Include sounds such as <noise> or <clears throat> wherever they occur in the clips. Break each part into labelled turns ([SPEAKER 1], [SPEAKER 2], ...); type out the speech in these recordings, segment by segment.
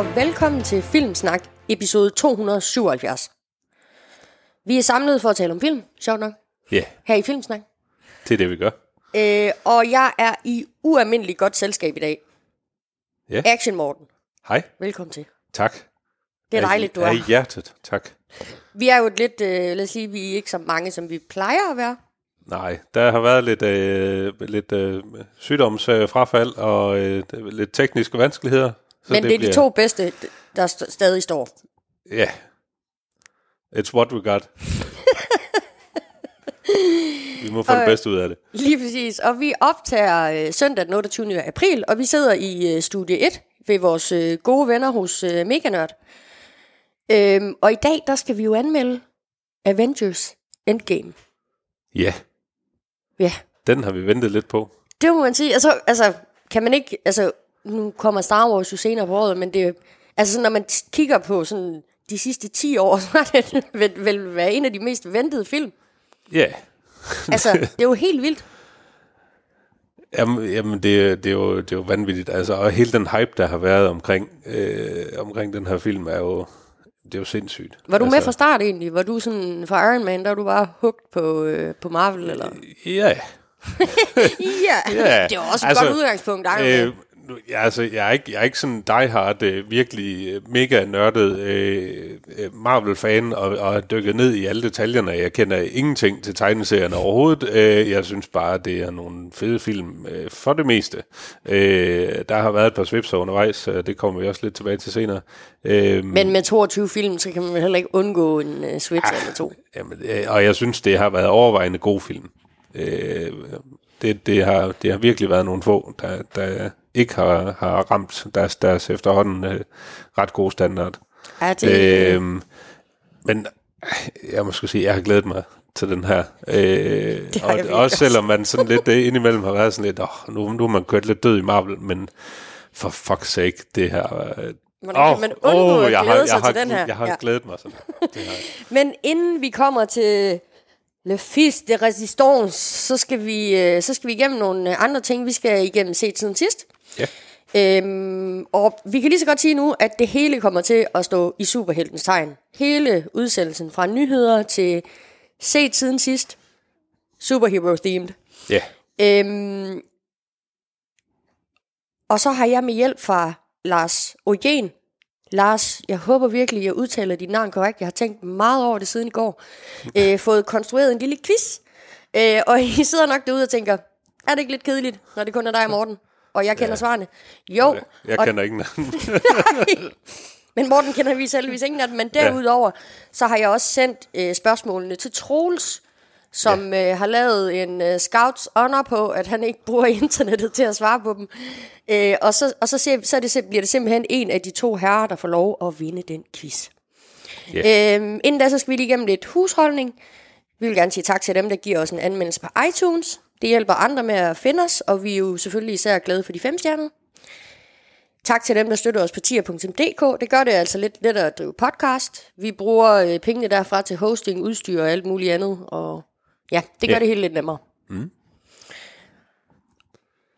[SPEAKER 1] og velkommen til Filmsnak, episode 277. Vi er samlet for at tale om film, sjovt nok,
[SPEAKER 2] Ja,
[SPEAKER 1] her i Filmsnak.
[SPEAKER 2] det er det, vi gør.
[SPEAKER 1] Øh, og jeg er i ualmindeligt godt selskab i dag.
[SPEAKER 2] Ja.
[SPEAKER 1] Action Morten,
[SPEAKER 2] Hej,
[SPEAKER 1] velkommen til.
[SPEAKER 2] tak.
[SPEAKER 1] Det er dejligt, du er.
[SPEAKER 2] Af hjertet, tak.
[SPEAKER 1] Vi er jo et lidt, øh, lad os sige, vi er ikke så mange, som vi plejer at være.
[SPEAKER 2] Nej, der har været lidt, øh, lidt øh, sygdomsfrafald og øh, lidt tekniske vanskeligheder. Så
[SPEAKER 1] Men det, det er de to bedste, der st- stadig står.
[SPEAKER 2] Ja, it's what we got. <laughs> vi må få det bedste ud af det.
[SPEAKER 1] Lige præcis. Og vi optager øh, søndag den 28. april, og vi sidder i øh, studie 1 ved vores øh, gode venner hos øh, Meganørd. Øhm, og i dag, der skal vi jo anmelde Avengers Endgame.
[SPEAKER 2] Ja,
[SPEAKER 1] Ja,
[SPEAKER 2] den har vi ventet lidt på.
[SPEAKER 1] det må man sige. Altså, altså kan man ikke... Altså, nu kommer Star Wars jo senere på året, men det... Altså, når man kigger på sådan de sidste 10 år, <laughs> så har det vel, vel været en af de mest ventede film.
[SPEAKER 2] Ja, <laughs>
[SPEAKER 1] Altså, det er jo helt vildt.
[SPEAKER 2] Jamen, jamen det, det, er jo, det er jo vanvittigt. Altså, og hele den hype, der har været omkring, øh, omkring den her film, er jo, det er jo sindssygt.
[SPEAKER 1] Var du
[SPEAKER 2] altså,
[SPEAKER 1] med fra start egentlig? Var du sådan fra Iron Man, der var du bare hugt på, øh, på Marvel? Eller?
[SPEAKER 2] Ja, <laughs>
[SPEAKER 1] Ja,
[SPEAKER 2] ja.
[SPEAKER 1] det var også et altså, godt udgangspunkt. Iron Man.
[SPEAKER 2] Øh, nu- ja, altså, jeg er ikke, jeg er ikke sådan diehard, øh, virkelig øh, mega nørdet øh, øh, Marvel-fan og, og dykket ned i alle detaljerne. Jeg kender ingenting til tegneserierne overhovedet. Øh, jeg synes bare, det er nogle fede film øh, for det meste. Øh, der har været et par svipser undervejs, øh, det kommer vi også lidt tilbage til senere. Øh,
[SPEAKER 1] Men med 22 film, så kan man heller ikke undgå en uh, switch eller to.
[SPEAKER 2] Jamen, øh, og jeg synes, det har været overvejende god film. Øh, det, det, har, det har virkelig været nogle få, der, der ikke har, har ramt deres, deres efterhånden øh, ret gode standard.
[SPEAKER 1] Ja, det,
[SPEAKER 2] Øh, men jeg må sige, jeg har glædet mig til den her. Øh, og også selvom man sådan lidt øh, indimellem har været sådan lidt, åh, nu, nu er man kørt lidt død i Marvel, men for fuck's sake, det her... Øh,
[SPEAKER 1] Hvordan kan man undgå at
[SPEAKER 2] jeg
[SPEAKER 1] glæde
[SPEAKER 2] har,
[SPEAKER 1] sig
[SPEAKER 2] jeg har,
[SPEAKER 1] til den her?
[SPEAKER 2] Jeg har
[SPEAKER 1] Ja.
[SPEAKER 2] glædet mig sådan. Det jeg. <laughs>
[SPEAKER 1] Men inden vi kommer til Le Fils de Resistance, så skal vi, øh, så skal vi igennem nogle andre ting, vi skal igennem set siden sidst.
[SPEAKER 2] Ja.
[SPEAKER 1] Øhm, og vi kan lige så godt sige nu, at det hele kommer til at stå i superheltens tegn. Hele udsendelsen fra nyheder til set siden sidst, superhero-themed.
[SPEAKER 2] Ja.
[SPEAKER 1] Øhm, og så har jeg med hjælp fra Lars Ojen. Lars, jeg håber virkelig, jeg udtaler dit navn korrekt. Jeg har tænkt meget over det siden i går. <laughs> Øh, fået konstrueret en lille quiz. Øh, og I sidder nok derude og tænker, er det ikke lidt kedeligt, når det kun er dig Morten? Og jeg kender ja. svarene. Jo,
[SPEAKER 2] Jeg
[SPEAKER 1] og
[SPEAKER 2] kender ingen af dem.
[SPEAKER 1] men Morten kender vi selvvis ingen af dem, men derudover, så har jeg også sendt øh, spørgsmålene til Troels, som ja. øh, har lavet en øh, scouts honor på, at han ikke bruger <laughs> internettet til at svare på dem. Øh, og så, og så, ser, så er det, bliver det simpelthen en af de to herrer, der får lov at vinde den quiz.
[SPEAKER 2] Ja.
[SPEAKER 1] Øhm, inden da, så skal vi lige igennem lidt husholdning. Vi vil gerne sige tak til dem, der giver os en anmeldelse på iTunes. Det hjælper andre med at finde os, og vi er jo selvfølgelig især glade for de fem stjerner. Tak til dem, der støtter os på tier.dk. Det gør det altså lidt lettere at drive podcast. Vi bruger øh, pengene derfra til hosting, udstyr og alt muligt andet. Og ja, det gør
[SPEAKER 2] Ja.
[SPEAKER 1] det hele lidt nemmere. Mm.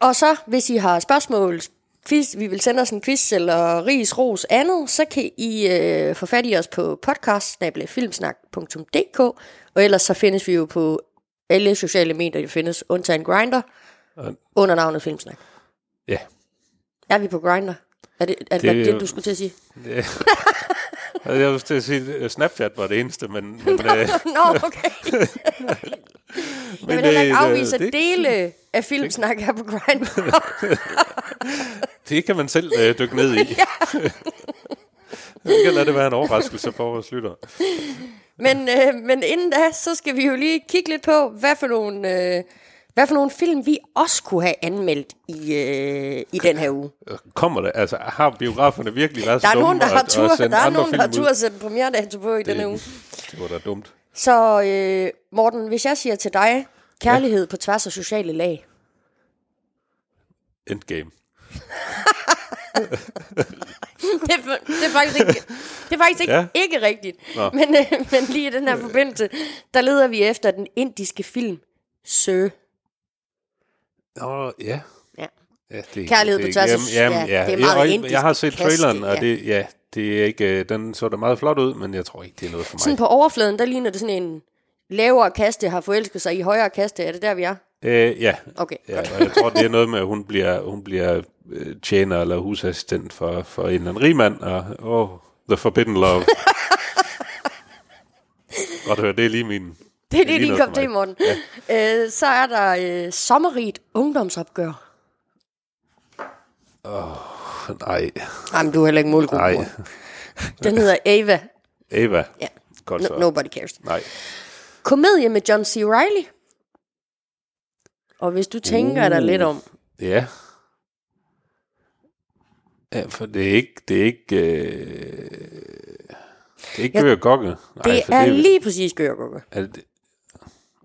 [SPEAKER 1] Og så, hvis I har spørgsmål, quiz, vi vil sende os en quiz eller ris, ros, andet, så kan I øh, få fat i os på podcast og ellers så findes vi jo på alle sociale medier, der findes, undtagen Grinder, under navnet Filmsnak.
[SPEAKER 2] Ja.
[SPEAKER 1] Er vi på Grinder? Er det, er det,
[SPEAKER 2] Det jo-
[SPEAKER 1] du skulle til at sige?
[SPEAKER 2] Ja. <laughs> Jeg vil til at sige, at Snapchat var det eneste, men, <laughs> men, øh, <laughs>
[SPEAKER 1] Nå, okay. jeg vil heller ikke
[SPEAKER 2] øh,
[SPEAKER 1] afvise, at dele af Filmsnak er på Grindr.
[SPEAKER 2] det kan man selv øh, dykke ned i. Det kan lade det være en overraskelse for vores lyttere.
[SPEAKER 1] Men, øh, men inden da, så skal vi jo lige kigge lidt på, hvad for nogle, øh, hvad for nogle film, vi også kunne have anmeldt i, øh, i den her uge.
[SPEAKER 2] Kommer det? Altså, har biograferne virkelig været så
[SPEAKER 1] Der er nogen, der har
[SPEAKER 2] at- at
[SPEAKER 1] tur,
[SPEAKER 2] sende
[SPEAKER 1] der er nogen, der har tur at sætte premierdato på i denne uge.
[SPEAKER 2] Det var da dumt.
[SPEAKER 1] Så øh, Morten, hvis jeg siger til dig, kærlighed ja. på tværs af sociale lag.
[SPEAKER 2] Endgame. <laughs>
[SPEAKER 1] det, er, det er faktisk ikke, det er faktisk ikke, ja. Ikke rigtigt.
[SPEAKER 2] Nå.
[SPEAKER 1] Men, øh, men lige i den her forbindelse, der leder vi efter den indiske film Sø.
[SPEAKER 2] Nå, ja.
[SPEAKER 1] Ja.
[SPEAKER 2] Ja, det,
[SPEAKER 1] Kærlighed på
[SPEAKER 2] det,
[SPEAKER 1] tværs af-
[SPEAKER 2] jamen, jamen,
[SPEAKER 1] ja,
[SPEAKER 2] ja,
[SPEAKER 1] det er meget
[SPEAKER 2] jeg,
[SPEAKER 1] indisk
[SPEAKER 2] jeg har set traileren, og
[SPEAKER 1] ja.
[SPEAKER 2] det, ja, det er ikke, øh, den så da meget flot ud, men jeg tror ikke, det er noget for mig.
[SPEAKER 1] Sådan på overfladen, der ligner det sådan en lavere kaste har forelsket sig i højere kaste. Er det der, vi er?
[SPEAKER 2] Øh, ja,
[SPEAKER 1] Okay,
[SPEAKER 2] ja, og jeg tror, det er noget med, at hun bliver, hun bliver øh, tjener eller husassistent for, for en eller anden rigmand, og oh, the forbidden love. <laughs> Godt høre, det er lige min...
[SPEAKER 1] Det er det,
[SPEAKER 2] lige
[SPEAKER 1] din kop te. Morten. Ja. Øh, så er der øh, sommerigt ungdomsopgør.
[SPEAKER 2] Nej,
[SPEAKER 1] Jamen, du er heller ikke målgruppen.
[SPEAKER 2] nej.
[SPEAKER 1] Den hedder Ava.
[SPEAKER 2] Eva.
[SPEAKER 1] Ja.
[SPEAKER 2] Godt så.
[SPEAKER 1] No, nobody cares.
[SPEAKER 2] Nej.
[SPEAKER 1] Komedie med John C. Reilly. Og hvis du tænker uh. dig lidt om,
[SPEAKER 2] Ja. Ja, for det er ikke... Det er ikke... Øh, det er ikke
[SPEAKER 1] Ja,
[SPEAKER 2] Gøger Gokke. Nej,
[SPEAKER 1] det er
[SPEAKER 2] det,
[SPEAKER 1] lige præcis Gørgukke.
[SPEAKER 2] det,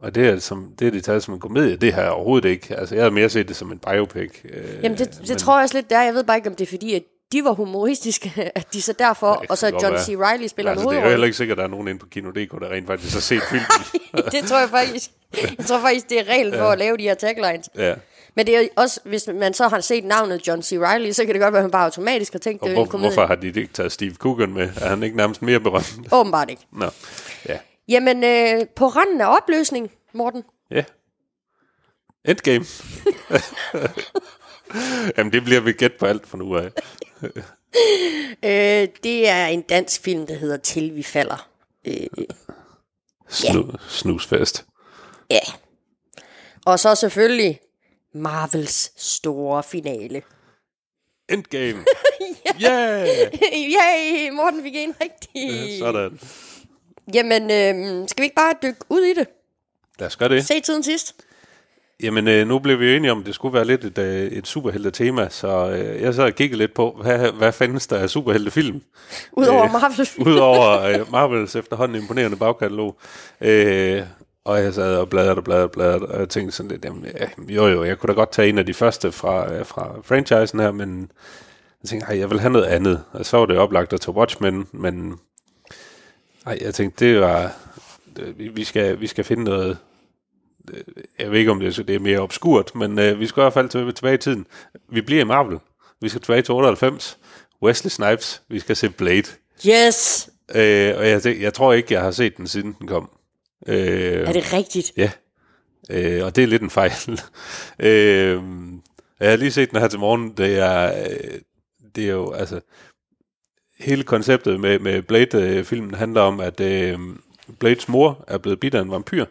[SPEAKER 2] og det er, som, det er de taget som en komedie. Det har jeg overhovedet ikke. Altså, jeg havde mere set det som en biopic. Øh,
[SPEAKER 1] Jamen, det, det tror jeg også lidt, det er. Jeg ved bare ikke, om det er fordi, at de var humoristiske, <laughs> at de så derfor,
[SPEAKER 2] det
[SPEAKER 1] og så John. C. Reilly spiller en
[SPEAKER 2] altså, det er jo heller ikke sikkert, at der er nogen inde på Kino.dk, der rent faktisk har set <laughs> filmen.
[SPEAKER 1] det tror jeg faktisk. Jeg tror faktisk, det er reglen for at lave de her taglines.
[SPEAKER 2] ja.
[SPEAKER 1] Men det er også, hvis man så har set navnet John C. Reilly, så kan det godt være, at han bare automatisk har tænkt,
[SPEAKER 2] Og
[SPEAKER 1] det er en
[SPEAKER 2] hvor,
[SPEAKER 1] komedie.
[SPEAKER 2] hvorfor har de ikke taget Steve Coogan med? Er han ikke nærmest mere berømt?
[SPEAKER 1] Åbenbart ikke.
[SPEAKER 2] Nå, ja.
[SPEAKER 1] Jamen, øh, på randen af opløsning, Morten.
[SPEAKER 2] Ja. Endgame. <laughs> Jamen, det bliver vi gæt på alt for nu af. <laughs>
[SPEAKER 1] Øh, det er en dansk film, der hedder Til vi falder. Øh,
[SPEAKER 2] Snu, Snusfest.
[SPEAKER 1] ja. Og så selvfølgelig Marvels store finale.
[SPEAKER 2] Endgame. <laughs> yeah! <laughs>
[SPEAKER 1] Yay, Morten fik en rigtig.
[SPEAKER 2] Sådan.
[SPEAKER 1] Jamen, øh, skal vi ikke bare dykke ud i det?
[SPEAKER 2] Lad os gøre det.
[SPEAKER 1] Se tiden sidst.
[SPEAKER 2] Jamen, øh, nu blev vi jo enige om, at det skulle være lidt et, øh, et superhelte-tema, så øh, jeg så og kiggede lidt på, hvad, hvad findes der af superheltefilm?
[SPEAKER 1] Udover
[SPEAKER 2] Øh,
[SPEAKER 1] Marvel. <laughs>
[SPEAKER 2] Udover øh, Marvels efterhånden imponerende bagkatalog. Øh, og jeg sad og bladrede og bladrede og bladrede, og jeg tænkte sådan lidt, jamen, ja, jo jo, jeg kunne da godt tage en af de første fra, øh, fra franchisen her, men jeg tænkte, ej, jeg vil have noget andet. Og så var det oplagt at tage Watchmen, men ej, jeg tænkte, det var, det, vi- skal, vi skal finde noget, øh, jeg ved ikke, om det, er- det er mere obskurt, men øh, vi skal i hvert fald tilbage, tilbage i tiden. Vi bliver i Marvel. Vi skal tilbage til 98. Wesley Snipes. Vi skal se Blade.
[SPEAKER 1] Yes.
[SPEAKER 2] Øh, og jeg, jeg tror ikke, jeg har set den, siden den kom. Øh,
[SPEAKER 1] Er det rigtigt?
[SPEAKER 2] Ja, øh, og det er lidt en fejl. <laughs> øh, jeg har lige set den her til morgen. Det er, øh, det er jo, altså, hele konceptet med, med Blade-filmen handler om, at øh, Blades mor er blevet bidt af en vampyr,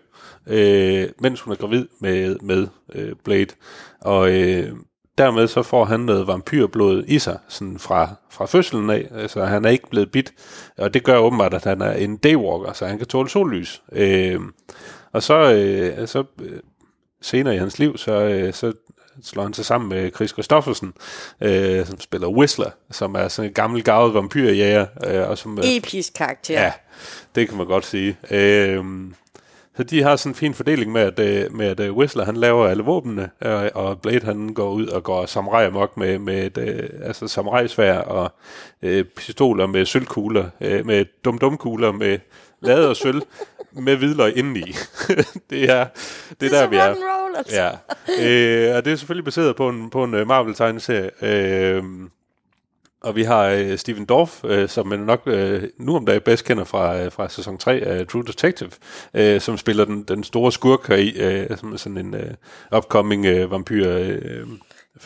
[SPEAKER 2] øh, mens hun er gravid med, med øh, Blade. Og øh, dermed så får han noget vampyrblod i sig, sådan fra, fra fødslen af. Altså han er ikke blevet bidt, og det gør åbenbart, at han er en daywalker, så han kan tåle sollys. Øh, og så, øh, så øh, senere i hans liv, så, øh, så slår han sig sammen med Chris Christoffersen, øh, som spiller Whistler, som er sådan en gammel gavet vampyrjæger, øh, og som, øh,
[SPEAKER 1] Episk karakter.
[SPEAKER 2] Ja, det kan man godt sige. Øhm, så de har sådan en fin fordeling med, at, øh, med, at øh, Whistler han laver alle våbnene, øh, og Blade han går ud og går samurai amok med, med et, altså samurai og øh, pistoler med sølvkugler, øh, med dum-dum-kugler med lavet og sølv, med hvidløg indeni. <laughs> det er, det er der,
[SPEAKER 1] så
[SPEAKER 2] vi er.
[SPEAKER 1] rock'n'roll, altså.
[SPEAKER 2] Ja, øh, og det er selvfølgelig baseret på en, på en Marvel-tegneserie. Øh, og vi har øh, Steven Dorff, øh, som man nok øh, nu om dagen bedst kender fra, øh, fra sæson 3 af True Detective, øh, som spiller den, den store skurk her i, øh, som sådan en øh, upcoming øh, vampyr. Øh.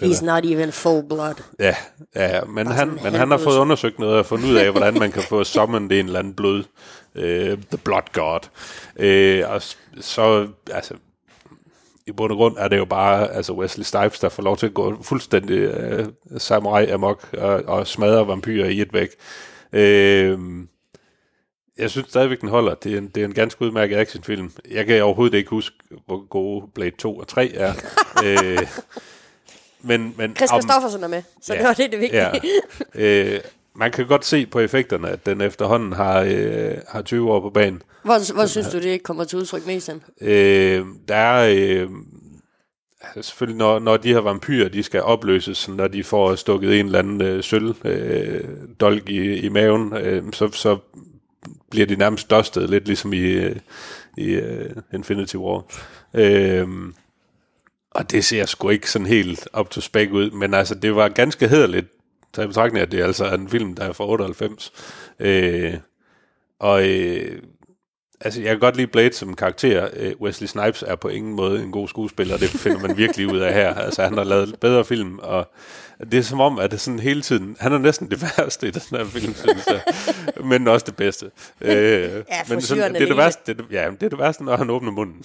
[SPEAKER 1] He's not even full blood.
[SPEAKER 2] Ja, ja men, han,
[SPEAKER 1] sådan
[SPEAKER 2] men han har fået undersøgt noget og fundet ud af, hvordan man kan få <laughs> summoned en eller anden blod. Øh, the Blood God. Øh, og så, altså, i bund og grund er det jo bare altså Wesley Snipes, der får lov til at gå fuldstændig øh, samurai amok og, og smadre vampyrer i et væk. Øh, jeg synes stadigvæk, den holder. Det er en, det er en ganske udmærket actionfilm. Jeg kan overhovedet ikke huske, hvor gode Blade 2 og 3 er. <laughs> øh, men, men
[SPEAKER 1] Chris Christoffersen er med, så
[SPEAKER 2] Ja.
[SPEAKER 1] det var det, det vigtige.
[SPEAKER 2] Ja. Øh, man kan godt se på effekterne, at den efterhånden har, øh, har 20 år på banen.
[SPEAKER 1] Hvor, hvor synes du, det ikke kommer til udtryk mest hen?
[SPEAKER 2] Øh, der er øh, selvfølgelig, når, når de her vampyrer, de skal opløses, når de får stukket en eller anden øh, sølv øh, i, i maven, øh, så, så bliver de nærmest dustet, lidt ligesom i, øh, i øh, Infinity War. Øh, Og det ser sgu ikke sådan helt op to spec ud, men altså, det var ganske hederligt, så i betragtning at det altså er altså en film, der er fra 98. Øh, og øh, altså, jeg kan godt lide Blade som karakter. Øh, Wesley Snipes er på ingen måde en god skuespiller, det finder man virkelig ud af her. Altså, han har lavet bedre film, og det er som om, at det sådan hele tiden, han er næsten det <laughs> værste i den her film, synes jeg, men også det bedste. Øh,
[SPEAKER 1] ja,
[SPEAKER 2] men sådan, det er det værste, det, ja, det er det værste, når han åbner munden.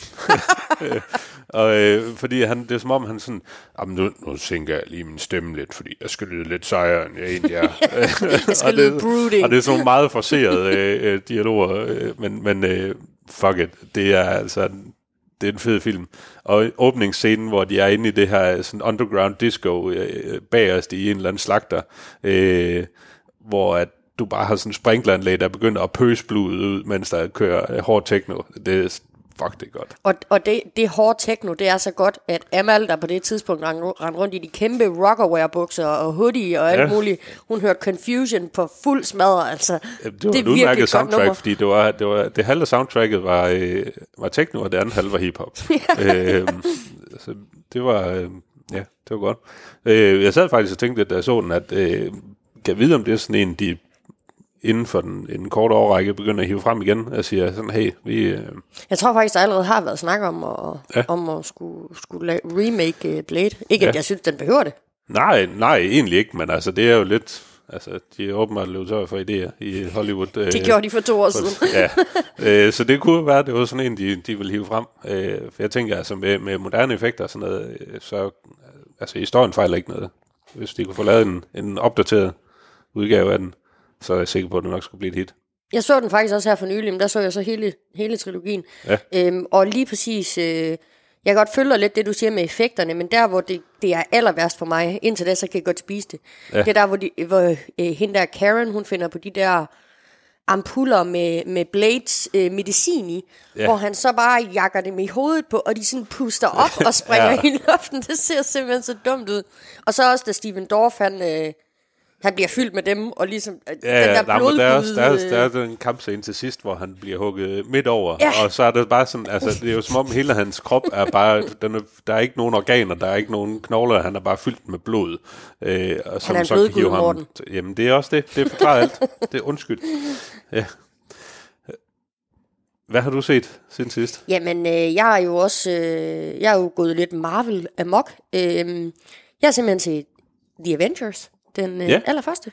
[SPEAKER 2] <laughs> og øh, fordi han, det er som om, han sådan, nu, nu sænker jeg lige min stemme lidt, fordi jeg skal lyde lidt sejere, end jeg egentlig er. <laughs>
[SPEAKER 1] jeg skal lyde brooding.
[SPEAKER 2] Og det er sådan meget forserede øh, øh, dialoger, øh, men, men øh, fuck it, det er altså det er en fed film. Og åbningsscenen, hvor de er inde i det her sådan underground disco øh, bagerst i en eller anden slagter, øh, hvor at du bare har sådan en sprinkleranlæg, der begynder at pøse blodet ud, mens der kører hård techno. Det fuck, det er godt.
[SPEAKER 1] Og, og det, det hårde techno, det er så godt, at Amal, der på det tidspunkt rendte rundt i de kæmpe rockerwear-bukser og hoodie og alt ja. muligt, hun hørte Confusion på fuld smadre, altså.
[SPEAKER 2] Det var det et soundtrack, nummer. fordi det var, det var, det halve soundtracket var, øh, var techno, og det andet halve var hiphop. <laughs> ja. øh, så det var, øh, ja, det var godt. Øh, jeg sad faktisk og tænkte, da jeg så den, at øh, kan vide, om det er sådan en, de inden for den, en kort årrække begynder at hive frem igen og siger sådan, hey, vi... Øh...
[SPEAKER 1] Jeg tror faktisk, der allerede har været snak om at, ja. om at skulle, skulle lave remake uh, Blade. Ikke ja. at jeg synes, den behøver det.
[SPEAKER 2] Nej, nej, egentlig ikke, men altså, det er jo lidt... Altså, de er åbenbart løbet tør for idéer i Hollywood.
[SPEAKER 1] det øh, gjorde de for to år siden.
[SPEAKER 2] ja, <laughs> øh, så det kunne være, det var sådan en, de, de ville hive frem. Øh, for jeg tænker, altså med, med moderne effekter og sådan noget, øh, så altså, historien fejler ikke noget. Hvis de kunne få lavet en, en opdateret udgave af den, så er jeg sikker på, at det nok skulle blive et hit.
[SPEAKER 1] Jeg så den faktisk også her for nylig, men der så jeg så hele, hele trilogien. Ja. Øhm, og lige præcis, øh, jeg kan godt følge lidt det, du siger med effekterne, men der, hvor det, det er aller værst for mig, indtil det, så kan jeg godt spise det. Ja. Det er der, hvor, de, hvor øh, hende der Karen, hun finder på de der ampuller med, med Blades øh, medicin i, ja. hvor han så bare jakker dem i hovedet på, og de sådan puster op <laughs> og springer ja. <laughs> i luften. Det ser simpelthen så dumt ud. Og så også, da Steven Dorff, han... Øh, han bliver fyldt med dem, og ligesom
[SPEAKER 2] øh, ja, den der blodbud... Der er, der, er, der er den kampscene til sidst, hvor han bliver hugget midt over, ja. og så er det bare sådan, altså det er jo som om hele hans krop er bare, den er, der er ikke nogen organer, der er ikke nogen knogler, han er bare fyldt med blod.
[SPEAKER 1] Øh, og som han er en så kan ham, Morten.
[SPEAKER 2] Jamen det er også det, det forklarer alt. Det er undskyld. Ja. Hvad har du set siden sidst?
[SPEAKER 1] Jamen, øh, jeg er jo også, øh, jeg er jo gået lidt Marvel amok. Øh, jeg har simpelthen set The Avengers den øh, ja. allerførste.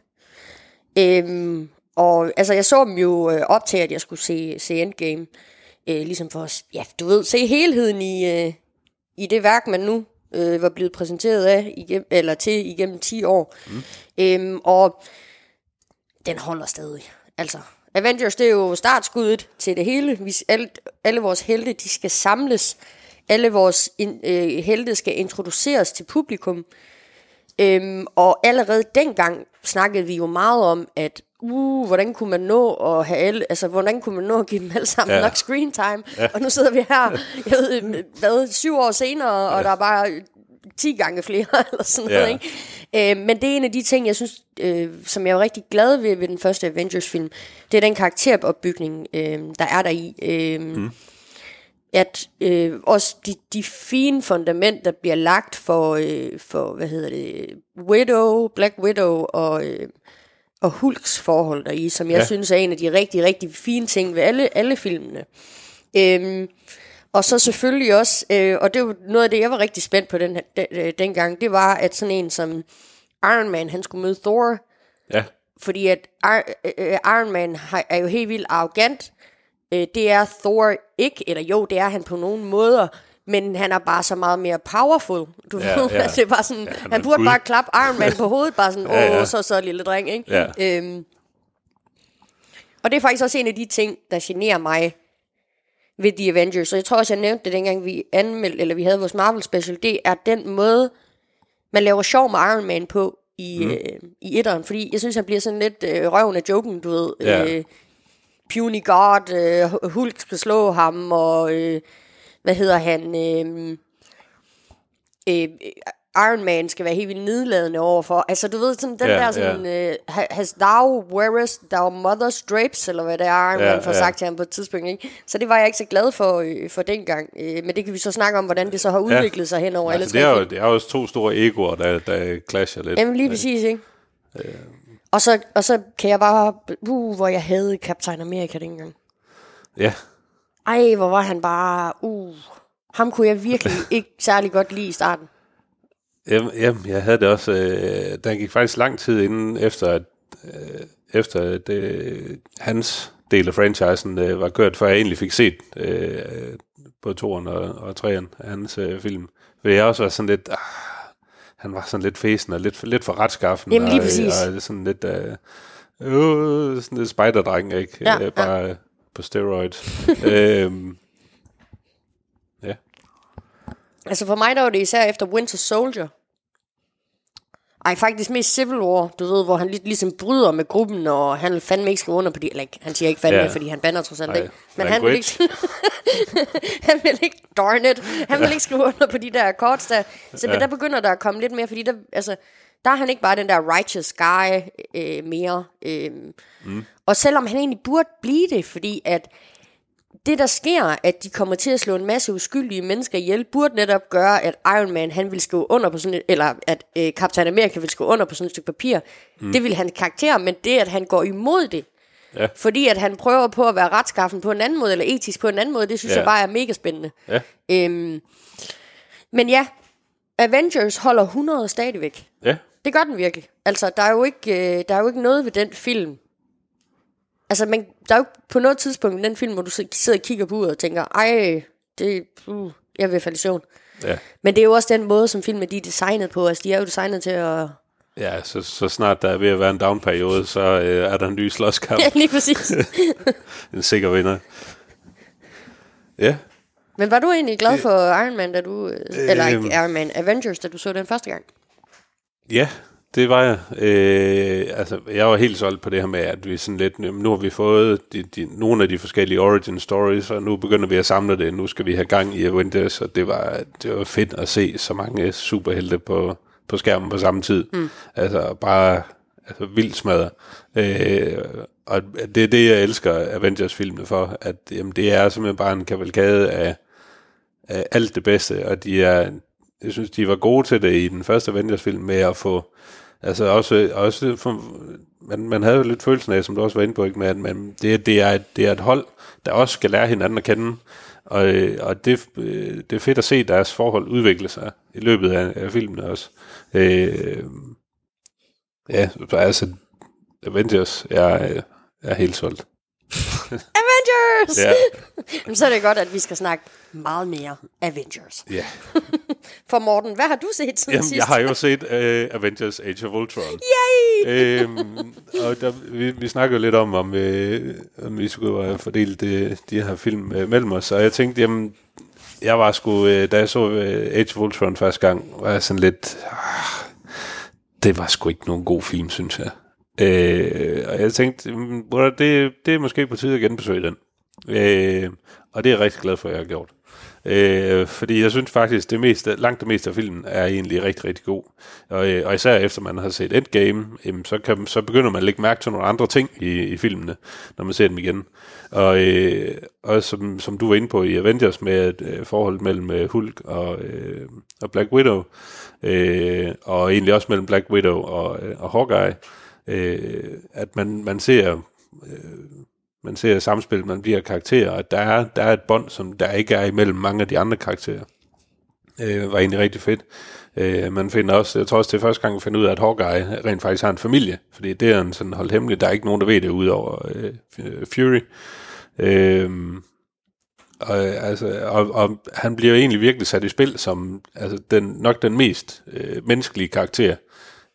[SPEAKER 1] Øhm, og altså, jeg så dem jo øh, op til, at jeg skulle se, se Endgame. Øh, ligesom for at, ja, du ved, se helheden i, øh, i det værk, man nu øh, var blevet præsenteret af, igennem, eller til igennem 10 år. Mm. Øhm, og den holder stadig. Altså, Avengers, det er jo startskuddet til det hele. Vi, alle, alle vores helte, de skal samles. Alle vores in, øh, helte skal introduceres til publikum. Øhm, og allerede dengang snakkede vi jo meget om, at uh, hvordan kunne man nå at have alle, altså hvordan kunne man nå at give dem alle sammen ja. nok screen time, ja. og nu sidder vi her, jeg ved, hvad, syv år senere, og ja. der er bare 10 gange flere, <laughs> eller sådan noget, ja. ikke? Øh, men det er en af de ting, jeg synes, øh, som jeg er rigtig glad ved ved den første Avengers-film, det er den karakteropbygning, øh, der er der i. Øh, mm at øh, også de, de fine fundamenter bliver lagt for, øh, for hvad hedder det, Widow, Black Widow og, øh, og Hulks forhold deri, som jeg ja. synes er en af de rigtig, rigtig fine ting ved alle, alle filmene. Øhm, og så selvfølgelig også, øh, og det var noget af det, jeg var rigtig spændt på den, den, øh, dengang, det var, at sådan en som Iron Man, han skulle møde Thor. Ja. Fordi at øh, øh, Iron Man er jo helt vildt arrogant, Øh, det er Thor ikke, eller jo, det er han på nogle måder, men han er bare så meget mere powerful. Du ja, ved, ja. <laughs> det er bare sådan, ja, han, han burde gud. bare klappe Iron Man på hovedet, bare sådan, åh, <laughs> ja, ja. så så lille dreng, ikke? Ja. Øhm, og det er faktisk også en af de ting, der generer mig ved The Avengers. Så jeg tror også, jeg nævnte det, dengang vi anmeldte, eller vi havde vores Marvel special, det er den måde, man laver sjov med Iron Man på i, mm. øh, i etteren. Fordi jeg synes, han bliver sådan lidt øh, røven af joken, du ved. Ja. Øh, puny god, øh, Hulk skal slå ham, og øh, hvad hedder han, øh, øh, Iron Man skal være helt vildt nedladende overfor. Altså, du ved, sådan den
[SPEAKER 2] Ja,
[SPEAKER 1] der sådan, ja. uh, has thou wearest thou mother's drapes, eller hvad det er, Iron
[SPEAKER 2] Ja,
[SPEAKER 1] Man får
[SPEAKER 2] ja.
[SPEAKER 1] sagt til ham på et tidspunkt, ikke? Så det var jeg ikke så glad for, øh, for dengang. Øh, men det kan vi så snakke om, hvordan det så har udviklet sig hen over alle
[SPEAKER 2] Altså,
[SPEAKER 1] tre
[SPEAKER 2] det, er jo, det er jo også to store egoer, der, der clasher lidt.
[SPEAKER 1] Jamen lige præcis, ikke? Og så, og så kan jeg bare... Uh, hvor jeg havde Captain America dengang.
[SPEAKER 2] Ja,
[SPEAKER 1] Ej, hvor var han bare... Uh, ham kunne jeg virkelig <laughs> ikke særlig godt lide i starten.
[SPEAKER 2] Jamen, jamen, jeg havde det også. Øh, der gik faktisk lang tid inden, efter at, øh, efter at øh, hans del af franchisen øh, var kørt, før jeg egentlig fik set øh, på toren og, og træeren af hans øh, film. For jeg også var sådan lidt... Ah, han var sådan lidt fæsen og lidt, lidt for retskaffen.
[SPEAKER 1] Jamen, lige
[SPEAKER 2] og,
[SPEAKER 1] præcis.
[SPEAKER 2] Og sådan lidt... Øh, øh, sådan lidt spejderdreng, ikke?
[SPEAKER 1] Ja,
[SPEAKER 2] øh, bare ja. på steroids. <laughs> øhm, ja.
[SPEAKER 1] Altså for mig der var det især efter Winter Soldier. Ej, faktisk mest Civil War, du ved, hvor han lidt ligesom bryder med gruppen, og han fandme ikke skrive under på de... Eller ikke, han siger ikke fandme,
[SPEAKER 2] Ja.
[SPEAKER 1] fordi han banner trods alt ikke. Men han vil ikke... <laughs> han vil ikke... Darn it! Han vil ikke skrive under på de der korts der. Så. Ja. der begynder der at komme lidt mere, fordi der, altså, der er han ikke bare den der righteous guy øh, mere. Øh, mm. Og selvom han egentlig burde blive det, fordi at det, der sker, at de kommer til at slå en masse uskyldige mennesker ihjel, burde netop gøre, at Iron Man, han vil skrive under på sådan et, eller at øh, Captain America vil skrive under på sådan et stykke papir. Mm. Det vil han karakter, men det, at han går imod det,
[SPEAKER 2] Ja.
[SPEAKER 1] fordi at han prøver på at være retskaffen på en anden måde, eller etisk på en anden måde, det synes
[SPEAKER 2] Ja.
[SPEAKER 1] jeg bare er mega spændende.
[SPEAKER 2] Ja.
[SPEAKER 1] Øhm, men ja, Avengers holder 100 stadigvæk.
[SPEAKER 2] Ja.
[SPEAKER 1] Det gør den virkelig. Altså, der er jo ikke, øh, der er jo ikke noget ved den film. Altså, man, der er jo på noget tidspunkt i den film, hvor du sid- sidder og kigger på uret og tænker, ej, det, uh, jeg vil falde i søvn.
[SPEAKER 2] Ja.
[SPEAKER 1] Men det er jo også den måde, som filmen de er designet på. Altså, de er jo designet til at...
[SPEAKER 2] Ja, så, så snart der er ved at være en down-periode, så øh, er der en ny slåskamp. <laughs>
[SPEAKER 1] Ja, lige præcis. <laughs>
[SPEAKER 2] en sikker vinder. Ja,
[SPEAKER 1] Men var du egentlig glad for Iron Man, da du... Øh, eller ikke
[SPEAKER 2] Øhm.
[SPEAKER 1] Iron Man, Avengers, da du så den første gang?
[SPEAKER 2] ja det var jeg. Øh, altså, jeg var helt solgt på det her med, at vi sådan lidt, nu har vi fået de, de, nogle af de forskellige origin stories, og nu begynder vi at samle det. Nu skal vi have gang i Avengers, og det var, det var fedt at se så mange superhelte på, på skærmen på samme tid. Mm. Altså bare altså, vildt smadret. Øh, og det er det, jeg elsker Avengers-filmene for, at jamen, det er simpelthen bare en kavalkade af, af alt det bedste, og de er, jeg synes, de var gode til det i den første Avengers-film med at få, altså også, også for, man, man havde jo lidt følelsen af, som du også var inde på, ikke, med, at man, det, det, er, et- det er et hold, der også skal lære hinanden at kende, og, og det, øh, det er fedt at se deres forhold udvikle sig i løbet af, af filmen også. Øh, ja, altså, Avengers er, er helt solgt. <laughs>
[SPEAKER 1] Avengers!
[SPEAKER 2] Ja, <laughs>
[SPEAKER 1] Jamen, så er det godt, at vi skal snakke meget mere Avengers.
[SPEAKER 2] ja. <laughs>
[SPEAKER 1] For Morten, hvad har du set siden
[SPEAKER 2] Jamen,
[SPEAKER 1] sidst?
[SPEAKER 2] jeg har jo set uh, Avengers Age of Ultron.
[SPEAKER 1] Yay!
[SPEAKER 2] øhm, og der, vi, vi snakkede lidt om, om, øh, om vi skulle have fordelt det, de her film øh, mellem os, og jeg tænkte, jamen, jeg var sgu, øh, da jeg så øh, Age of Ultron første gang, var jeg sådan lidt, ah, det var sgu ikke nogen god film, synes jeg. Øh, og jeg tænkte, mm, det, det er måske på tide at genbesøge den. Øh, og det er jeg rigtig glad for, at jeg har gjort. Øh, fordi jeg synes faktisk, det meste, langt det meste af filmen er egentlig rigtig, rigtig god. Og, øh, og især efter man har set Endgame, jamen, så, kan, så begynder man at lægge mærke til nogle andre ting i, i filmene, når man ser dem igen. Og, øh, og som, som du var inde på i Avengers med øh, forholdet mellem øh, Hulk og, øh, og Black Widow, øh, og egentlig også mellem Black Widow og, øh, og Hawkeye, øh, at man, man ser øh, man ser samspil, man bliver karakterer, og der er, der er et bånd, som der ikke er imellem mange af de andre karakterer. Øh, var egentlig rigtig fedt. Øh, man finder også, jeg tror også, det er første gang, man finder ud af, at Hawkeye rent faktisk har en familie, fordi det er en sådan holdt hemmelig, der er ikke nogen, der ved det, udover øh, Fury. Øh, og, altså, og, og han bliver egentlig virkelig sat i spil som altså, den, nok den mest øh, menneskelige karakter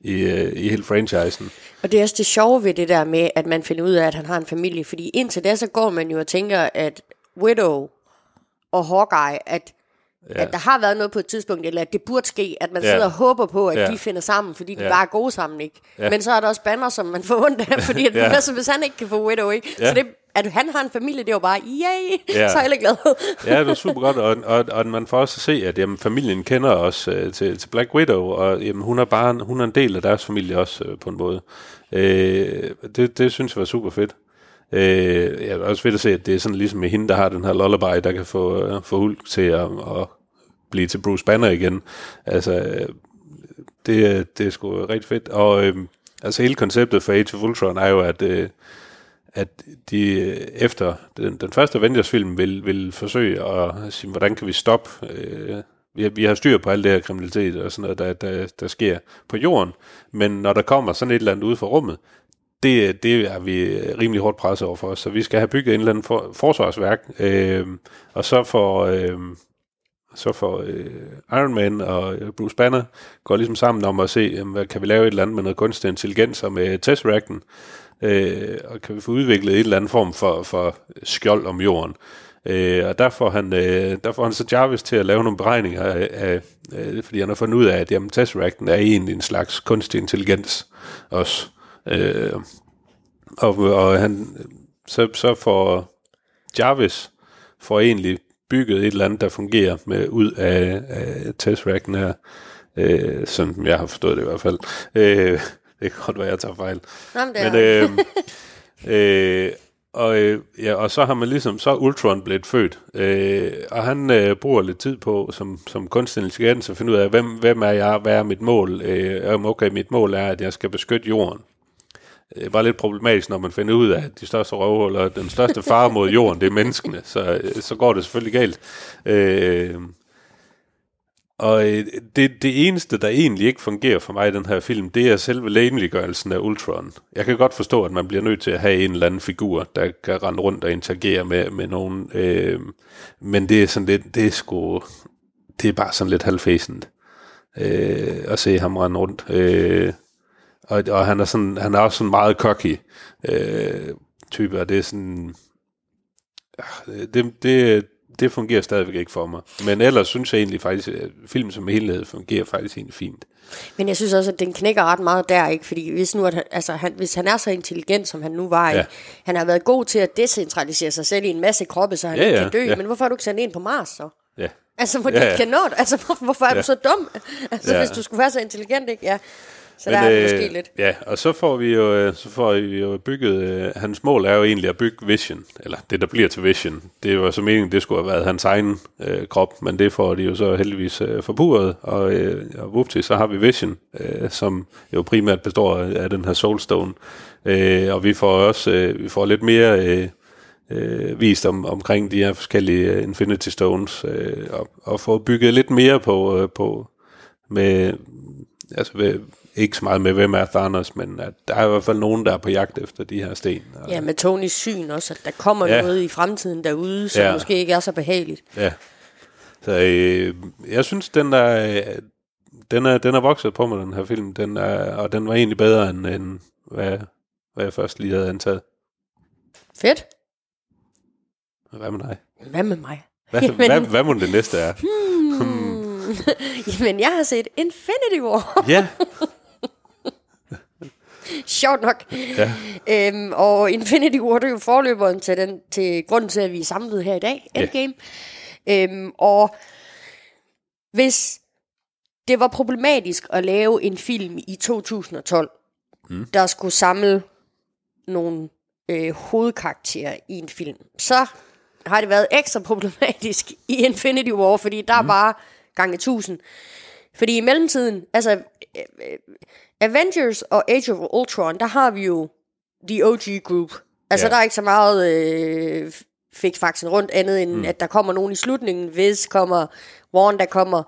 [SPEAKER 2] i, øh, i hele franchisen.
[SPEAKER 1] Og det er også det sjove ved det der med, at man finder ud af, at han har en familie. Fordi indtil da, så går man jo og tænker, at Widow og Hawkeye, at, ja. at der har været noget på et tidspunkt, eller at det burde ske, at man
[SPEAKER 2] Ja.
[SPEAKER 1] sidder og håber på, at
[SPEAKER 2] Ja.
[SPEAKER 1] de finder sammen, fordi de
[SPEAKER 2] Ja.
[SPEAKER 1] bare er gode sammen, ikke?
[SPEAKER 2] Ja.
[SPEAKER 1] Men så er der også banner, som man <laughs> får ondt af, fordi at,
[SPEAKER 2] Ja.
[SPEAKER 1] altså, hvis han ikke kan få Widow, ikke?
[SPEAKER 2] Ja.
[SPEAKER 1] Så det at han har en familie, det var bare, yay,
[SPEAKER 2] Ja. <laughs>
[SPEAKER 1] så er jeg glad.
[SPEAKER 2] ja, det var super godt, og, og, og man får også se, at jamen, familien kender os øh, til, til Black Widow, og jamen, hun, er bare en, hun er en del af deres familie også øh, på en måde. Øh, det, det synes jeg var super fedt. Øh, jeg er også fedt at se, at det er sådan ligesom med hende, der har den her lullaby, der kan få, øh, få Hulk til at, at blive til Bruce Banner igen. Altså, øh, det, det er sgu rigtig fedt. Og øh, altså hele konceptet for Age of Ultron er jo, at, øh, at de efter den, den første Avengers-film vil, vil forsøge at sige, hvordan kan vi stoppe... Øh, vi vi har styr på alt det her kriminalitet og sådan noget, der, der, der sker på jorden. Men når der kommer sådan et eller andet ude fra rummet, det, det er vi rimelig hårdt presset over for os. Så vi skal have bygget en eller anden for, forsvarsværk, øh, og så får, øh, så får øh, Iron Man og Bruce Banner går ligesom sammen om at se, jamen, hvad kan vi lave et eller andet med noget kunstig intelligens og med Tesseracten, øh, og kan vi få udviklet et eller andet form for, for skjold om jorden. Øh, og der får, han, øh, der får han så Jarvis til at lave nogle beregninger af, af øh, fordi han har fundet ud af, at jamen, Tesseracten er egentlig en slags kunstig intelligens også. Øh, og, og han, så, så får Jarvis får egentlig bygget et eller andet, der fungerer med ud af, af Tesseracten her. Øh, som jeg har forstået det i hvert fald. Øh, <laughs> det kan godt være, jeg tager fejl.
[SPEAKER 1] Jamen, det er,
[SPEAKER 2] Men, øh, <laughs> øh, og, øh, ja, og så har man ligesom, så er Ultron blevet født, øh, og han øh, bruger lidt tid på, som, som kunstig intelligens, at finde ud af, hvem, hvem er jeg, hvad er mit mål? Øh, okay, mit mål er, at jeg skal beskytte jorden. Det er bare lidt problematisk, når man finder ud af, at de største røvhuller, den største fare mod jorden, det er menneskene, så, øh, så går det selvfølgelig galt. Øh, og øh, det, det eneste, der egentlig ikke fungerer for mig i den her film, det er selve lægemliggørelsen af Ultron. Jeg kan godt forstå, at man bliver nødt til at have en eller anden figur, der kan rende rundt og interagere med, med nogen. Øh, men det er sådan lidt, det er sgu, det er bare sådan lidt halvfæsent øh, at se ham rende rundt. Øh, og, og han er sådan, han er også sådan meget cocky øh, type, og det er sådan, det, det, det fungerer stadigvæk ikke for mig. Men ellers synes jeg egentlig faktisk, at filmen som helhed fungerer faktisk egentlig fint.
[SPEAKER 1] Men jeg synes også, at den knækker ret meget der, ikke? Fordi hvis, nu, at han, altså, han, hvis han er så intelligent, som han nu var,
[SPEAKER 2] Ja.
[SPEAKER 1] han har været god til at decentralisere sig selv i en masse kroppe, så han
[SPEAKER 2] Ja,
[SPEAKER 1] ikke
[SPEAKER 2] ja,
[SPEAKER 1] kan dø.
[SPEAKER 2] ja.
[SPEAKER 1] Men hvorfor har du ikke sendt en på Mars så?
[SPEAKER 2] Ja.
[SPEAKER 1] Altså, hvor
[SPEAKER 2] Ja,
[SPEAKER 1] ja, kan nå det. Altså, hvor, hvorfor er ja. Du så dum? Altså,
[SPEAKER 2] ja.
[SPEAKER 1] hvis du skulle være så intelligent, ikke? Ja. Så der er det måske lidt.
[SPEAKER 2] Ja, og så får vi jo, øh, så får vi jo bygget, øh, hans mål er jo egentlig at bygge Vision, eller det der bliver til Vision. Det var så meningen, det skulle have været hans egen øh, krop, men det får de jo så heldigvis øh, forburet, og, øh, og whoopty, så har vi Vision, øh, som jo primært består af, af den her Soulstone. Øh, og vi får også øh, vi får lidt mere øh, øh, vist om, omkring de her forskellige øh, Infinity Stones, øh, og, og få bygget lidt mere på, øh, på med, altså ved, ikke så meget med, hvem er Thanos, men at der er i hvert fald nogen, der er på jagt efter de her sten. Og,
[SPEAKER 1] Ja, med Tonys syn også, at der kommer
[SPEAKER 2] Ja.
[SPEAKER 1] noget i fremtiden derude, som
[SPEAKER 2] Ja.
[SPEAKER 1] måske ikke er så behageligt.
[SPEAKER 2] ja. Så øh, jeg synes, den er, øh, den er, den er vokset på mig, den her film, den er, og den var egentlig bedre, end, end hvad, hvad jeg først lige havde antaget.
[SPEAKER 1] Fedt.
[SPEAKER 2] Hvad med dig?
[SPEAKER 1] Hvad med mig?
[SPEAKER 2] Hvad, <laughs>
[SPEAKER 1] Jamen-
[SPEAKER 2] hvad, hvad må det næste er?
[SPEAKER 1] Hmm. <laughs> Jamen, jeg har set Infinity War.
[SPEAKER 2] Ja, <laughs>
[SPEAKER 1] Sjovt nok.
[SPEAKER 2] ja, <laughs>
[SPEAKER 1] Øhm, og Infinity War, det er jo forløberen til, den, til grunden til, at vi er samlet her i dag,
[SPEAKER 2] Ja.
[SPEAKER 1] Endgame. Øhm, og hvis det var problematisk at lave en film i 2012, mm. der skulle samle nogle øh, hovedkarakterer i en film, så har det været ekstra problematisk i Infinity War, fordi der mm. bare gange 1000. Fordi i mellemtiden, altså øh, øh, Avengers og Age of Ultron, der har vi jo The OG Group. Altså
[SPEAKER 2] Ja.
[SPEAKER 1] der er ikke så meget øh, fik faktisk rundt andet end, mm. at der kommer nogen i slutningen. Viz kommer, Wanda kommer.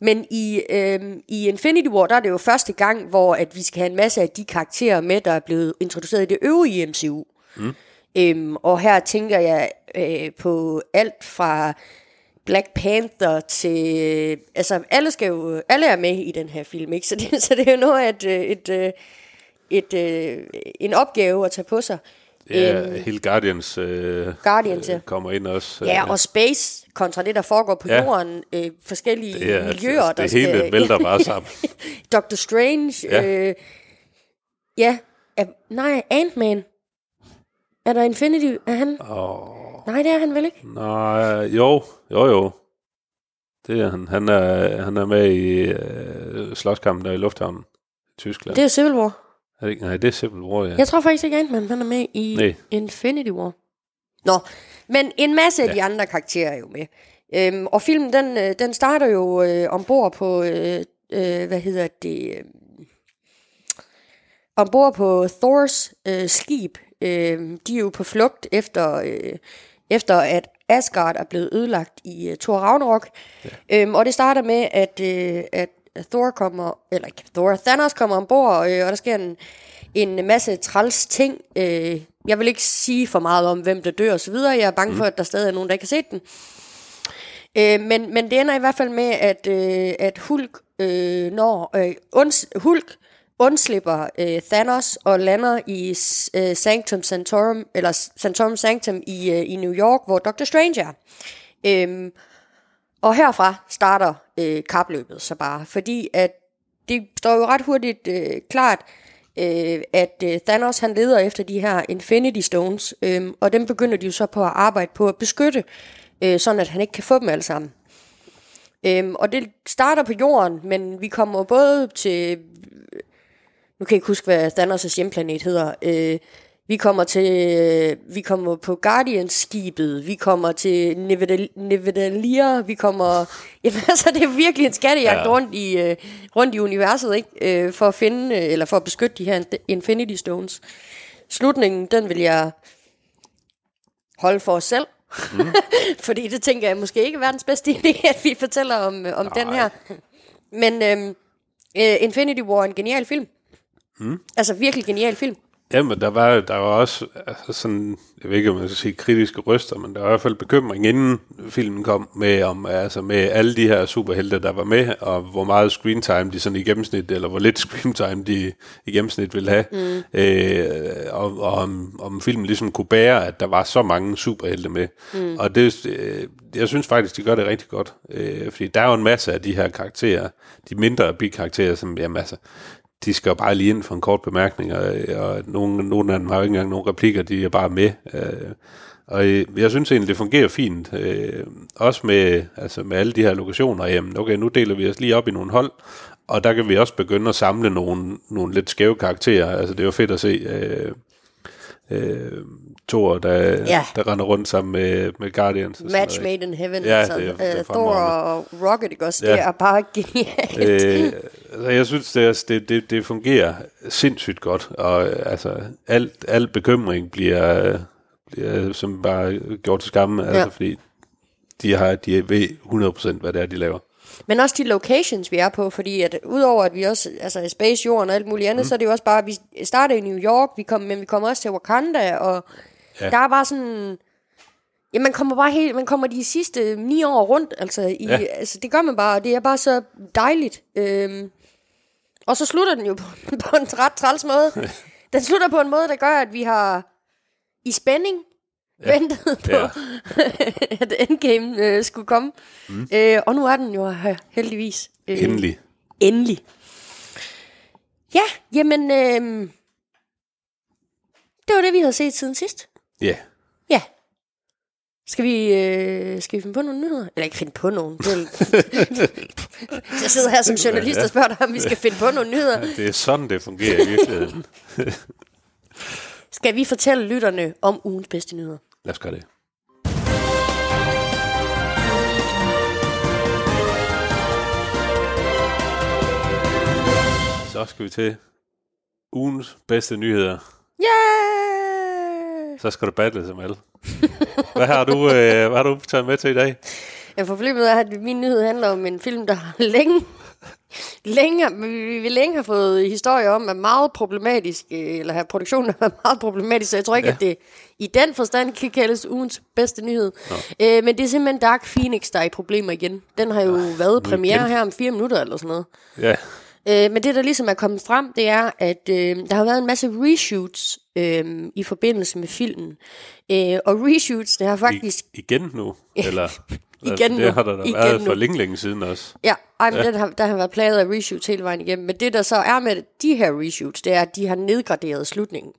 [SPEAKER 1] Men i, øh, i Infinity War, der er det jo første gang, hvor at vi skal have en masse af de karakterer med, der er blevet introduceret i det øvrige MCU. Mm. Øhm, og her tænker jeg øh, på alt fra Black Panther til... Øh, altså, alle, skal jo, alle er med i den her film, ikke? Så det, <laughs> så det er jo noget af et, øh, et, øh, et, øh, en opgave at tage på sig.
[SPEAKER 2] ja hele Guardians, øh,
[SPEAKER 1] Guardians, ja.
[SPEAKER 2] øh, kommer ind også.
[SPEAKER 1] Ja,
[SPEAKER 2] øh,
[SPEAKER 1] og space kontra det, der foregår på
[SPEAKER 2] Ja.
[SPEAKER 1] ja. jorden. Øh, forskellige
[SPEAKER 2] det, er,
[SPEAKER 1] miljøer,
[SPEAKER 2] altså,
[SPEAKER 1] der
[SPEAKER 2] det
[SPEAKER 1] skal...
[SPEAKER 2] hele vælter bare <laughs> sammen.
[SPEAKER 1] Doctor Strange.
[SPEAKER 2] Ja.
[SPEAKER 1] Ja, øh, ja. Uh, nej, Ant-Man. Er der Infinity? Er han?
[SPEAKER 2] Åh,
[SPEAKER 1] Nej, det er han vel ikke?
[SPEAKER 2] nej, jo, jo, jo. Det er han. Han er, han er med i øh, slåskampen der i lufthavnen i Tyskland.
[SPEAKER 1] Det er Civil War.
[SPEAKER 2] Er det ikke? Nej, det er Civil War, ja.
[SPEAKER 1] Jeg tror faktisk ikke, Ant-Man han er med i
[SPEAKER 2] Nej.
[SPEAKER 1] Infinity War. Nå, men en masse af
[SPEAKER 2] Ja.
[SPEAKER 1] de andre karakterer er jo med. Øhm, og filmen, den, øh, den starter jo øh, ombord på, øh, øh, hvad hedder det, øh, ombord på Thors øh, skib. Øh, de er jo på flugt efter, øh, efter at Asgard er blevet ødelagt i uh, Thor Ragnarok. Ja. Øhm, og det starter med, at, øh, at Thor kommer, eller ikke Thor, Thanos kommer ombord, øh, og der sker en, en masse træls ting. Øh, jeg vil ikke sige for meget om, hvem der dør og så videre. Jeg er bange mm. for, at der stadig er nogen, der ikke har set den. Øh, men, men det ender i hvert fald med, at, øh, at Hulk, øh, når, øh, unds, Hulk undslipper øh, Thanos og lander i øh, Sanctum Sanctorum, eller Sanctorum Sanctum i, øh, i New York, hvor Doctor Strange er. Øhm, og herfra starter øh, kapløbet så bare, fordi at det står jo ret hurtigt øh, klart, øh, at øh, Thanos han leder efter de her Infinity Stones, øh, og dem begynder de jo så på at arbejde på at beskytte, øh, sådan at han ikke kan få dem alle sammen. Øhm, og det starter på jorden, men vi kommer både til... Nu kan jeg ikke huske, hvad Thanos' hjemplanet hedder. Øh, vi kommer til... Vi kommer på Guardians-skibet. Vi kommer til Nivedalia. Vi kommer... Jamen <laughs> altså, det er virkelig en skattejagt ja. Rundt, i, øh, rundt i universet, ikke? Øh, for at finde, øh, eller for at beskytte de her Infinity Stones. Slutningen, den vil jeg holde for os selv. Mm. <laughs> Fordi det tænker jeg måske ikke er verdens bedste <laughs> idé, at vi fortæller om, øh, om den her. Men øhm, øh, Infinity War er en genial film. Mm. Altså virkelig genial film.
[SPEAKER 2] Jamen, der var, der var også altså sådan, jeg ved ikke, om man skal sige kritiske røster, men der var i hvert fald bekymring, inden filmen kom, med, om, altså med alle de her superhelte, der var med, og hvor meget screen time de sådan i gennemsnit, eller hvor lidt <laughs> screen time de i gennemsnit ville have, mm. øh, og, og om, om filmen ligesom kunne bære, at der var så mange superhelte med. Mm. Og det, øh, jeg synes faktisk, de gør det rigtig godt, øh, fordi der er jo en masse af de her karakterer, de mindre bikarakterer, som, jamen altså, de skal jo bare lige ind for en kort bemærkning, og, og nogle, nogle af dem har jo ikke engang nogle replikker, de er bare med. Øh, og øh, jeg synes egentlig, det fungerer fint. Øh, også med, altså med alle de her lokationer. Jamen, okay, nu deler vi os lige op i nogle hold, og der kan vi også begynde at samle nogle, nogle lidt skæve karakterer. Altså, det er jo fedt at se øh, øh, Thor, der,
[SPEAKER 1] Ja.
[SPEAKER 2] der render rundt sammen med, med Guardians. og
[SPEAKER 1] Match made in heaven.
[SPEAKER 2] Ja,
[SPEAKER 1] altså,
[SPEAKER 2] det er- det er
[SPEAKER 1] øh, Thor og Rocket, ikke også?
[SPEAKER 2] Ja.
[SPEAKER 1] Det er bare genialt.
[SPEAKER 2] øh, altså, jeg synes, det, er, det, det, det fungerer sindssygt godt, og altså, alt, al bekymring bliver, bliver som bare gjort til skamme, ja. altså, fordi de, har, de ved 100% hvad det er, de laver.
[SPEAKER 1] Men også de locations, vi er på, fordi at udover at vi også, altså i Space, Jorden og alt muligt andet, mm. så er det jo også bare, at vi starter i New York, vi kom, men vi kommer også til Wakanda, og ja. Der er bare sådan, ja, man kommer bare helt, man kommer de sidste ni år rundt, altså, i, ja. Altså det gør man bare, og det er bare så dejligt. Øhm, og så slutter den jo på, <laughs> på en ret træls måde. <laughs> Den slutter på en måde, der gør, at vi har i spænding ja. ventet på. Ja. <laughs> at Endgame øh, skulle komme. Mm. Øh, og nu er den jo her, heldigvis. Øh,
[SPEAKER 2] Endelig.
[SPEAKER 1] Endelig. Ja, jamen, øh, det var det, vi havde set siden sidst.
[SPEAKER 2] Ja.
[SPEAKER 1] Ja. Skal vi, øh, skal vi finde på nogle nyheder? Eller ikke finde på nogen. Det er <laughs> jeg sidder her som journalist og spørger dig, om vi skal finde på nogle nyheder.
[SPEAKER 2] Det er sådan, det fungerer i virkeligheden.
[SPEAKER 1] Skal vi fortælle lytterne om ugens bedste nyheder?
[SPEAKER 2] Lad os gøre det. Så skal vi til ugens bedste nyheder.
[SPEAKER 1] Yeah!
[SPEAKER 2] Så skal du battle som alle. Hvad har du, øh, hvad har du taget med til i dag?
[SPEAKER 1] Ja, problemet er, at min nyhed handler om en film, der har længe, længe, vi, vi længe har fået historier om, er meget problematisk, øh, eller har produktionen er meget problematisk, så jeg tror ikke, ja. At det i den forstand kan kaldes ugens bedste nyhed. Øh, men det er simpelthen Dark Phoenix, der er i problemer igen. Den har jo været premiere
[SPEAKER 2] igen.
[SPEAKER 1] her om fire minutter eller sådan noget.
[SPEAKER 2] Ja,
[SPEAKER 1] Øh, men det, der ligesom er kommet frem, det er, at øh, der har været en masse reshoots øh, i forbindelse med filmen. Øh, og reshoots, det har faktisk...
[SPEAKER 2] I, igen nu? Eller, <laughs>
[SPEAKER 1] Igen nu.
[SPEAKER 2] Det har der da
[SPEAKER 1] Igen
[SPEAKER 2] været
[SPEAKER 1] nu.
[SPEAKER 2] for længe, længe siden også.
[SPEAKER 1] Ja, ej, men ja. Den har, der har været plaget af reshoots hele vejen igennem. Men det, der så er med de her reshoots, det er, at de har nedgraderet slutningen.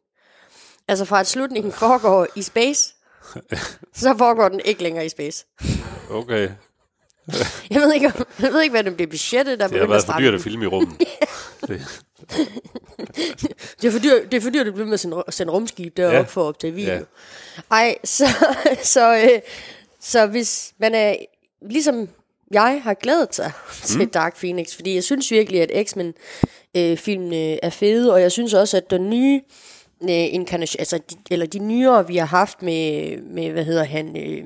[SPEAKER 1] Altså fra at slutningen foregår i space, <laughs> så foregår den ikke længere i space.
[SPEAKER 2] Okay. <laughs>
[SPEAKER 1] Jeg ved ikke, jeg ved ikke hvad det bliver budgettet, der
[SPEAKER 2] Det har været for dyrt at filme i rummet. Det- <laughs>
[SPEAKER 1] Det er for dyrt, det er for dyrt at blive med at sende, sende rumskib deroppe
[SPEAKER 2] Ja.
[SPEAKER 1] for at optage video.
[SPEAKER 2] Ja.
[SPEAKER 1] Ej, så, <laughs> så, øh, så hvis man er ligesom jeg har glædet sig <laughs> til
[SPEAKER 2] Mm.
[SPEAKER 1] Dark Phoenix, fordi jeg synes virkelig, at X-Men øh, er fede, og jeg synes også, at den nye øh, inkarnation, altså de, eller de nyere, vi har haft med, med hvad hedder han, øh,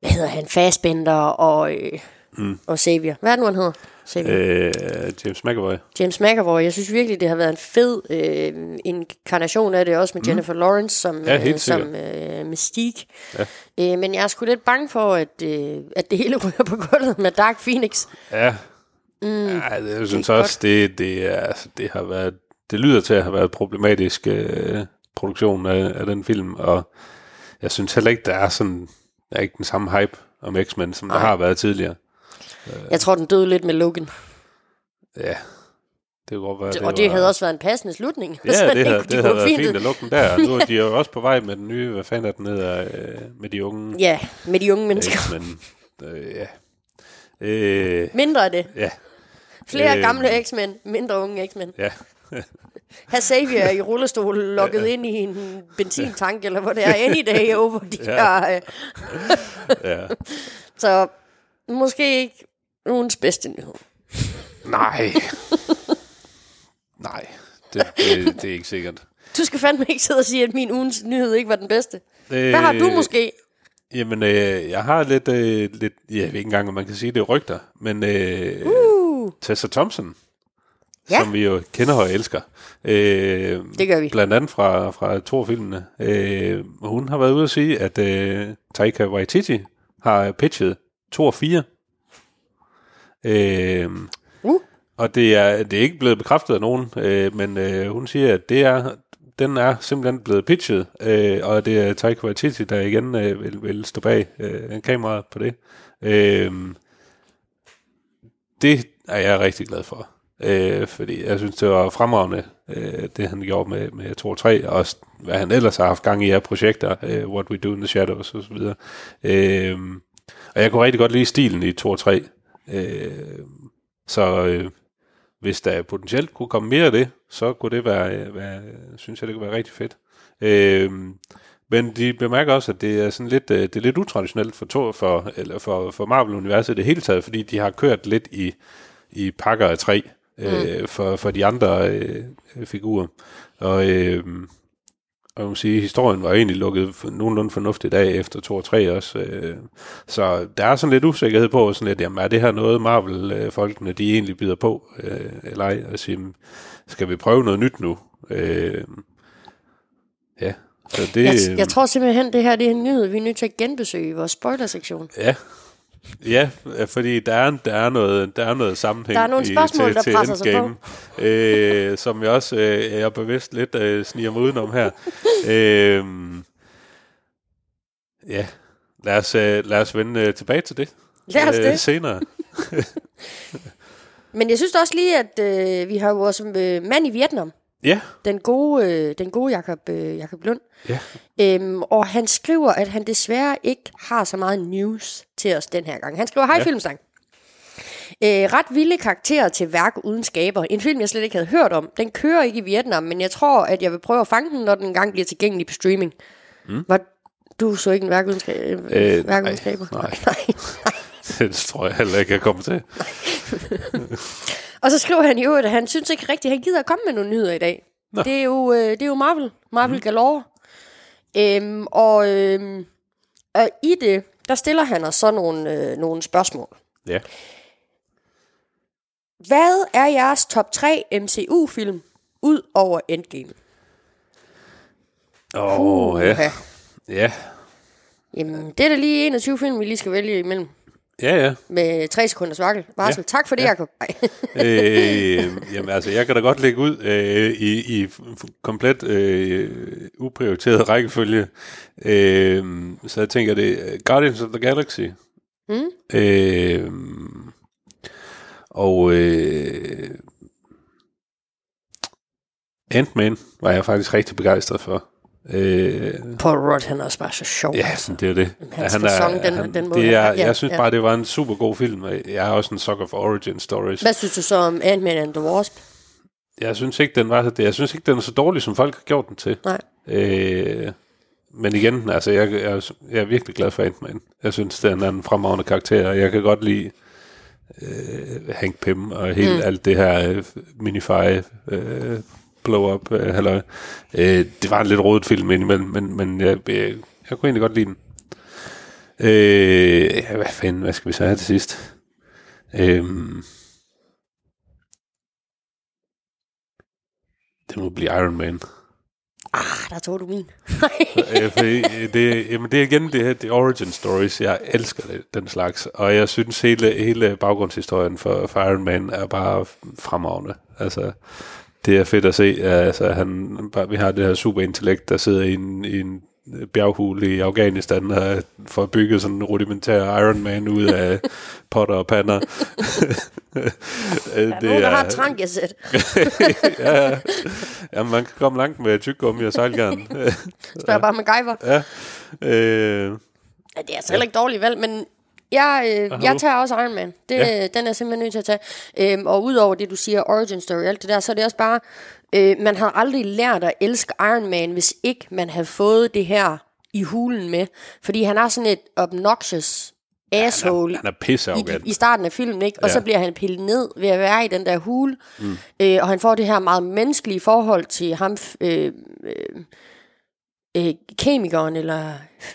[SPEAKER 1] hvad hedder han, Fassbender og, øh, mm. og Xavier. Hvad er det nu, han hedder? Xavier.
[SPEAKER 2] Øh, James McAvoy.
[SPEAKER 1] James McAvoy. Jeg synes virkelig, det har været en fed øh, inkarnation af det, også med Jennifer Lawrence som,
[SPEAKER 2] Mm. Ja,
[SPEAKER 1] øh, som øh, Mystique.
[SPEAKER 2] Ja.
[SPEAKER 1] Øh, men jeg er sgu lidt bange for, at, øh, at det hele <laughs> ryger på gulvet med Dark Phoenix.
[SPEAKER 2] Ja. Mm, ja, det, jeg synes
[SPEAKER 1] det er
[SPEAKER 2] også, det, det, er, altså, det har været, det lyder til at have været problematisk øh, produktion af, af den film, og jeg synes heller ikke, der er sådan, der er ikke den samme hype om X-Men, som der
[SPEAKER 1] Nej.
[SPEAKER 2] har været tidligere.
[SPEAKER 1] Jeg tror, den døde lidt med Logan.
[SPEAKER 2] Ja, det kunne godt være.
[SPEAKER 1] Det og det
[SPEAKER 2] var,
[SPEAKER 1] havde også været en passende slutning.
[SPEAKER 2] Ja, <laughs>
[SPEAKER 1] Så
[SPEAKER 2] det havde, det
[SPEAKER 1] gå
[SPEAKER 2] havde været fint at lukke den der. Nu er de jo også på vej med den nye, hvad fanden er den hedder, øh, med de unge
[SPEAKER 1] Ja, med de unge mennesker.
[SPEAKER 2] X-Men. Øh, ja. Øh,
[SPEAKER 1] Mindre af det.
[SPEAKER 2] ja,
[SPEAKER 1] Flere
[SPEAKER 2] Øh.
[SPEAKER 1] gamle X-Men, mindre unge X-Men.
[SPEAKER 2] ja. <laughs>
[SPEAKER 1] Har Xavier i rullestol <laughs> lukket ind i en benzintank, eller hvor det er, any day over de
[SPEAKER 2] Ja.
[SPEAKER 1] her... Øh,
[SPEAKER 2] ja.
[SPEAKER 1] så måske ikke ugens bedste nyhed.
[SPEAKER 2] Nej. <laughs> Nej, det, det, det er ikke sikkert.
[SPEAKER 1] Du skal fandme ikke sidde og sige, at min ugens nyhed ikke var den bedste.
[SPEAKER 2] Øh,
[SPEAKER 1] Hvad har du måske?
[SPEAKER 2] Jamen, øh, jeg har lidt, øh, lidt, jeg ved ikke engang, om man kan sige, det er rygter, men øh,
[SPEAKER 1] Uh,
[SPEAKER 2] Tessa Thompson,
[SPEAKER 1] Ja.
[SPEAKER 2] som vi jo kender og elsker, øh,
[SPEAKER 1] det gør vi.
[SPEAKER 2] blandt andet fra, fra to filmene, øh, hun har været ude at sige, at øh, Taika Waititi har pitchet 2 og 4. Øh,
[SPEAKER 1] Uh.
[SPEAKER 2] og det er, det er ikke blevet bekræftet af nogen, øh, men øh, hun siger, at det er, den er simpelthen blevet pitchet, øh, og det er Taika Waititi, der igen øh, vil, vil stå bag øh, kameraet på det. Øh, det er jeg rigtig glad for, øh, fordi jeg synes, det var fremragende, øh, det han gjorde med, med 2 og 3, og også hvad han ellers har haft gang i af projekter, øh, What We Do in the Shadows osv. Øh, og jeg kunne rigtig godt lide stilen i 2 og 3. Øh, så øh, hvis der potentielt kunne komme mere af det, så kunne det være, være synes jeg, det kunne være rigtig fedt. Øh, men de bemærker også, at det er sådan lidt, øh, det er lidt utraditionelt for, to, for, eller for, for Marvel-universet i det hele taget, fordi de har kørt lidt i, i pakker af tre øh, for, for de andre øh, figurer. Og, øh, og må sige, historien var egentlig lukket for, nogenlunde fornuftigt af efter 2 og 3 også. Øh, så der er sådan lidt usikkerhed på, sådan lidt, jamen, er det her noget Marvel-folkene, de egentlig byder på, øh, eller ej? Og sige, skal vi prøve noget nyt nu? Øh, ja, så det...
[SPEAKER 1] Jeg, jeg tror simpelthen, det her det er en nyhed, vi er nødt til at genbesøge i vores spoiler-sektion.
[SPEAKER 2] Ja, ja, fordi der er, der er, noget, der er noget sammenhæng
[SPEAKER 1] Der er nogle
[SPEAKER 2] i-
[SPEAKER 1] spørgsmål,
[SPEAKER 2] til,
[SPEAKER 1] der
[SPEAKER 2] til
[SPEAKER 1] presser sig på.
[SPEAKER 2] Endgame, øh, som jeg også øh, er bevidst lidt øh, sniger mig udenom her. øh, ja, lad os, øh, lad os vende øh, tilbage til det,
[SPEAKER 1] Lad os det.
[SPEAKER 2] senere. <laughs>
[SPEAKER 1] Men jeg synes også lige, at øh, vi har vores øh, mand i Vietnam,
[SPEAKER 2] Ja,
[SPEAKER 1] den gode, øh, den gode Jakob, øh, Jakob Lund.
[SPEAKER 2] ja.
[SPEAKER 1] Øhm, og han skriver, at han desværre ikke har så meget news til os den her gang. Han skriver, hej
[SPEAKER 2] Ja.
[SPEAKER 1] filmstang. Øh, ret vilde karakterer til værk uden skaber. En film, jeg slet ikke havde hørt om. Den kører ikke i Vietnam, men jeg tror, at jeg vil prøve at fange den, når den engang bliver tilgængelig på streaming. Mm. Var, du så ikke en værk uden, ska- øh, værk
[SPEAKER 2] nej,
[SPEAKER 1] uden skaber?
[SPEAKER 2] nej. <laughs>
[SPEAKER 1] nej. <laughs>
[SPEAKER 2] det tror jeg heller ikke, jeg kommer til. <laughs>
[SPEAKER 1] Og så skriver han jo, at han synes ikke rigtigt, at han gider at komme med nogle nyheder i dag.
[SPEAKER 2] Nå.
[SPEAKER 1] Det er, jo, øh, det er jo Marvel. Marvel mm. galore. Øhm, og, øhm, og i det, der stiller han os så nogle, øh, nogle spørgsmål.
[SPEAKER 2] Ja.
[SPEAKER 1] Hvad er jeres top 3 MCU-film ud over Endgame?
[SPEAKER 2] Åh, oh, ja. Ja,
[SPEAKER 1] Jamen, det er da lige 21 film, vi lige skal vælge imellem.
[SPEAKER 2] Ja, ja.
[SPEAKER 1] Med 3 sekunders varsel. varsel.
[SPEAKER 2] Ja.
[SPEAKER 1] Tak for det,
[SPEAKER 2] Ja.
[SPEAKER 1] Jacob.
[SPEAKER 2] Øh, jamen altså, jeg kan da godt lægge ud øh, i, i komplet øh, uprioriteret rækkefølge. Øh, så jeg tænker, det er Guardians of the Galaxy.
[SPEAKER 1] Mm.
[SPEAKER 2] Øh, og øh, Ant-Man var jeg faktisk rigtig begejstret for. Øh,
[SPEAKER 1] Paul Rudd, han er også bare så sjov.
[SPEAKER 2] ja, sådan, det er det.
[SPEAKER 1] Hans facon, den- den måde,
[SPEAKER 2] det
[SPEAKER 1] han
[SPEAKER 2] er,
[SPEAKER 1] har- ja,
[SPEAKER 2] jeg synes
[SPEAKER 1] ja.
[SPEAKER 2] bare, det var en super god film. Jeg er også en sucker for origin stories.
[SPEAKER 1] Hvad synes du så om Ant-Man and the Wasp?
[SPEAKER 2] Jeg synes ikke, den var det. Jeg synes ikke, den er så dårlig, som folk har gjort den til.
[SPEAKER 1] Nej.
[SPEAKER 2] Øh, men igen, altså, jeg, jeg, jeg er virkelig glad for Ant-Man. Jeg synes, det er en fremragende karakter, og jeg kan godt lide øh, Hank Pym og helt mm. alt det her øh, minify øh, blow-up. Øh, halløj. øh, det var en lidt rodet film indimellem, men, men jeg, jeg, jeg kunne egentlig godt lide den. Øh, ja, hvad fanden, hvad skal vi så have til sidst? Øh, det må blive Iron Man.
[SPEAKER 1] Ah, der tog du min. <laughs>
[SPEAKER 2] øh, fordi øh, det, jamen det er igen det her, det origin stories. Jeg elsker det, den slags. Og jeg synes, hele, hele baggrundshistorien for, for Iron Man er bare fremragende. Altså, det er fedt at se. Altså, han, bare, vi har det her superintellekt, der sidder i en, i en bjerghule i Afghanistan og får bygget sådan en rudimentær Iron Man ud af <laughs> potter og pander. <laughs> <laughs>
[SPEAKER 1] Der er nogen, der har et trankesæt.
[SPEAKER 2] ja, ja, man kan komme langt med tyggegummi og sejlgarn.
[SPEAKER 1] Spørger bare MacGyver.
[SPEAKER 2] ja. Øh,
[SPEAKER 1] Ja, det er altså heller ikke dårligt valg, men jeg, øh, jeg tager også Iron Man. Det,
[SPEAKER 2] Ja.
[SPEAKER 1] ja. Den er simpelthen nødt til at tage. Øhm, og udover det, du siger, origin story og alt det der, så er det også bare, øh, man har aldrig lært at elske Iron Man, hvis ikke man havde fået det her i hulen med. Fordi han er sådan et obnoxious asshole
[SPEAKER 2] han er pisse
[SPEAKER 1] i,
[SPEAKER 2] arrogant.
[SPEAKER 1] i starten af filmen, ikke? Og
[SPEAKER 2] Ja.
[SPEAKER 1] så bliver han pillet ned ved at være i den der hule. Mm. Øh, og han får det her meget menneskelige forhold til ham, øh, øh, øh, kemikeren eller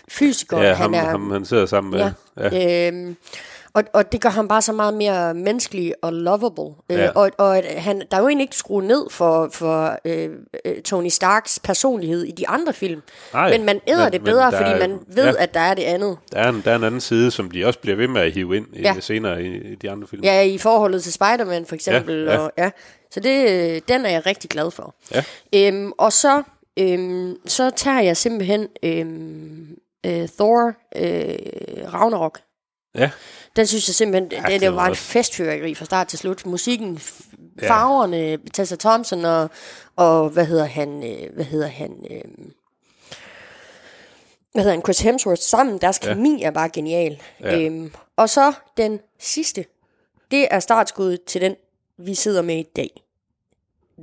[SPEAKER 1] fysikeren.
[SPEAKER 2] Ja,
[SPEAKER 1] han
[SPEAKER 2] ham,
[SPEAKER 1] er,
[SPEAKER 2] ham, han sidder sammen med.
[SPEAKER 1] Ja.
[SPEAKER 2] Ja.
[SPEAKER 1] Øhm, og, og det gør ham bare så meget mere menneskelig og lovable. Øh,
[SPEAKER 2] Ja.
[SPEAKER 1] og og at han, der er jo egentlig ikke skruet ned for, for øh, øh, Tony Starks personlighed i de andre film.
[SPEAKER 2] Nej,
[SPEAKER 1] men man æder
[SPEAKER 2] men-
[SPEAKER 1] det bedre, fordi
[SPEAKER 2] er-
[SPEAKER 1] man ved,
[SPEAKER 2] ja.
[SPEAKER 1] at der er det andet.
[SPEAKER 2] Der, er en, der er en anden side, som de også bliver ved med at hive ind i,
[SPEAKER 1] Ja.
[SPEAKER 2] senere i, i de andre film.
[SPEAKER 1] Ja, i forholdet til Spider-Man for eksempel.
[SPEAKER 2] Ja, ja.
[SPEAKER 1] Og, ja. Så det, øh, den er jeg rigtig glad for.
[SPEAKER 2] Ja.
[SPEAKER 1] Øhm, og så, øhm, så tager jeg simpelthen øhm, øh, Thor øh, Ragnarok.
[SPEAKER 2] ja.
[SPEAKER 1] Den synes jeg simpelthen, ja, det,
[SPEAKER 2] det var
[SPEAKER 1] en festfyrværkeri fra start til slut. Musikken,
[SPEAKER 2] Ja.
[SPEAKER 1] farverne, Tessa Thompson og, og hvad hedder han, øh, hvad hedder han, øh, hvad hedder han, Chris Hemsworth sammen, deres
[SPEAKER 2] Ja.
[SPEAKER 1] kemi er bare genial.
[SPEAKER 2] Ja.
[SPEAKER 1] Øhm, og så den sidste, det er startskuddet til den, vi sidder med i dag.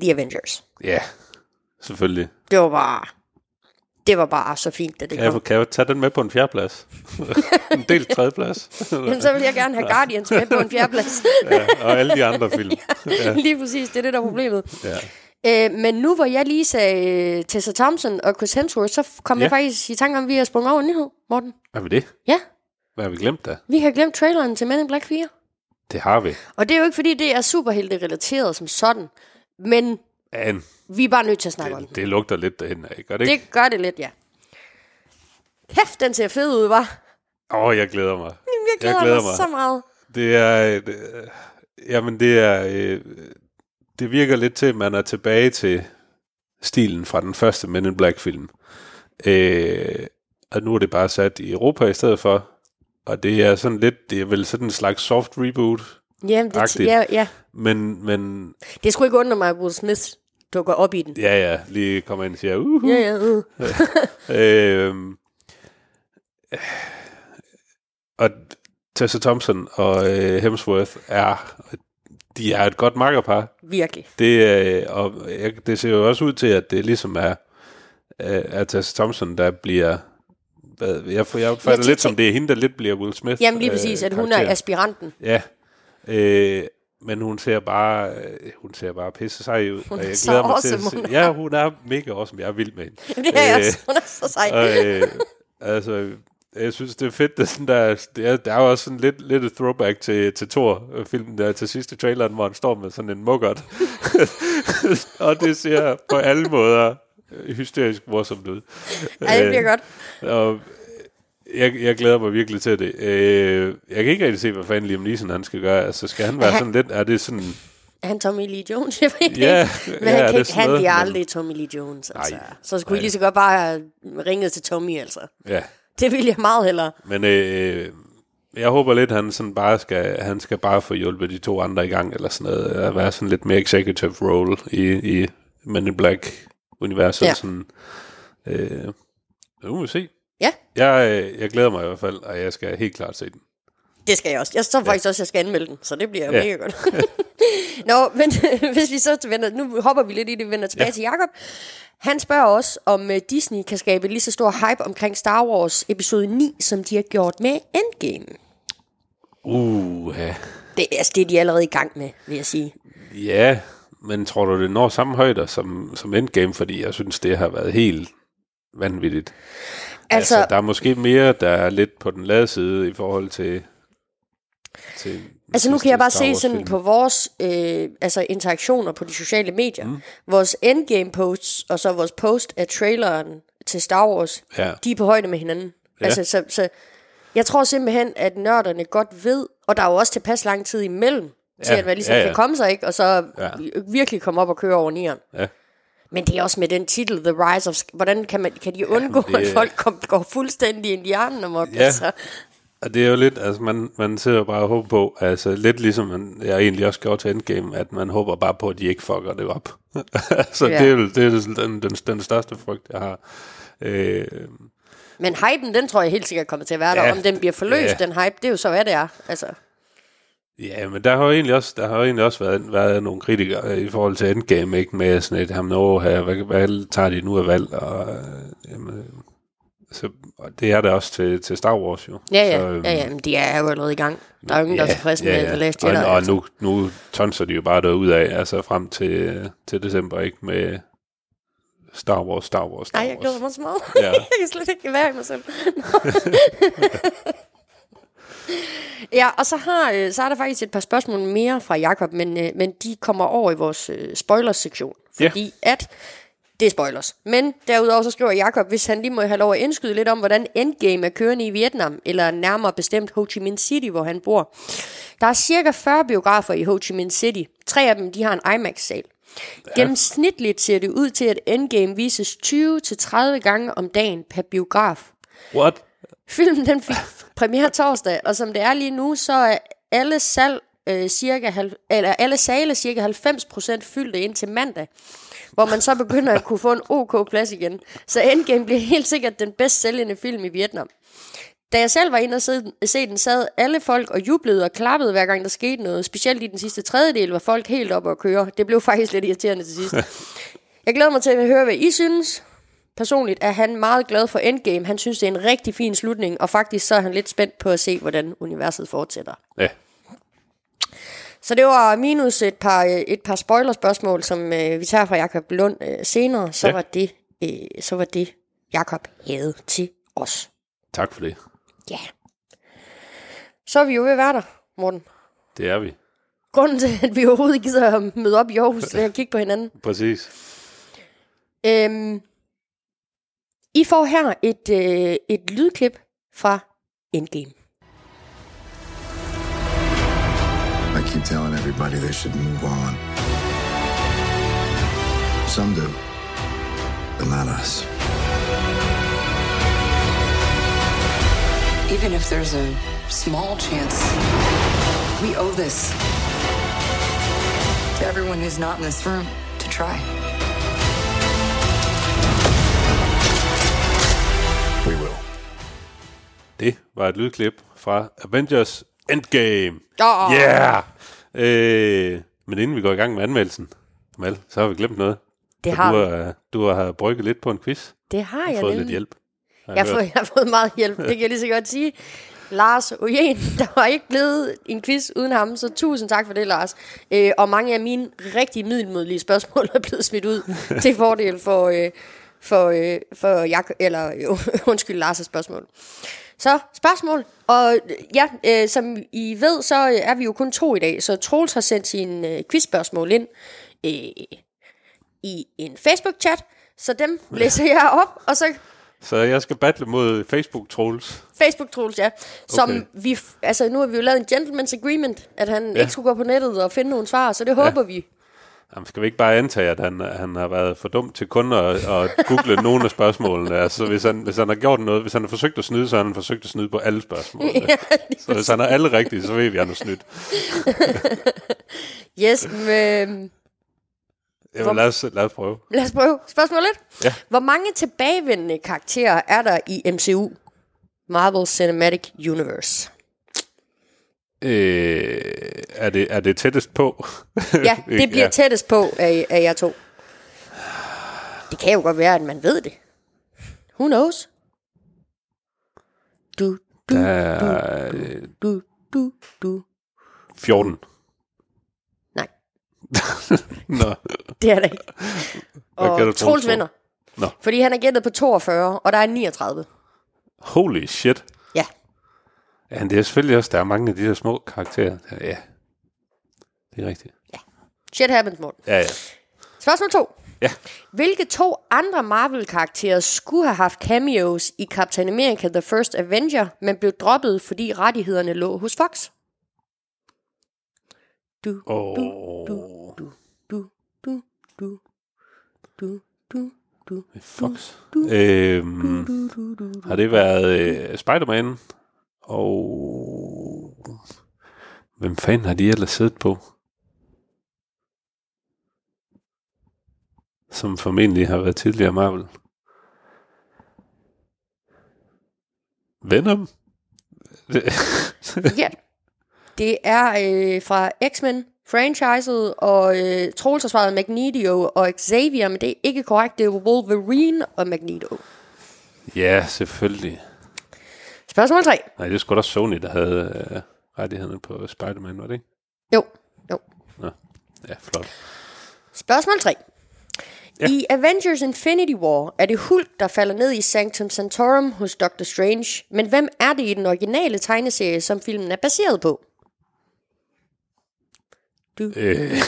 [SPEAKER 1] The Avengers.
[SPEAKER 2] ja, selvfølgelig.
[SPEAKER 1] Det var bare, det var bare så fint, at det
[SPEAKER 2] Kan
[SPEAKER 1] kom.
[SPEAKER 2] jeg, kan jeg tage den med på en fjerdeplads? <laughs> en del tredjeplads? <laughs>
[SPEAKER 1] Jamen, så vil jeg gerne have Guardians med på en fjerdeplads. <laughs>
[SPEAKER 2] ja, og alle de andre film.
[SPEAKER 1] ja. Lige præcis, det er det, der er problemet.
[SPEAKER 2] Ja.
[SPEAKER 1] Øh, men nu hvor jeg lige sagde øh, Tessa Thompson og Chris Hemsworth, så kom ja. jeg faktisk i tanke om, at vi har sprunget over en nyhed, Morten.
[SPEAKER 2] Er vi det?
[SPEAKER 1] Ja,
[SPEAKER 2] Hvad har vi glemt da?
[SPEAKER 1] vi har glemt traileren til Men in Black 4.
[SPEAKER 2] Det har vi.
[SPEAKER 1] Og det er jo ikke, fordi det er superhelte-relateret som sådan, men
[SPEAKER 2] Men
[SPEAKER 1] vi er bare nødt til at snakke om
[SPEAKER 2] det,
[SPEAKER 1] den.
[SPEAKER 2] det lugter lidt derhen af, gør det ikke?
[SPEAKER 1] Det gør det lidt, ja. Kæft, den ser fed ud, var.
[SPEAKER 2] Åh, oh, jeg glæder mig.
[SPEAKER 1] Jeg glæder,
[SPEAKER 2] Jeg glæder
[SPEAKER 1] mig,
[SPEAKER 2] mig.
[SPEAKER 1] så meget.
[SPEAKER 2] Det er... Øh, jamen, det er... Øh, det virker lidt til, at man er tilbage til stilen fra den første Men in Black-film. Øh, og nu er det bare sat i Europa i stedet for. Og det er sådan lidt... Det er vel sådan en slags soft reboot.
[SPEAKER 1] Jamen, det, ja, ja.
[SPEAKER 2] Men, men
[SPEAKER 1] det skulle ikke undre mig, at Will Smith dukker op i den.
[SPEAKER 2] ja, ja, lige kommer ind og siger... Uhu.
[SPEAKER 1] Ja, ja, uh. <laughs>
[SPEAKER 2] Øhm, og Tessa Thompson og øh, Hemsworth er de er et godt makkerpar.
[SPEAKER 1] virkelig.
[SPEAKER 2] Det, øh, og jeg, det ser jo også ud til, at det ligesom er, øh, er Tessa Thompson, der bliver... Hvad, jeg, jeg opfatter
[SPEAKER 1] tænk-
[SPEAKER 2] lidt som, det er hende, der lidt bliver Will Smith.
[SPEAKER 1] Jamen lige præcis, at hun er aspiranten.
[SPEAKER 2] Ja, øh, men hun ser bare, øh, hun ser bare pisse sej ud.
[SPEAKER 1] Hun
[SPEAKER 2] og
[SPEAKER 1] er
[SPEAKER 2] jeg
[SPEAKER 1] så
[SPEAKER 2] glæder mig
[SPEAKER 1] awesome,
[SPEAKER 2] til at
[SPEAKER 1] hun
[SPEAKER 2] se. Ja, hun er mega awesome. Jeg er vild med hende. <laughs>
[SPEAKER 1] Det er
[SPEAKER 2] Øh,
[SPEAKER 1] også. Hun er så sej.
[SPEAKER 2] og, øh, altså, jeg synes, det er fedt, det er sådan der, det er, der er jo også sådan lidt, lidt et throwback til, til Thor-filmen der til sidste traileren, hvor han står med sådan en muggert. <laughs> og det ser på alle måder hysterisk morsomt ud.
[SPEAKER 1] Ja, det bliver
[SPEAKER 2] Øh,
[SPEAKER 1] godt.
[SPEAKER 2] Og jeg, jeg glæder mig virkelig til det. Øh, jeg kan ikke rigtig se, hvad fanden Liam Neeson han skal gøre. Altså, skal han være sådan lidt... Er det sådan...
[SPEAKER 1] Er han Tommy Lee Jones? Jeg ved det
[SPEAKER 2] Ja,
[SPEAKER 1] ikke. Men
[SPEAKER 2] ja,
[SPEAKER 1] han, kan, ikke- han
[SPEAKER 2] noget,
[SPEAKER 1] bliver
[SPEAKER 2] men-
[SPEAKER 1] aldrig Tommy Lee Jones. Altså.
[SPEAKER 2] Nej,
[SPEAKER 1] så skulle
[SPEAKER 2] nej.
[SPEAKER 1] I lige så godt bare have ringet til Tommy, altså.
[SPEAKER 2] Ja,
[SPEAKER 1] Det vil jeg meget hellere.
[SPEAKER 2] Men øh, jeg håber lidt, han sådan bare skal, han skal bare få hjulpet de to andre i gang, eller sådan noget, at være sådan lidt mere executive role i, i Men in Black-universet.
[SPEAKER 1] Ja.
[SPEAKER 2] Sådan, øh, nu må vi se.
[SPEAKER 1] Ja,
[SPEAKER 2] Jeg, øh, jeg glæder mig i hvert fald, og jeg skal helt klart se den.
[SPEAKER 1] det skal jeg også. Jeg tror faktisk også, jeg skal anmelde den, så det bliver ja. Mega godt. <laughs> Nå, men <laughs> hvis vi så vender, nu hopper vi lidt i det, vender tilbage ja.
[SPEAKER 2] Ja.
[SPEAKER 1] til Jakob. Han spørger også, om øh, Disney kan skabe lige så stor hype omkring Star Wars episode 9, som de har gjort med Endgame.
[SPEAKER 2] Uh, ja.
[SPEAKER 1] Det, altså, det er de allerede i gang med, vil jeg sige.
[SPEAKER 2] ja, men tror du, det når samme højder som, som Endgame? Fordi jeg synes, det har været helt vanvittigt.
[SPEAKER 1] Altså,
[SPEAKER 2] altså, der er måske mere, der er lidt på den lade side i forhold til... til
[SPEAKER 1] Altså nu kan jeg bare se sådan på vores øh, altså interaktioner på de sociale medier. Mm. Vores endgame posts og så vores post af traileren til Star Wars,
[SPEAKER 2] Ja.
[SPEAKER 1] de er på højde med hinanden. Ja. Altså, så, så jeg tror simpelthen, at nørderne godt ved, og der er jo også tilpas lang tid imellem, til
[SPEAKER 2] Ja,
[SPEAKER 1] at man ligesom
[SPEAKER 2] ja,
[SPEAKER 1] ja. kan komme sig, ikke? Og så
[SPEAKER 2] Ja.
[SPEAKER 1] virkelig komme op og køre over nieren.
[SPEAKER 2] Ja.
[SPEAKER 1] Men det er også med den titel, The Rise of... Hvordan kan, man, kan de undgå,
[SPEAKER 2] det-
[SPEAKER 1] at folk kom, går fuldstændig ind i hjernen amok?
[SPEAKER 2] Ja.
[SPEAKER 1] Altså.
[SPEAKER 2] Og det er jo lidt, altså man, man sidder bare og håber på, altså lidt ligesom man, jeg egentlig også gjorde til Endgame, at man håber bare på, at de ikke fucker det op. <laughs> så
[SPEAKER 1] Ja.
[SPEAKER 2] ja. det er det er den, den, den største frygt, jeg har. Øh,
[SPEAKER 1] Men hypen, den tror jeg helt sikkert kommer til at være der.
[SPEAKER 2] Ja.
[SPEAKER 1] Om den bliver forløst,
[SPEAKER 2] Ja.
[SPEAKER 1] den hype, det er jo så, hvad det er. Altså,
[SPEAKER 2] ja, men der har jo egentlig også, der har jo egentlig også været, været nogle kritikere øh, i forhold til Endgame, ikke med sådan et, ham nå her, hvad, hvad tager de nu af valg, og, øh, jamen, så, og det er der også til, til Star Wars jo.
[SPEAKER 1] ja, ja,
[SPEAKER 2] så, øhm,
[SPEAKER 1] ja, ja, men de er jo allerede i gang. Der er jo ingen, der er tilfreds med The Last Jedi.
[SPEAKER 2] Og, og
[SPEAKER 1] altså.
[SPEAKER 2] nu, nu tonser de jo bare derud af, altså frem til, til december, ikke med Star Wars, Star Wars, Star
[SPEAKER 1] Nej, jeg
[SPEAKER 2] Wars.
[SPEAKER 1] glæder mig så meget.
[SPEAKER 2] Ja. <laughs>
[SPEAKER 1] jeg kan slet ikke være i mig selv. <laughs> <laughs> ja, og så, har, øh, så er der faktisk et par spørgsmål mere fra Jakob, men, øh, men de kommer over i vores øh, spoilers-sektion.
[SPEAKER 2] Ja.
[SPEAKER 1] Fordi at det er spoilers. Men derudover så skriver Jakob, hvis han lige må have lov at indskyde lidt om, hvordan Endgame er kørende i Vietnam, eller nærmere bestemt Ho Chi Minh City, hvor han bor. Der er cirka 40 biografer i Ho Chi Minh City. Tre af dem de har en IMAX-sal. Gennemsnitligt ser det ud til, at Endgame vises 20-30 gange om dagen per biograf.
[SPEAKER 2] What?
[SPEAKER 1] Filmen den fik premiere torsdag, og som det er lige nu, så er alle salg øh, cirka halv, eller alle sale cirka 90% fyldte ind til mandag, hvor man så begynder at kunne få en OK plads igen. Så Endgame bliver helt sikkert den bedst sælgende film i Vietnam. Da jeg selv var inde og se, se den, sad alle folk og jublede og klappede, hver gang der skete noget. Specielt i den sidste tredjedel var folk helt oppe at køre. Det blev faktisk lidt irriterende til sidst. Jeg glæder mig til at høre, hvad I synes. Personligt er han meget glad for Endgame. Han synes, det er en rigtig fin slutning, og faktisk så er han lidt spændt på at se, hvordan universet fortsætter.
[SPEAKER 2] Ja.
[SPEAKER 1] Så det var minus et par, et par spoilerspørgsmål, som øh, vi tager fra Jakob Lund øh, senere. Så, ja.
[SPEAKER 2] Ja.
[SPEAKER 1] var det, øh, så var det, Jakob havde til os.
[SPEAKER 2] Tak for det.
[SPEAKER 1] Ja. Så er vi jo ved at være der, Morten.
[SPEAKER 2] Det er vi.
[SPEAKER 1] Grunden til, at vi overhovedet gider at møde op i Aarhus, er at kigge på hinanden.
[SPEAKER 2] Præcis.
[SPEAKER 1] Øhm, I får her et, øh, et lydklip fra Endgame.
[SPEAKER 3] I keep telling everybody they should move on. Some do, but not us.
[SPEAKER 4] Even if there's a small chance, we owe this to everyone who's not in this room to try.
[SPEAKER 2] Var et lydklip fra Avengers Endgame.
[SPEAKER 1] Åh.
[SPEAKER 2] Yeah! Øh, men inden vi går i gang med anmeldelsen, Mal, så har vi glemt noget.
[SPEAKER 1] Det har
[SPEAKER 2] du har, du har brygget lidt på en quiz.
[SPEAKER 1] Det har
[SPEAKER 2] Jeg
[SPEAKER 1] jeg
[SPEAKER 2] har fået
[SPEAKER 1] nemlig.
[SPEAKER 2] lidt hjælp.
[SPEAKER 1] Jeg har, fået, jeg har fået meget hjælp, det kan jeg lige så godt sige. Lars Ojen, <laughs> der var ikke blevet en quiz uden ham, så tusind tak for det, Lars. Øh, og mange af mine rigtig middelmodelige spørgsmål er blevet smidt ud <laughs> til fordel for, øh, for, øh, for Jak eller jo, <laughs> undskyld, Lars' spørgsmål. Så spørgsmål, og ja, øh, som I ved, så er vi jo kun to i dag, så Troels har sendt sin øh, quizspørgsmål ind øh, i en Facebook-chat, så dem læser jeg op, og så
[SPEAKER 2] Så jeg skal battle mod Facebook Trolls.
[SPEAKER 1] Facebook Troels, ja. Som
[SPEAKER 2] Okay.
[SPEAKER 1] vi, altså nu har vi jo lavet en gentleman's agreement, at han ja.
[SPEAKER 2] Ja.
[SPEAKER 1] ikke skulle gå på nettet og finde nogle svar, så det håber vi.
[SPEAKER 2] Jamen, skal vi ikke bare antage, at han, han har været for dum til kun at, at google <laughs> nogle af spørgsmålene? Altså, hvis han, hvis han har gjort noget, hvis han har forsøgt at snyde, så har han forsøgt at snyde på alle spørgsmålene. <laughs>
[SPEAKER 1] Ja,
[SPEAKER 2] så hvis han har alle rigtige, så ved vi, at han har snydt. <laughs>
[SPEAKER 1] Yes, men,
[SPEAKER 2] Jamen, lad, os, lad os prøve.
[SPEAKER 1] Lad os prøve. Spørgsmål 1.
[SPEAKER 2] Ja.
[SPEAKER 1] Hvor mange tilbagevendende karakterer er der i MCU? Marvel Cinematic Universe.
[SPEAKER 2] Øh, er, det, er det tættest på?
[SPEAKER 1] Ja, <laughs> det bliver
[SPEAKER 2] Ja.
[SPEAKER 1] tættest på af, af jer to. Det kan jo godt være, at man ved det. Who knows? Du, du,
[SPEAKER 2] Der øh,
[SPEAKER 1] du, du, du.
[SPEAKER 2] 14.
[SPEAKER 1] Nej, <laughs>
[SPEAKER 2] Nå,
[SPEAKER 1] det er det ikke. Og Troels vinder.
[SPEAKER 2] Nå.
[SPEAKER 1] Fordi han er gættet på 42, og der er 39.
[SPEAKER 2] holy shit.
[SPEAKER 1] Ja.
[SPEAKER 2] Ja, det er selvfølgelig også, der er mange af de her små karakterer. Ja, det er rigtigt.
[SPEAKER 1] Shit happens, Morten.
[SPEAKER 2] Ja, ja.
[SPEAKER 1] Spørgsmål 2.
[SPEAKER 2] Ja.
[SPEAKER 1] Hvilke to andre Marvel-karakterer skulle have haft cameos i Captain America The First Avenger, men blev droppet, fordi rettighederne lå hos Fox? Du,
[SPEAKER 2] Åh.
[SPEAKER 1] du, du, du, du, du, du, du, du, du,
[SPEAKER 2] Fox. Øhm, har det været øh, Spider-Man? Og... Hvem fanden har de ellers siddet på? Som formentlig har været tidligere Marvel. Venom? <laughs>
[SPEAKER 1] Ja. Det er øh, fra X-Men franchiset, og øh, Troels har svaret Magneto og Xavier, men det er ikke korrekt. Det er Wolverine og Magneto.
[SPEAKER 2] ja, selvfølgelig.
[SPEAKER 1] Spørgsmål 3.
[SPEAKER 2] Nej, det skulle da Sony, der havde øh, rettighederne på Spider-Man, var det ikke?
[SPEAKER 1] Jo, jo.
[SPEAKER 2] Nå, ja, flot.
[SPEAKER 1] Spørgsmål 3.
[SPEAKER 2] Ja.
[SPEAKER 1] Ja. I Avengers Infinity War er det Hulk, der falder ned i Sanctum Sanctorum hos Doctor Strange. Men hvem er det i den originale tegneserie, som filmen er baseret på? Du.
[SPEAKER 2] Øh, <laughs>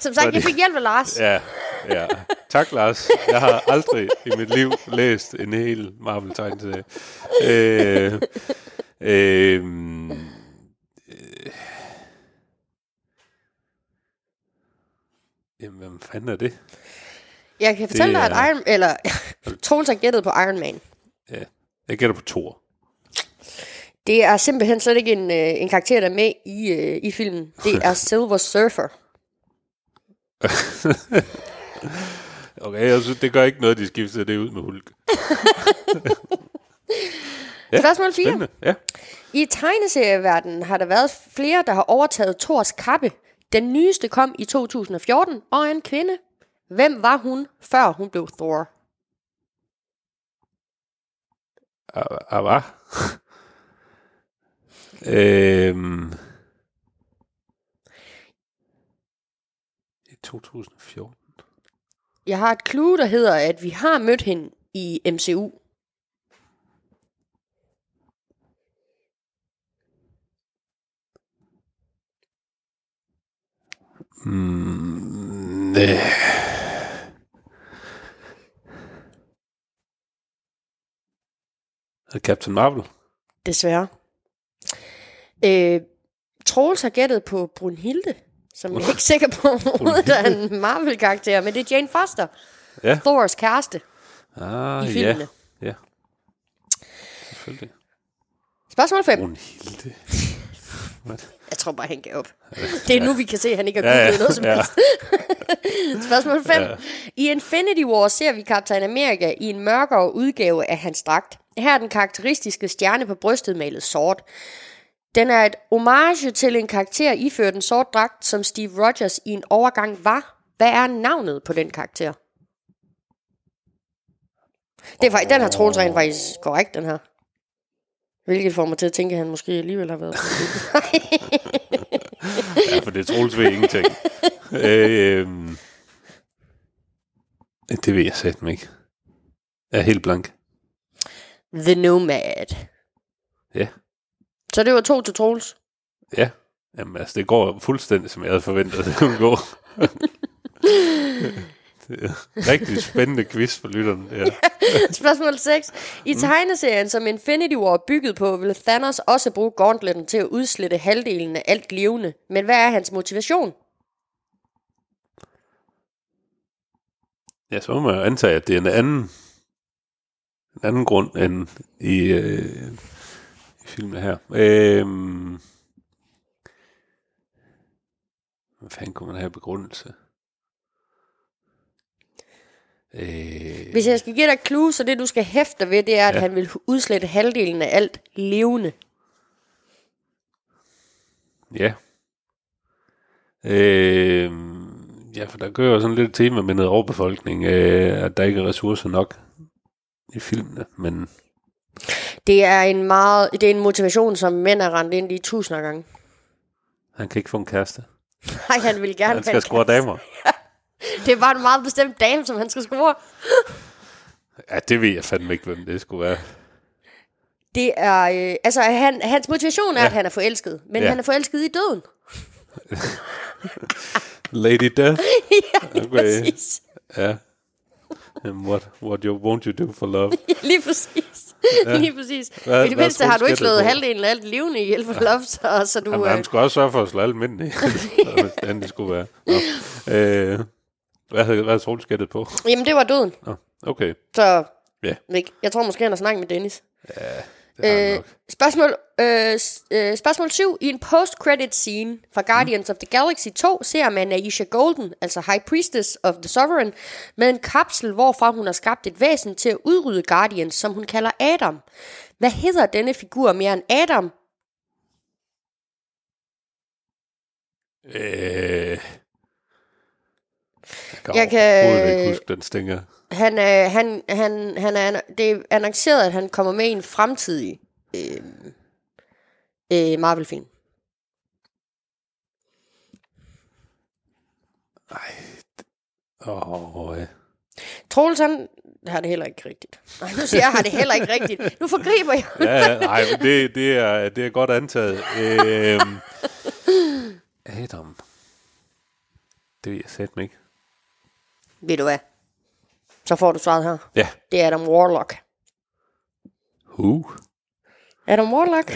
[SPEAKER 1] Som sagt, jeg fik hjælp af Lars.
[SPEAKER 2] Ja, ja. Tak, Lars. Jeg har aldrig i mit liv læst en hel marvel tegneserie øh, øh, øh, Jamen, hvem fanden er det?
[SPEAKER 1] Jeg kan fortælle dig,
[SPEAKER 2] Det er-
[SPEAKER 1] at Iron... Eller, Troels har gættet på Iron Man.
[SPEAKER 2] Ja, jeg gætter på Thor.
[SPEAKER 1] Det er simpelthen slet ikke en, øh, en karakter, der er med i, øh, i filmen. Det <laughs> er Silver Surfer. <laughs> <laughs>
[SPEAKER 2] Okay, jeg synes, det gør ikke noget, de skifter det ud med Hulk. <laughs>
[SPEAKER 1] Ja, Spørgsmål 4.
[SPEAKER 2] Spændende, ja.
[SPEAKER 1] I tegneserieverdenen har der været flere, der har overtaget Thors kappe. Den nyeste kom i 2014 og er en kvinde. Hvem var hun, før hun blev Thor?
[SPEAKER 2] Ah, ah, hvad? <laughs> øhm, I 2014.
[SPEAKER 1] Jeg har et clue, der hedder, at vi har mødt hende i MCU.
[SPEAKER 2] Mm, øh. Er Captain Marvel?
[SPEAKER 1] Desværre. Øh, Troels har gættet på Brunhilde, som jeg er ikke sikker på, overhovedet er en Marvel-karakter, men det er Jane Foster,
[SPEAKER 2] Ja.
[SPEAKER 1] Thors kæreste.
[SPEAKER 2] Ah,
[SPEAKER 1] I
[SPEAKER 2] ja.
[SPEAKER 1] filmene.
[SPEAKER 2] Ja. Selvfølgelig.
[SPEAKER 1] Spørgsmål 5.
[SPEAKER 2] Brunhilde.
[SPEAKER 1] Jeg tror bare, han gav op. <laughs> Det er nu, vi kan se, at han ikke har
[SPEAKER 2] Ja, ja,
[SPEAKER 1] googlet noget som
[SPEAKER 2] ja.
[SPEAKER 1] helst. <laughs> Spørgsmål 5. I Infinity War ser vi Captain America i en mørkere udgave af hans dragt. Her er den karakteristiske stjerne på brystet malet sort. Den er et homage til en karakter iført en sort dragt, som Steve Rogers i en overgang var. Hvad er navnet på den karakter? Det er faktisk, den her Troels rent faktisk korrekt, den her. Hvilket får mig til at tænke, at han måske alligevel har været. <laughs>
[SPEAKER 2] Ja, for det er Troels ved ingenting. øhm, det ved jeg satme ikke. Jeg er helt blank.
[SPEAKER 1] The Nomad.
[SPEAKER 2] Ja.
[SPEAKER 1] Så det var to til Troels.
[SPEAKER 2] Ja. Jamen altså, det går fuldstændig, som jeg havde forventet, det kunne gå. <laughs> det er rigtig spændende quiz for lytterne. Ja. <laughs>
[SPEAKER 1] Spørgsmål 6. I tegneserien, som Infinity War er bygget på, vil Thanos også bruge Gauntletten til at udslette halvdelen af alt levende. Men hvad er hans motivation?
[SPEAKER 2] ja, så må man jo antage, at det er en anden, en anden grund end i, øh, i filmen her. Øhm, Hvad fanden kunne man have begrundelse? Øh,
[SPEAKER 1] Hvis jeg skal give dig et clue, så det du skal hæfte ved, det er, at
[SPEAKER 2] Ja.
[SPEAKER 1] han vil udslette halvdelen af alt levende.
[SPEAKER 2] ja. Øh, ja, for der kører jo sådan lidt tema med noget overbefolkning, øh, at der ikke er ressourcer nok i filmene, men
[SPEAKER 1] Det er en meget, det er en motivation, som mænd er rendt ind i tusinder gange.
[SPEAKER 2] han kan ikke få en kæreste. <laughs>
[SPEAKER 1] Nej, han vil gerne
[SPEAKER 2] Han skal score damer. <laughs>
[SPEAKER 1] Det er bare en meget bestemt dame, som han skal score.
[SPEAKER 2] Ja, det ved jeg fandme ikke, hvem det skulle være.
[SPEAKER 1] Det er, øh, altså han, hans motivation er, ja.
[SPEAKER 2] Ja.
[SPEAKER 1] at han er forelsket, men
[SPEAKER 2] Ja.
[SPEAKER 1] han er forelsket i døden. <laughs>
[SPEAKER 2] Lady Death.
[SPEAKER 1] ja, lige
[SPEAKER 2] Okay.
[SPEAKER 1] præcis.
[SPEAKER 2] Ja. And what, what you, won't you do for love?
[SPEAKER 1] Lige præcis. Ja. Lige præcis.
[SPEAKER 2] Hvad-
[SPEAKER 1] I det mindste har du ikke slået halvdelen af alt levende ihjel for love, så, så du...
[SPEAKER 2] Jamen,
[SPEAKER 1] øh,
[SPEAKER 2] han skulle også sørge for at slå alle mænd i. Hvordan det skulle være. Nå. Øh, hvad havde hvad havde på?
[SPEAKER 1] Jamen, det var døden.
[SPEAKER 2] Nå, okay.
[SPEAKER 1] Så
[SPEAKER 2] Ja,
[SPEAKER 1] væk. Jeg tror måske, han har snakket med Dennis.
[SPEAKER 2] han
[SPEAKER 1] Øh,
[SPEAKER 2] nok.
[SPEAKER 1] spørgsmål, øh, øh, spørgsmål 7. I en post-credit scene fra Guardians of the Galaxy 2 ser man Aisha Golden, altså High Priestess of the Sovereign, med en kapsel, hvorfra hun har skabt et væsen til at udrydde Guardians, som hun kalder Adam. Hvad hedder denne figur mere end Adam?
[SPEAKER 2] Øh, jeg kan,
[SPEAKER 1] Jeg kan-
[SPEAKER 2] ikke huske, den stinger.
[SPEAKER 1] Han, er, han, han, han er, det er annonceret, at han kommer med i en fremtidig øh, øh, Marvel-film.
[SPEAKER 2] Åh, oh, ja.
[SPEAKER 1] Troels, han har det heller ikke rigtigt. Nej, nu siger jeg, har det heller ikke rigtigt. Nu forgriber jeg.
[SPEAKER 2] ja, ja, nej, det, det, er, det er godt antaget. Øh, Adam. Det ved jeg satme ikke.
[SPEAKER 1] Ved du hvad? Så får du svaret her.
[SPEAKER 2] Ja.
[SPEAKER 1] Det er Adam Warlock.
[SPEAKER 2] Who?
[SPEAKER 1] Adam Warlock.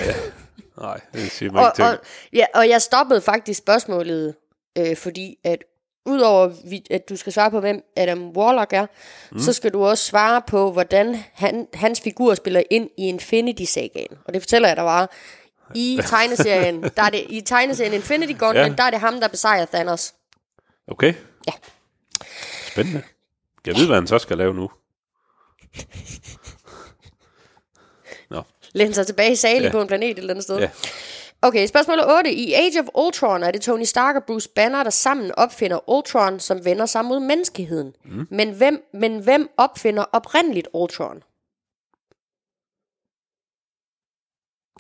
[SPEAKER 2] Nej, det siger mig
[SPEAKER 1] og,
[SPEAKER 2] ikke
[SPEAKER 1] og, ja, og jeg stoppede faktisk spørgsmålet, øh, fordi at udover at du skal svare på, hvem Adam Warlock er, mm. så skal du også svare på, hvordan han, hans figur spiller ind i Infinity-sagaen. Og det fortæller jeg dig bare. I <laughs> tegneserien, der er det, i tegneserien Infinity Gauntlet,
[SPEAKER 2] Ja.
[SPEAKER 1] der er det ham, der besejrer Thanos.
[SPEAKER 2] Okay.
[SPEAKER 1] Ja.
[SPEAKER 2] Spændende. Jeg ved, hvad han så skal lave nu. Nå,
[SPEAKER 1] Læn sig tilbage i salen ja.
[SPEAKER 2] Ja.
[SPEAKER 1] på en planet et eller andet sted.
[SPEAKER 2] ja.
[SPEAKER 1] Okay, spørgsmål 8. I Age of Ultron er det Tony Stark og Bruce Banner, der sammen opfinder Ultron, som vender sig mod menneskeheden. Mm. Men, hvem, men hvem opfinder oprindeligt Ultron?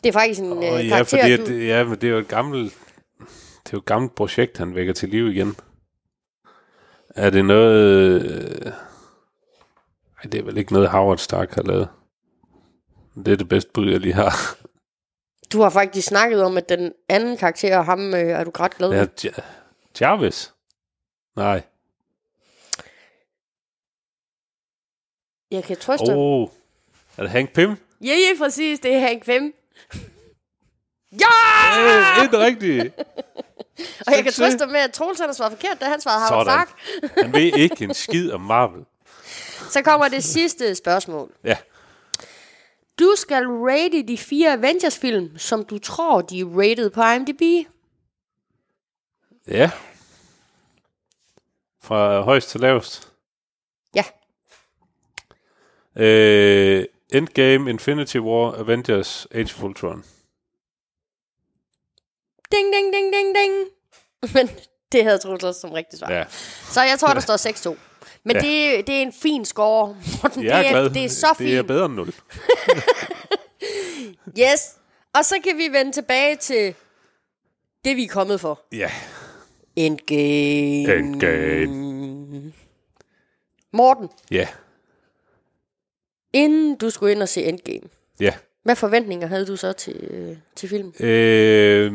[SPEAKER 1] Det er faktisk en
[SPEAKER 2] Og
[SPEAKER 1] øh,
[SPEAKER 2] ja,
[SPEAKER 1] karakter,
[SPEAKER 2] fordi,
[SPEAKER 1] du...
[SPEAKER 2] det- ja, men det er jo et gammelt, det er jo et gammelt projekt, han vækker til liv igen. Er det noget... Øh... Ej, det er vel ikke noget, Howard Stark har lavet. Det er det bedste bud, jeg lige har.
[SPEAKER 1] Du har faktisk snakket om, at den anden karakter, ham øh, er du ret glad
[SPEAKER 2] Ja. Ja, Jarvis? Nej.
[SPEAKER 1] Jeg kan trøste dig.
[SPEAKER 2] Oh, er det Hank Pym?
[SPEAKER 1] Ja, ja, præcis. Det er Hank 5. Ja!
[SPEAKER 2] Øh, det er rigtigt. <laughs>
[SPEAKER 1] Og jeg kan trøste dig med, at Troels han har svaret forkert, da han svarede Howard
[SPEAKER 2] Sådan.
[SPEAKER 1] Stark.
[SPEAKER 2] Han ved ikke en skid om Marvel.
[SPEAKER 1] Så kommer det sidste spørgsmål.
[SPEAKER 2] Ja.
[SPEAKER 1] Du skal rate de fire Avengers-film, som du tror, de er rated på IMDb.
[SPEAKER 2] Ja. Fra højst til lavest.
[SPEAKER 1] Ja.
[SPEAKER 2] Øh, Endgame, Infinity War, Avengers, Age of Ultron.
[SPEAKER 1] Ding, ding, ding, ding, ding. <laughs> Men det havde også som rigtigt svar.
[SPEAKER 2] Ja.
[SPEAKER 1] Så jeg tror, der står 6-2. Men
[SPEAKER 2] Ja.
[SPEAKER 1] det, det er en fin score, Morten.
[SPEAKER 2] Jeg er
[SPEAKER 1] det,
[SPEAKER 2] glad.
[SPEAKER 1] er, det er så fint.
[SPEAKER 2] Det er bedre end 0. <laughs>
[SPEAKER 1] Yes. Og så kan vi vende tilbage til det, vi er kommet for.
[SPEAKER 2] Ja.
[SPEAKER 1] Endgame.
[SPEAKER 2] Endgame.
[SPEAKER 1] Morten,
[SPEAKER 2] Ja.
[SPEAKER 1] inden du skulle ind og se Endgame,
[SPEAKER 2] Ja.
[SPEAKER 1] hvad forventninger havde du så til, øh, til filmen?
[SPEAKER 2] Øh,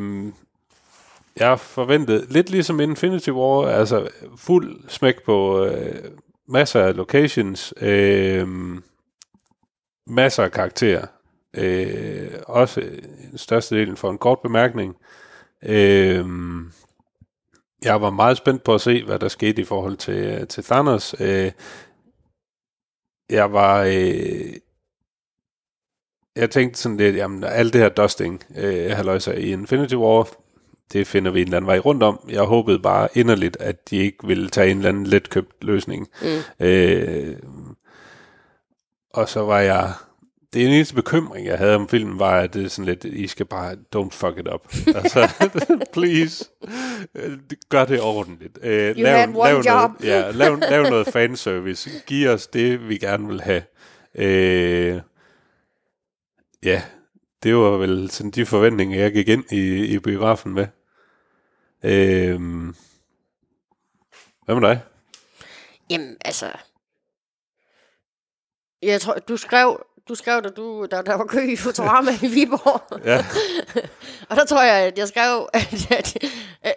[SPEAKER 2] jeg forventede lidt ligesom Infinity War, altså fuld smæk på øh, masser af locations, øh, masser af karakterer. Øh, også størstedelen største delen for en kort bemærkning. Øh, jeg var meget spændt på at se, hvad der skete i forhold til, øh, til Thanos. Øh, jeg var... Øh, jeg tænkte sådan lidt, jamen alt det her dusting, øh, halløjsa i Infinity War, det finder vi en eller anden vej rundt om. Jeg håbede bare inderligt, at de ikke ville tage en eller anden letkøbt løsning. Mm. Øh, og så var jeg... Det eneste bekymring, jeg havde om filmen, var, at det er sådan lidt, I skal bare, don't fuck it up. altså, <laughs> please, gør det ordentligt. Øh,
[SPEAKER 1] You had one
[SPEAKER 2] lav
[SPEAKER 1] job.
[SPEAKER 2] Noget, ja, lav, lav noget fanservice. Giv os det, vi gerne vil have. Øh, ja, det var vel sådan de forventninger, jeg gik ind i, i biografen med. Øh, hvad med dig?
[SPEAKER 1] Jamen, altså... Jeg tror, du skrev, du skrev, da du, der, der var kø i Futurama i Viborg.
[SPEAKER 2] Ja, <laughs>
[SPEAKER 1] Og der tror jeg, at jeg skrev, at, at,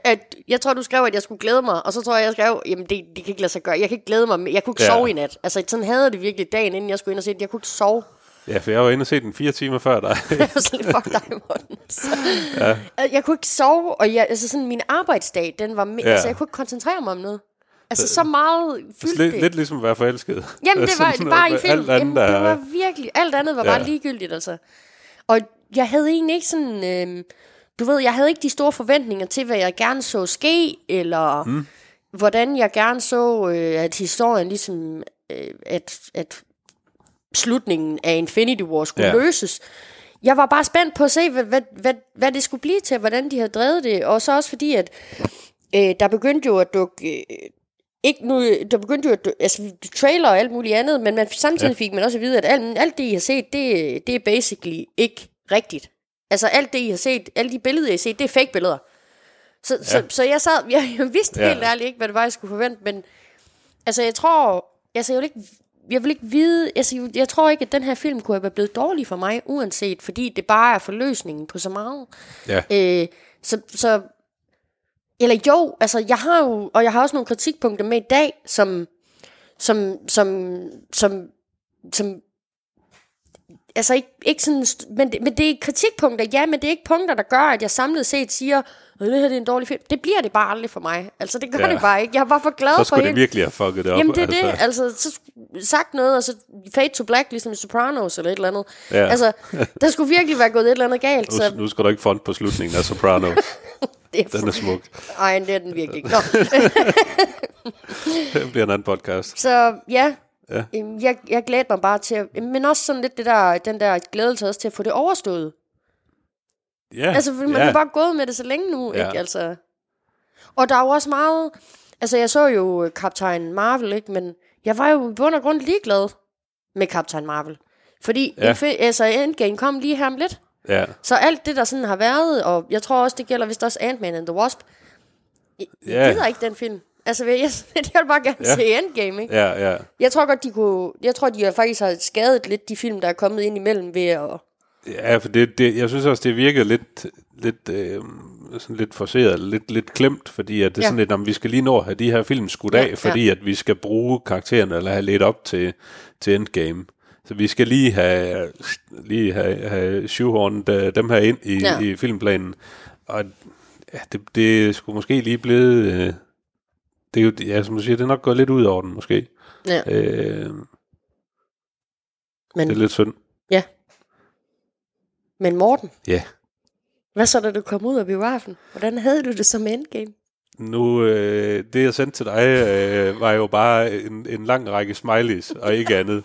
[SPEAKER 1] at, jeg tror, du skrev, at jeg skulle glæde mig. Og så tror jeg, jeg skrev, jamen det, det kan ikke lade sig gøre. Jeg kan ikke glæde mig. Jeg kunne ikke
[SPEAKER 2] Ja.
[SPEAKER 1] sove i nat. Altså sådan havde det virkelig dagen, inden jeg skulle ind og se det. Jeg kunne ikke sove.
[SPEAKER 2] Ja, for jeg var inde og se den fire timer før dig. <laughs>
[SPEAKER 1] Jeg var sådan lidt, fuck dig, Morten. Så, ja. Jeg kunne ikke sove, og jeg, altså sådan, min arbejdsdag, den var, me-
[SPEAKER 2] Ja.
[SPEAKER 1] altså jeg kunne ikke koncentrere mig om noget. Altså så meget fyldte
[SPEAKER 2] lidt,
[SPEAKER 1] det.
[SPEAKER 2] lidt ligesom at være forelsket.
[SPEAKER 1] Jamen, det var
[SPEAKER 2] Sådan
[SPEAKER 1] det bare i film.
[SPEAKER 2] Alt andet
[SPEAKER 1] Jamen, det var virkelig, alt andet var
[SPEAKER 2] Ja.
[SPEAKER 1] bare ligegyldigt, altså. Og jeg havde egentlig ikke sådan, øh, du ved, jeg havde ikke de store forventninger til, hvad jeg gerne så ske, eller mm. hvordan jeg gerne så, øh, at historien ligesom, øh, at, at slutningen af Infinity War skulle
[SPEAKER 2] Ja.
[SPEAKER 1] løses. Jeg var bare spændt på at se, hvad, hvad, hvad, hvad det skulle blive til, hvordan de havde drevet det, og så også fordi, at øh, der begyndte jo at dukke... Øh, ikke nu, der begyndte jo at, du- altså trailer og alt muligt andet, men man, samtidig
[SPEAKER 2] Ja.
[SPEAKER 1] fik man også at vide, at alt, alt det, I har set, det, det er basically ikke rigtigt. Altså alt det, I har set, alle de billeder, I har set, det er fake billeder. Så, ja. så, så jeg sad, jeg, <laughs> jeg vidste
[SPEAKER 2] ja.
[SPEAKER 1] helt ærligt ikke, hvad det var, jeg skulle forvente, men altså jeg tror, altså jeg vil ikke, jeg vil ikke vide, altså jeg, jeg tror ikke, at den her film kunne have været blevet dårlig for mig, uanset, fordi det bare er forløsningen på så meget.
[SPEAKER 2] ja.
[SPEAKER 1] Øh, så, så, eller jo, altså jeg har jo, og jeg har også nogle kritikpunkter med i dag, som, som, som, som, som altså ikke, ikke sådan, men, det- men det er kritikpunkter, ja, men det er ikke punkter, der gør, at jeg samlet set siger, det her det er en dårlig film. Det bliver det bare aldrig for mig. Altså det gør
[SPEAKER 2] Ja.
[SPEAKER 1] det bare ikke. Jeg bare for glad
[SPEAKER 2] Så
[SPEAKER 1] for
[SPEAKER 2] skulle det
[SPEAKER 1] hende.
[SPEAKER 2] virkelig have fucket det op.
[SPEAKER 1] Jamen det er altså. det, altså så sagt noget, og så fade to black, ligesom i Sopranos eller et eller andet.
[SPEAKER 2] Ja.
[SPEAKER 1] Altså, der skulle virkelig være gået et eller andet galt, så
[SPEAKER 2] Nu, nu skal du ikke front på slutningen af Soprano. <laughs>
[SPEAKER 1] det er
[SPEAKER 2] Den er smuk.
[SPEAKER 1] Ej, det er den virkelig ikke. Nå, <laughs>
[SPEAKER 2] Det bliver en anden podcast.
[SPEAKER 1] så ja,
[SPEAKER 2] Ja.
[SPEAKER 1] Jeg, jeg glæder mig bare til, at, men også sådan lidt det der, den der glædelse også til at få det overstået.
[SPEAKER 2] Ja,
[SPEAKER 1] Altså, fordi man
[SPEAKER 2] ja.
[SPEAKER 1] har bare gået med det så længe nu,
[SPEAKER 2] ja.
[SPEAKER 1] ikke? Altså. Og der er jo også meget, altså jeg så jo Kaptajn Marvel, ikke? Men jeg var jo i bund og grund ligeglad med Kaptajn Marvel. Fordi
[SPEAKER 2] Ja.
[SPEAKER 1] ja. altså Endgame kom lige her om lidt.
[SPEAKER 2] Ja,
[SPEAKER 1] Så alt det, der sådan har været, og jeg tror også, det gælder vist også Ant-Man and the Wasp. Jeg, jeg gider ikke den film. Altså, jeg, jeg, <laughs> jeg vil bare gerne
[SPEAKER 2] Ja.
[SPEAKER 1] se Endgame, ikke?
[SPEAKER 2] ja, ja.
[SPEAKER 1] Jeg tror godt, de kunne... Jeg tror, de har faktisk har skadet lidt de film, der er kommet ind imellem ved at...
[SPEAKER 2] Ja, for det, det, jeg synes også, det virker lidt, lidt, øh, sådan lidt forceret, lidt, lidt klemt, fordi at det er
[SPEAKER 1] Ja.
[SPEAKER 2] sådan lidt, om vi skal lige nå at have de her film skudt
[SPEAKER 1] Ja,
[SPEAKER 2] af, fordi at vi skal bruge karaktererne, eller have lidt op til, til Endgame. Så vi skal lige have, lige have, have shoehornet øh, dem her ind i, ja. I filmplanen. Og ja, det, det skulle måske lige blevet... Øh, det er jo, ja, som du siger, det er nok gået lidt ud over den, måske.
[SPEAKER 1] Ja,
[SPEAKER 2] Øh,
[SPEAKER 1] men,
[SPEAKER 2] det er lidt synd.
[SPEAKER 1] ja. Men Morten,
[SPEAKER 2] Ja.
[SPEAKER 1] hvad så, da du kom ud af biografen? Hvordan havde du det som Endgame?
[SPEAKER 2] Nu, øh, det jeg sendte til dig, øh, var jo bare en, en lang række smileys, og ikke andet.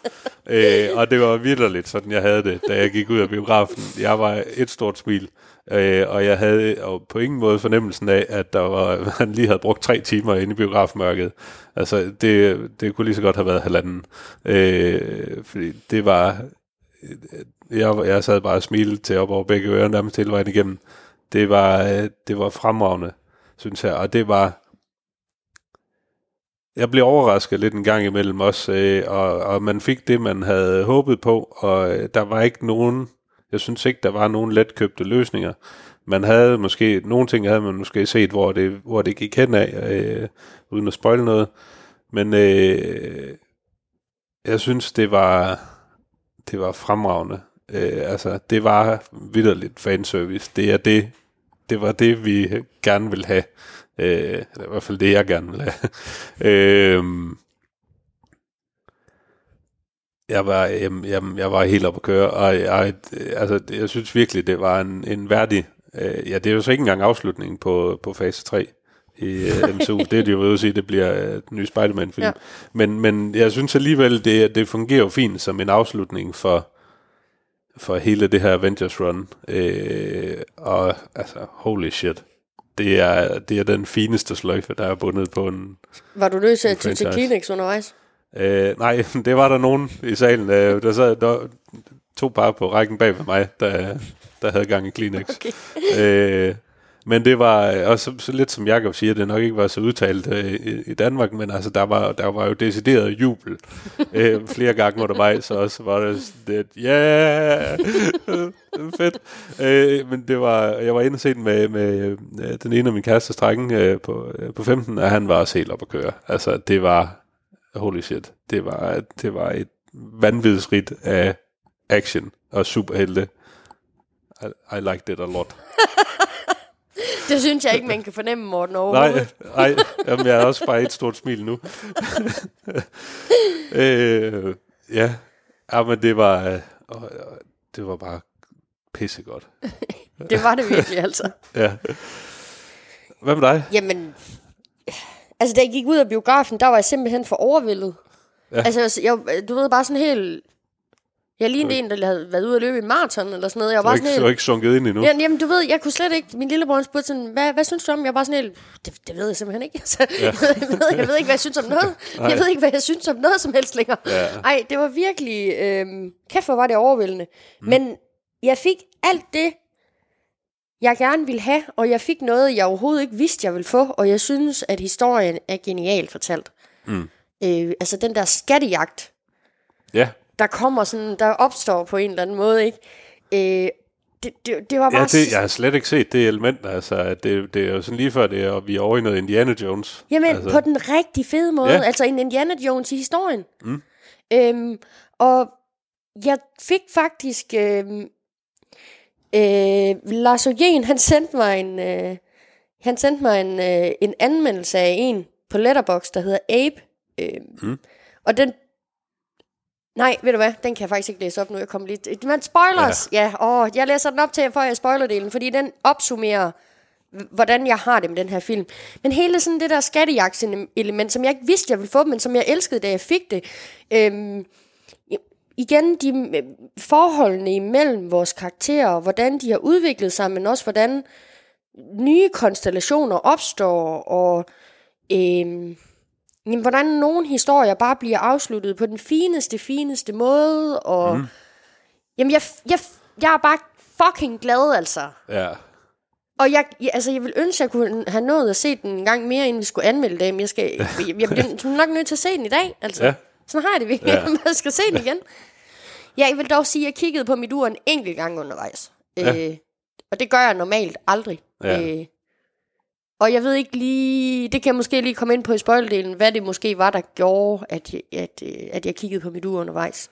[SPEAKER 2] øh, og det var vidderligt, sådan jeg havde det, da jeg gik ud af biografen. Jeg var et stort smil, øh, og jeg havde og på ingen måde fornemmelsen af, at der var, <laughs> han lige havde brugt tre timer inde i biografmørket. Altså, det, det kunne lige så godt have været halvanden. Øh, fordi det var... Øh, jeg, jeg sad bare og smilte til op over begge ører nærmest hele vejen igennem. Det var, øh, det var fremragende synes jeg. Og det var... Jeg blev overrasket lidt en gang imellem også, øh, og, og man fik det, man havde håbet på, og øh, der var ikke nogen... Jeg synes ikke, der var nogen letkøbte løsninger. Man havde måske... Nogle ting havde man måske set, hvor det, hvor det gik hen af, øh, uden at spoil noget. Men øh, jeg synes, det var, det var fremragende. Øh, altså, det var vidderligt fanservice. Det er det, det var det, vi gerne vil have. Øh, eller i hvert fald det, jeg gerne ville have. <laughs> øh, jeg var, jamen, jamen, jeg var helt oppe at køre, og jeg, altså, jeg synes virkelig, det var en, en værdig Øh, ja, det er jo så ikke engang afslutningen på, på fase 3 i øh, MCU. det er det jo ved at sige, det bliver øh, den nye Spider-Man-film.
[SPEAKER 1] Ja.
[SPEAKER 2] Men, men jeg synes alligevel, det, det fungerer jo fint som en afslutning for, for hele det her Avengers Run. Øh, og altså, holy shit. Det er, det er den fineste sløjfe, der er bundet på en...
[SPEAKER 1] Var du nødt til at ty til. Kleenex undervejs?
[SPEAKER 2] Øh, nej, <laughs> det var der nogen i salen. Øh, der sad der, to par på rækken bag ved mig, der, der havde gang i Kleenex.
[SPEAKER 1] Okay. <laughs>
[SPEAKER 2] Øh, men det var øh, også så lidt som Jacob siger, det nok ikke var så udtalt øh, i, i Danmark, men altså der var, der var jo decideret jubel <laughs> øh, flere gange undervejs, og så var det lidt, ja, yeah! fedt. Øh, men det var, jeg var inde og se den med, med øh, den ene af min kærestes drenge øh, på, øh, på 15, og han var også helt op at køre. Altså det var, holy shit, det var, det var et vanvidsrigt af action og superhelte. I, I liked it a lot. <laughs>
[SPEAKER 1] Det synes jeg ikke, man kan fornemme, Morten, overhovedet.
[SPEAKER 2] Nej, nej, jamen, jeg er også bare et stort smil nu. <laughs> øh, ja, men det var, øh, det var bare pissegodt. <laughs>
[SPEAKER 1] Det var det virkelig, altså.
[SPEAKER 2] Ja. Hvad med dig?
[SPEAKER 1] Jamen, altså da jeg gik ud af biografen, der var jeg simpelthen for overvældet. Ja. Altså, jeg, du ved, bare sådan helt... Jeg lignede en, der havde været ude at løbe en maraton eller sådan noget. Jeg var bare
[SPEAKER 2] ikke,
[SPEAKER 1] sådan helt...
[SPEAKER 2] ikke sunket ind endnu.
[SPEAKER 1] Ja, jamen, du ved, jeg kunne slet ikke... Min lillebror spurgte sådan, hvad, hvad synes du om? Jeg var bare sådan helt... Det, det ved jeg simpelthen ikke. <laughs> Altså, ja. jeg, ved, jeg ved ikke, hvad jeg synes om noget. <laughs> jeg ved ikke, hvad jeg synes om noget som helst længere.
[SPEAKER 2] Ja.
[SPEAKER 1] Ej, det var virkelig... Øhm, kæft, hvor var det overvældende. Mm. Men jeg fik alt det, jeg gerne ville have, og jeg fik noget, jeg overhovedet ikke vidste, jeg ville få, og jeg synes, at historien er genialt fortalt. Mm. Øh, altså den der skattejagt,
[SPEAKER 2] Ja,
[SPEAKER 1] der kommer sådan, der opstår på en eller anden måde, ikke? Øh, det, det, det var bare...
[SPEAKER 2] ja det, jeg har slet ikke set det element. Altså, det, det er jo sådan lige før, det er, vi er over i noget Indiana Jones.
[SPEAKER 1] Jamen,
[SPEAKER 2] altså,
[SPEAKER 1] på den rigtig fede måde. Ja. Altså en Indiana Jones i historien. Mm. Øhm, og jeg fik faktisk... Øhm, øh, Lars Ojen, han sendte mig en... Øh, han sendte mig en, øh, en anmeldelse af en på Letterbox, der hedder Abe. Øh, mm. Og den... Nej, ved du hvad? Den kan jeg faktisk ikke læse op nu. Jeg kommer lige... Men spoilers! Ja, ja åh, jeg læser den op til, for jeg spoilerdelen, fordi den opsummerer hvordan jeg har det med den her film. Men hele sådan det der skattejagtselement, som jeg ikke vidste, jeg ville få, men som jeg elskede, da jeg fik det. Øhm, igen, de øh, forholdene imellem vores karakterer, hvordan de har udviklet sig, men også hvordan nye konstellationer opstår, og øhm, jamen, hvordan nogle historier bare bliver afsluttet på den fineste, fineste måde, og mm. jamen, jeg, jeg, jeg er bare fucking glad, altså.
[SPEAKER 2] Ja,
[SPEAKER 1] Og jeg, jeg, altså, jeg vil ønske, at jeg kunne have nået at se den en gang mere, inden vi skulle anmelde det. Men jeg, skal, jeg, jeg bliver <laughs> nok nødt til at se den i dag. Altså.
[SPEAKER 2] Ja.
[SPEAKER 1] Sådan har jeg det virkelig.
[SPEAKER 2] Ja. <laughs>
[SPEAKER 1] Jeg skal se den igen. Ja, jeg vil dog sige, at jeg kiggede på mit ur en enkelt gang undervejs.
[SPEAKER 2] Ja.
[SPEAKER 1] Øh, og det gør jeg normalt aldrig.
[SPEAKER 2] Ja.
[SPEAKER 1] Øh, og jeg ved ikke lige, det kan jeg måske lige komme ind på i spoildelen, hvad det måske var, der gjorde, at jeg, at, øh, at jeg kiggede på mit ur undervejs.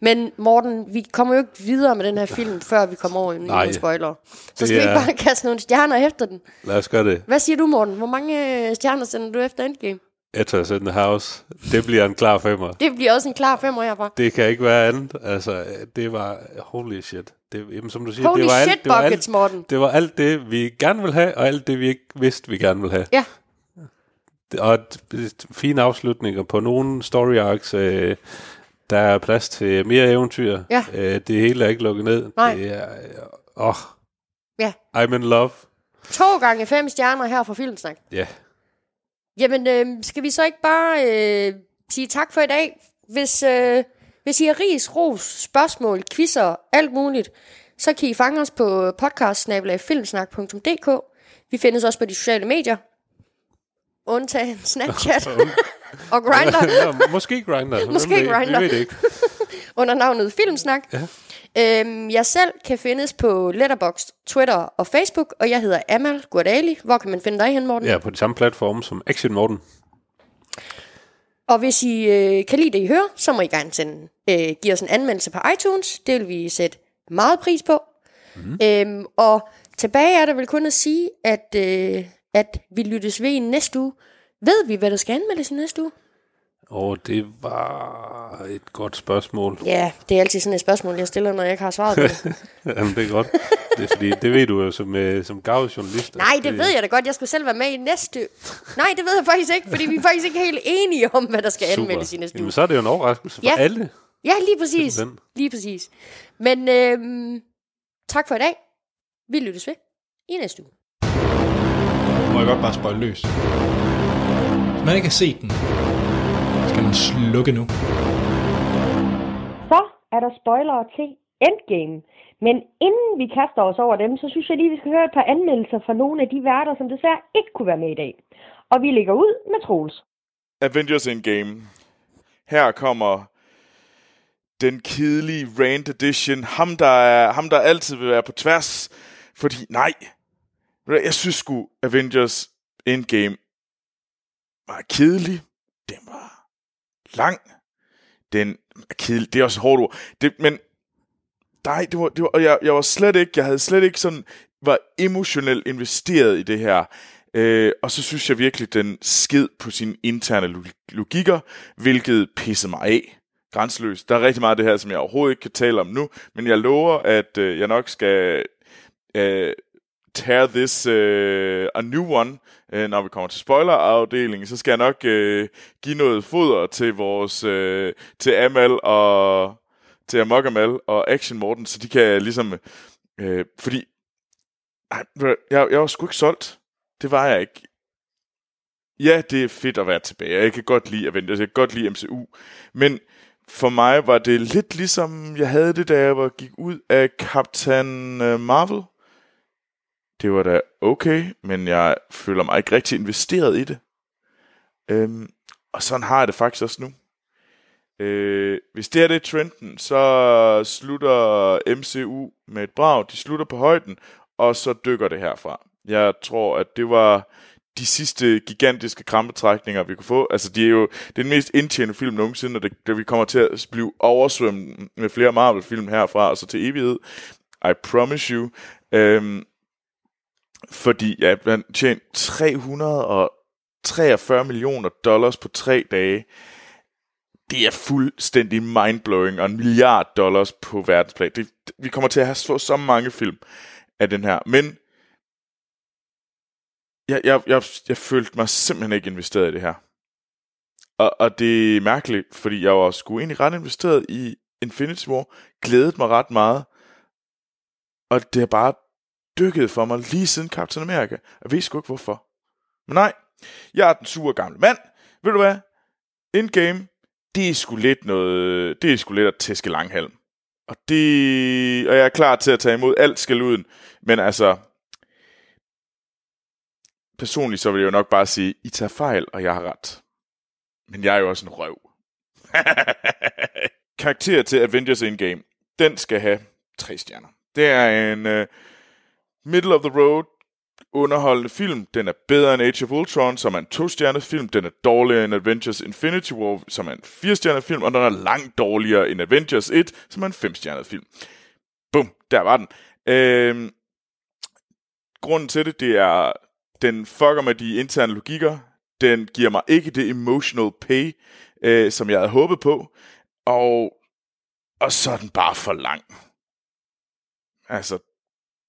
[SPEAKER 1] Men Morten, vi kommer jo ikke videre med den her film, <laughs> før vi kommer over i nogle spoiler. Så skal vi ikke
[SPEAKER 2] er-
[SPEAKER 1] bare kaste nogle stjerner efter den.
[SPEAKER 2] lad os gøre det.
[SPEAKER 1] Hvad siger du, Morten? Hvor mange øh, stjerner sender du efter Endgame?
[SPEAKER 2] Etos in the house. Det bliver en klar femmer.
[SPEAKER 1] Det bliver også en klar femmer herfra.
[SPEAKER 2] Det kan ikke være andet. Altså, det var holy shit. Det, jamen, som du siger,
[SPEAKER 1] Holy
[SPEAKER 2] det var
[SPEAKER 1] shit
[SPEAKER 2] alt, det var
[SPEAKER 1] buckets,
[SPEAKER 2] alt,
[SPEAKER 1] Morten.
[SPEAKER 2] det var alt det, vi gerne vil have, og alt det, vi ikke vidste, vi gerne vil have.
[SPEAKER 1] Ja,
[SPEAKER 2] Og fine afslutninger på nogle story arcs. Øh, der er plads til mere eventyr.
[SPEAKER 1] Ja.
[SPEAKER 2] Øh, det hele er ikke lukket ned.
[SPEAKER 1] Nej.
[SPEAKER 2] Det er, åh, oh,
[SPEAKER 1] ja.
[SPEAKER 2] I'm in love.
[SPEAKER 1] To gange fem stjerner her fra Filmsnak.
[SPEAKER 2] Ja,
[SPEAKER 1] Jamen, øh, skal vi så ikke bare øh, sige tak for i dag? Hvis, øh, hvis I har ris, ros, spørgsmål, quizzer, alt muligt, så kan I fange os på podcast Vi findes også på de sociale medier. Undtagen <laughs> Snapchat og Grindr
[SPEAKER 2] ja måske Grindr.
[SPEAKER 1] Måske Grindr.
[SPEAKER 2] Vi ved det ikke. <laughs>
[SPEAKER 1] under navnet Filmsnak. Ja. Øhm, jeg selv kan findes på Letterboxd, Twitter og Facebook, og jeg hedder Amal Guardali. Hvor kan man finde dig hen, Morten?
[SPEAKER 2] Ja, på de samme platforme som Action Morten.
[SPEAKER 1] Og hvis I øh, kan lide det, I hører, så må I gerne sende, øh, give os en anmeldelse på iTunes. Det vil vi sætte meget pris på. Mm. Øhm, og tilbage er der vel kun at sige, at, øh, at vi lyttes ved i næste uge. Ved vi, hvad der skal anmeldes i næste uge?
[SPEAKER 2] Og det var et godt spørgsmål.
[SPEAKER 1] Ja, det er altid sådan et spørgsmål, jeg stiller, når jeg ikke har svaret på det. <laughs>
[SPEAKER 2] Jamen, det er godt. Det er fordi, det ved du jo som, uh, som gavjournalist.
[SPEAKER 1] Nej, det ved jeg da godt. Jeg skulle selv være med i næste... Nej, det ved jeg faktisk ikke, fordi vi er faktisk ikke helt enige om, hvad der skal anmeldes i næste uge.
[SPEAKER 2] Jamen, så er det jo en overraskelse for
[SPEAKER 1] Ja.
[SPEAKER 2] alle.
[SPEAKER 1] Ja, lige præcis. Lige præcis. Men øhm, tak for i dag. Vi lyttes ved i næste uge.
[SPEAKER 5] Må jeg godt bare spøjle løs. Hvis man ikke har set den, man slukke nu.
[SPEAKER 6] Så er der spoilere til Endgame. Men inden vi kaster os over dem, så synes jeg lige, vi skal høre et par anmeldelser fra nogle af de værter, som desværre ikke kunne være med i dag. Og vi ligger ud med Troels.
[SPEAKER 7] Avengers Endgame. Her kommer den kedelige Rand Edition. Ham der, er, ham, der altid vil være på tværs. Fordi, nej. Jeg synes sgu, Avengers Endgame var kedelig. Den var lang. Den er kedelig. Det er også et hårdt ord. Det, men nej, det var, det var, og jeg, jeg var slet ikke, jeg havde slet ikke sådan, var emotionelt investeret i det her. Øh, og så synes jeg virkelig, den sked på sine interne logikker, hvilket pissede mig af. Grænseløst. Der er rigtig meget af det her, som jeg overhovedet ikke kan tale om nu, men jeg lover, at øh, jeg nok skal øh, tear this uh, a new one, uh, når vi kommer til spoilerafdelingen, så skal jeg nok uh, give noget foder til vores, uh, til Amal og til Amok Amal og Action Morten, så de kan ligesom, uh, fordi, nej, jeg, jeg var sgu ikke solgt. Det var jeg ikke. Ja, det er fedt at være tilbage. Jeg kan godt lide at vente, jeg kan godt lide MCU, men for mig var det lidt ligesom, jeg havde det, da jeg var, gik ud af Captain uh, Marvel. Det var da okay, men jeg føler mig ikke rigtig investeret i det. Øhm, og sådan har jeg det faktisk også nu. Øh, hvis det her det er trenden, så slutter MCU med et brag. De slutter på højden, og så dykker det herfra. Jeg tror, at det var de sidste gigantiske krampetrækninger, vi kunne få. Altså, de er jo det er den mest indtjenende film nogensinde, og det, det, vi kommer til at blive oversvømmet med flere Marvel-film herfra, og så til evighed. I promise you. Øhm, fordi ja, man tjente 343 millioner dollars på tre dage. Det er fuldstændig mindblowing, og en milliard dollars på verdensplan. Det, vi kommer til at have så, så mange film af den her. Men jeg, jeg, jeg, jeg følte mig simpelthen ikke investeret i det her. Og, og det er mærkeligt, fordi jeg var sgu egentlig ret investeret i Infinity War, glædede mig ret meget, og det har bare dykket for mig lige siden Captain America. Jeg ved sgu ikke hvorfor. Men nej, jeg er den sure gamle mand. Ved du hvad? Endgame, det er sgu lidt noget, det er sgu lidt at tæske langhalm. Og det, og jeg er klar til at tage imod alt skal uden. Men altså, personligt så vil jeg jo nok bare sige, I tager fejl, og jeg har ret. Men jeg er jo også en røv. <laughs> Karakter til Avengers Endgame. Den skal have tre stjerner. Det er en Øh, middle of the road underholdende film. Den er bedre end Age of Ultron, som er en to-stjernet film. Den er dårligere end Avengers Infinity War, som er en fire-stjernet film. Og den er langt dårligere end Avengers 1, som er en fem-stjernet film. Bum, der var den. Øhm, grunden til det, det er, den fucker med de interne logikker. Den giver mig ikke det emotional pay, øh, som jeg havde håbet på. Og, og så er den bare for lang. Altså,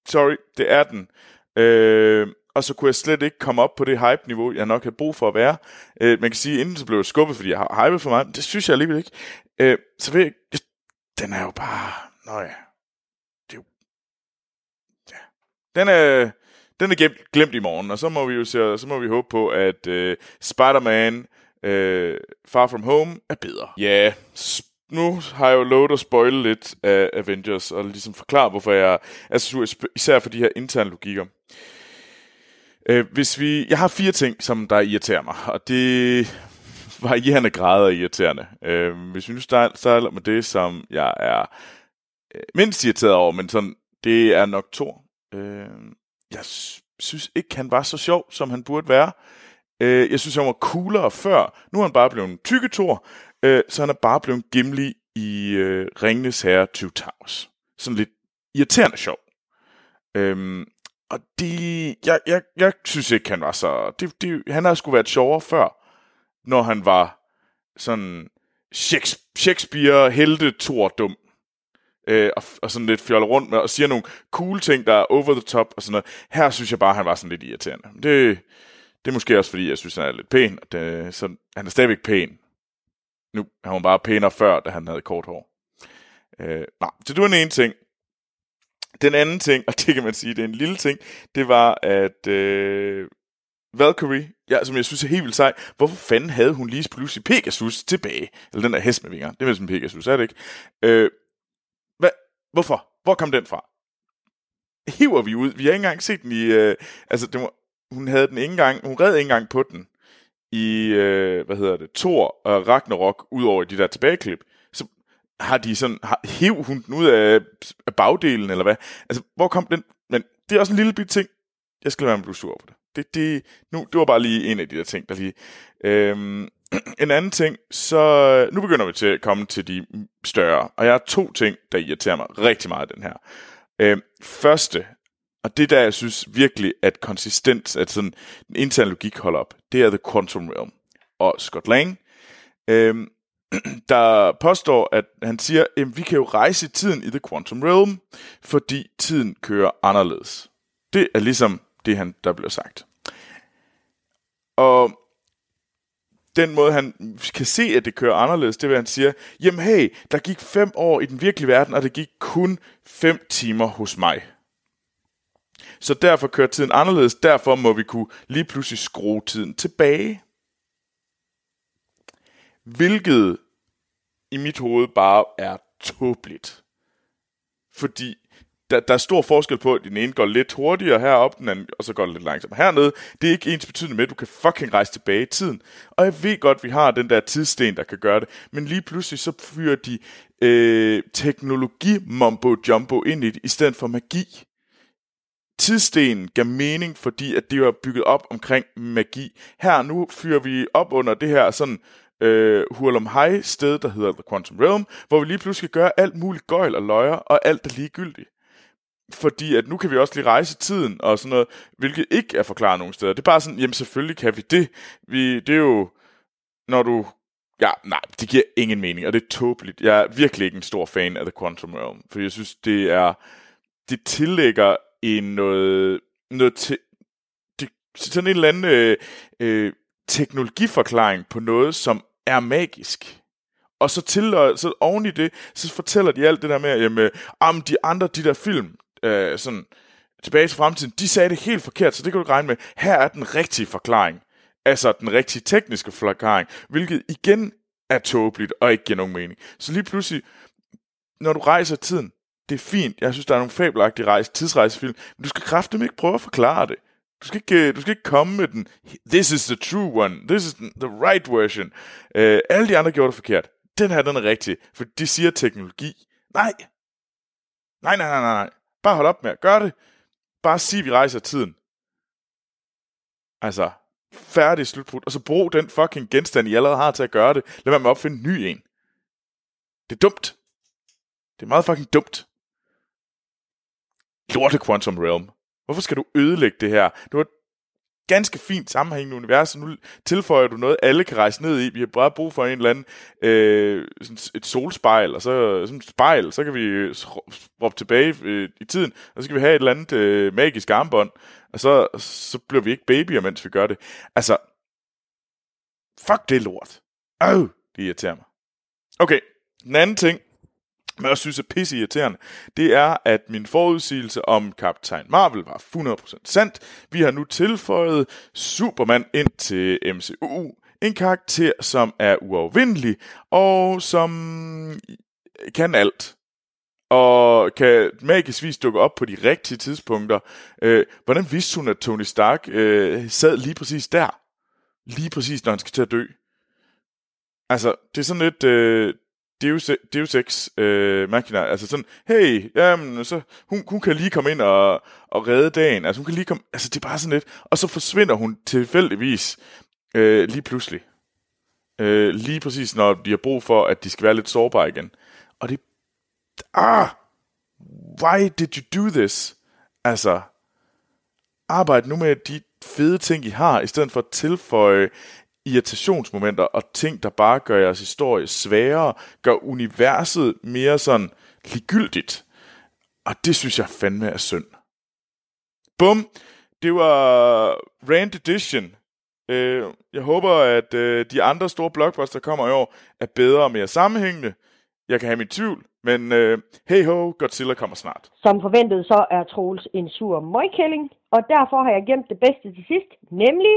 [SPEAKER 7] sorry, det er den. Øh, og så kunne jeg slet ikke komme op på det hype-niveau, jeg nok havde brug for at være. Øh, man kan sige, inden så blev jeg skubbet, fordi jeg har hypet for meget, men det synes jeg alligevel ikke. Øh, så ved jeg, jeg, den er jo bare... Nå ja. Det er jo... Ja. Den er, den er glemt, glemt i morgen, og så må vi jo se, så må vi håbe på, at øh, Spider-Man øh, Far From Home er bedre. Ja, yeah nu har jeg jo lovet at spoile lidt af Avengers, og ligesom forklare, hvorfor jeg er så sur, især for de her interne logikker. Øh, hvis vi, jeg har fire ting, som der irriterer mig, og det varierende grader irriterende. Øh, hvis vi nu starter, med det, som jeg er øh, mindst irriteret over, men sådan, det er nok Thor. Øh, jeg synes ikke, han var så sjov, som han burde være. Øh, jeg synes, han var coolere før. Nu er han bare blevet en tykke Thor, øh, så han er bare blevet Gimli i øh, Ringnes Herre 2 Towers. Sådan lidt irriterende sjov. Øhm, og de, jeg, jeg, jeg synes ikke, han var så... Det, det, han har sgu været sjovere før, når han var sådan Shakespeare helte tor dum. Øh, og, og sådan lidt fjoller rundt med, og siger nogle cool ting, der er over the top, og sådan noget. Her synes jeg bare, han var sådan lidt irriterende. Det, det er måske også, fordi jeg synes, han er lidt pæn. og Det, så, han er stadigvæk pæn. Nu er hun bare pænere før, da han havde kort hår. Øh, nej, så det var den ene ting. Den anden ting, og det kan man sige, det er en lille ting, det var, at øh, Valkyrie, ja, som jeg synes er helt vildt sej, hvorfor fanden havde hun lige pludselig Pegasus tilbage? Eller den der hest med vinger. Det er vel som Pegasus, er det ikke? Øh, hvad? Hvorfor? Hvor kom den fra? Hiver vi ud? Vi har ikke engang set den i... Øh, altså, det var, hun havde den ikke engang... Hun red ikke engang på den i, øh, hvad hedder det, Thor og Ragnarok, ud over de der tilbageklip. Så har de sådan... Har, hiv hun den ud af, af bagdelen, eller hvad? Altså, hvor kom den? Men det er også en lille bit ting. Jeg skal lade være med at blive sur på det. Det, det, nu, det var bare lige en af de der ting, der lige... Øhm, <clears throat> en anden ting, så øh, nu begynder vi til at komme til de større, og jeg har to ting, der irriterer mig rigtig meget den her. Øhm, første, og det der, jeg synes virkelig, at konsistens, at sådan den interne logik holder op, det er The Quantum Realm. Og Scott Lang, øhm, <clears throat> der påstår, at han siger, at vi kan jo rejse tiden i The Quantum Realm, fordi tiden kører anderledes. Det er ligesom det, han, der bliver sagt. Og den måde, han kan se, at det kører anderledes, det er, at han siger, jamen hey, der gik fem år i den virkelige verden, og det gik kun fem timer hos mig. Så derfor kører tiden anderledes, derfor må vi kunne lige pludselig skrue tiden tilbage. Hvilket i mit hoved bare er tåbeligt. Fordi der, der er stor forskel på, at den ene går lidt hurtigere heroppe, den anden, og så går det lidt langsommere hernede. Det er ikke ens betydende med, at du kan fucking rejse tilbage i tiden. Og jeg ved godt, at vi har den der tidssten, der kan gøre det. Men lige pludselig så fyrer de øh, teknologi mumbo jumbo ind i det, i stedet for magi. Tidsstenen gav mening, fordi at det var bygget op omkring magi. Her nu fyrer vi op under det her sådan øh, Hurlum High sted, der hedder The Quantum Realm, hvor vi lige pludselig gør alt muligt gøjl og løjer, og alt er ligegyldigt fordi at nu kan vi også lige rejse tiden og sådan noget, hvilket ikke er forklaret nogen steder. Det er bare sådan, jamen selvfølgelig kan vi det. Vi, det er jo, når du... Ja, nej, det giver ingen mening, og det er tåbeligt. Jeg er virkelig ikke en stor fan af The Quantum Realm, for jeg synes, det er... Det tillægger en noget... noget te, sådan en eller anden øh, øh, teknologiforklaring på noget, som er magisk. Og så til så oven i det, så fortæller de alt det der med, at jamen, ah, om de andre, de der film, øh, sådan tilbage til fremtiden, de sagde det helt forkert, så det kan du regne med. Her er den rigtige forklaring. Altså den rigtige tekniske forklaring, hvilket igen er tåbeligt og ikke giver nogen mening. Så lige pludselig, når du rejser tiden, det er fint. Jeg synes, der er nogle fabelagtige rejse, tidsrejsefilm, men du skal kraftigt ikke prøve at forklare det. Du skal, ikke, øh, du skal ikke komme med den, this is the true one, this is the right version. Uh, alle de andre gjorde det forkert. Den her, den er rigtig, for de siger teknologi. Nej. Nej, nej, nej, nej, nej. Bare hold op med at gøre det. Bare sig, vi rejser tiden. Altså, færdig slutbrud. Og så brug den fucking genstand, I allerede har til at gøre det. Lad være med at opfinde en ny en. Det er dumt. Det er meget fucking dumt. Lorte Quantum Realm. Hvorfor skal du ødelægge det her? Det var et ganske fint sammenhængende univers, og nu tilføjer du noget, alle kan rejse ned i. Vi har bare brug for en eller anden, øh, sådan et solspejl, og så sådan et spejl, så kan vi øh, råbe tilbage øh, i tiden, og så skal vi have et eller andet øh, magisk armbånd, og så, så bliver vi ikke babyer, mens vi gør det. Altså, fuck det lort. Åh, det irriterer mig. Okay, den anden ting, men jeg synes er pisse irriterende, det er, at min forudsigelse om Captain Marvel var 100% sandt. Vi har nu tilføjet Superman ind til MCU. En karakter, som er uafvindelig, og som øh, kan alt. Og kan magisk vis dukke op på de rigtige tidspunkter. Øh, hvordan vidste hun, at Tony Stark øh, sad lige præcis der? Lige præcis, når han skal til at dø. Altså, det er sådan lidt... Øh, Deus, e- Deus Ex øh, Machina, altså sådan, hey, jamen, så, hun, hun kan lige komme ind og, og redde dagen, altså hun kan lige komme, altså det er bare sådan lidt, og så forsvinder hun tilfældigvis øh, lige pludselig. Øh, lige præcis når de har brug for, at de skal være lidt sårbare igen. Og det, ah, why did you do this? Altså, arbejd nu med de fede ting, I har, i stedet for at tilføje irritationsmomenter og ting, der bare gør jeres historie sværere, gør universet mere sådan ligegyldigt. Og det synes jeg fandme er synd. Bum! Det var Rand Edition. Øh, jeg håber, at øh, de andre store blockbuster, der kommer i år, er bedre og mere sammenhængende. Jeg kan have min tvivl, men øh, hey ho, Godzilla kommer snart.
[SPEAKER 6] Som forventet så er Troels en sur møgkælling, og derfor har jeg gemt det bedste til sidst, nemlig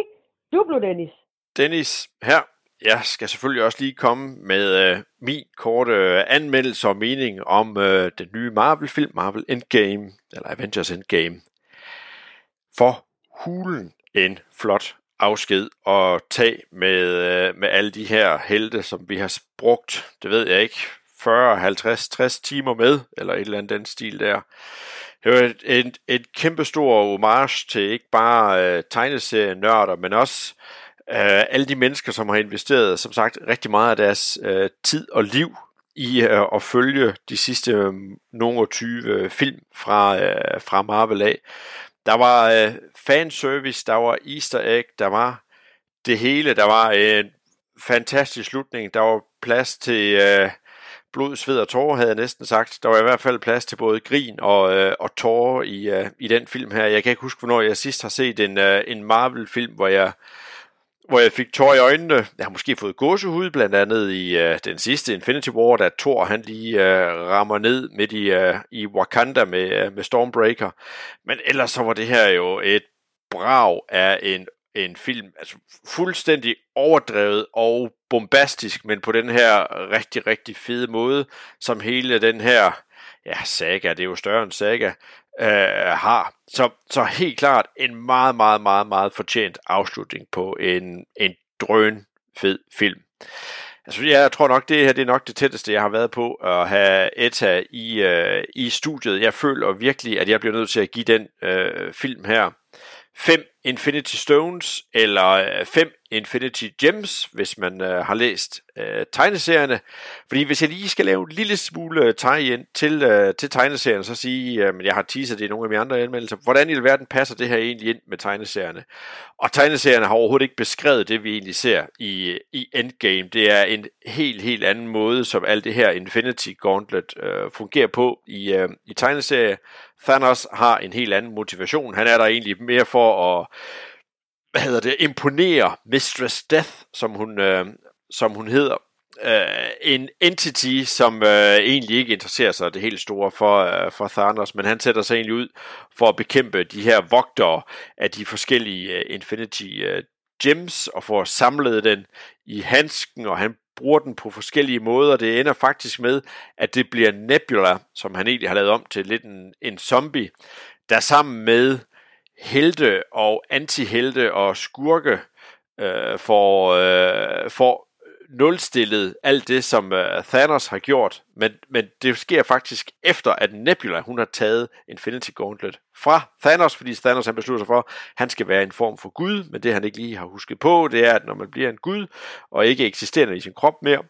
[SPEAKER 6] Duplo Dennis.
[SPEAKER 8] Dennis her. Jeg skal selvfølgelig også lige komme med øh, min korte øh, anmeldelse og mening om øh, den nye Marvel-film, Marvel Endgame, eller Avengers Endgame. For hulen en flot afsked og tag med, øh, med alle de her helte, som vi har brugt, det ved jeg ikke, 40, 50, 60 timer med, eller et eller andet den stil der. Det var et, et, et kæmpe stor homage til ikke bare øh, tegneserienørder, men også øh, øh, alle de mennesker, som har investeret, som sagt, rigtig meget af deres øh, tid og liv i øh, at følge de sidste øh, nogle 20 øh, film fra, øh, fra Marvel af. Der var øh, fanservice, der var easter egg, der var det hele, der var en fantastisk slutning, der var plads til øh, blod, sved og tårer, havde jeg næsten sagt. Der var i hvert fald plads til både grin og, øh, og tårer i, øh, i den film her. Jeg kan ikke huske, hvornår jeg sidst har set en, øh, en Marvel-film, hvor jeg hvor jeg fik tår i øjnene. Jeg har måske fået gåsehud, blandt andet i øh, den sidste Infinity War, da Thor han lige øh, rammer ned midt i, øh, i Wakanda med, øh, med Stormbreaker. Men ellers så var det her jo et brag af en, en film, altså fuldstændig overdrevet og bombastisk, men på den her rigtig, rigtig fede måde, som hele den her ja, saga, det er jo større end saga, øh, har. Så, så helt klart en meget, meget, meget, meget fortjent afslutning på en, en drøn fed film. Altså, jeg tror nok, det her det er nok det tætteste, jeg har været på at have Etta i, øh, i studiet. Jeg føler virkelig, at jeg bliver nødt til at give den øh, film her fem Infinity Stones, eller øh, fem Infinity Gems, hvis man øh, har læst øh, tegneserierne. Fordi hvis jeg lige skal lave en lille smule øh, tegn til, øh, til tegneserierne, så sige, øh, jeg har teaset det i nogle af mine andre anmeldelser, hvordan i alverden passer det her egentlig ind med tegneserierne? Og tegneserierne har overhovedet ikke beskrevet det, vi egentlig ser i, i Endgame. Det er en helt, helt anden måde, som alt det her Infinity Gauntlet øh, fungerer på i, øh, i tegneserier. Thanos har en helt anden motivation. Han er der egentlig mere for at hvad hedder det, imponere Mistress Death, som hun, øh, som hun hedder. Øh, en entity, som øh, egentlig ikke interesserer sig det helt store for, øh, for Thanos, men han sætter sig egentlig ud for at bekæmpe de her vogtere af de forskellige øh, Infinity øh, Gems, og få samlet den i handsken, og han bruger den på forskellige måder. Det ender faktisk med, at det bliver Nebula, som han egentlig har lavet om til lidt en, en zombie, der sammen med helte og antihelte og skurke øh, får, øh, får nulstillet alt det, som uh, Thanos har gjort, men, men det sker faktisk efter, at Nebula hun har taget Infinity Gauntlet fra Thanos, fordi Thanos han beslutter sig for, at han skal være en form for Gud, men det han ikke lige har husket på, det er, at når man bliver en Gud, og ikke eksisterende i sin krop mere,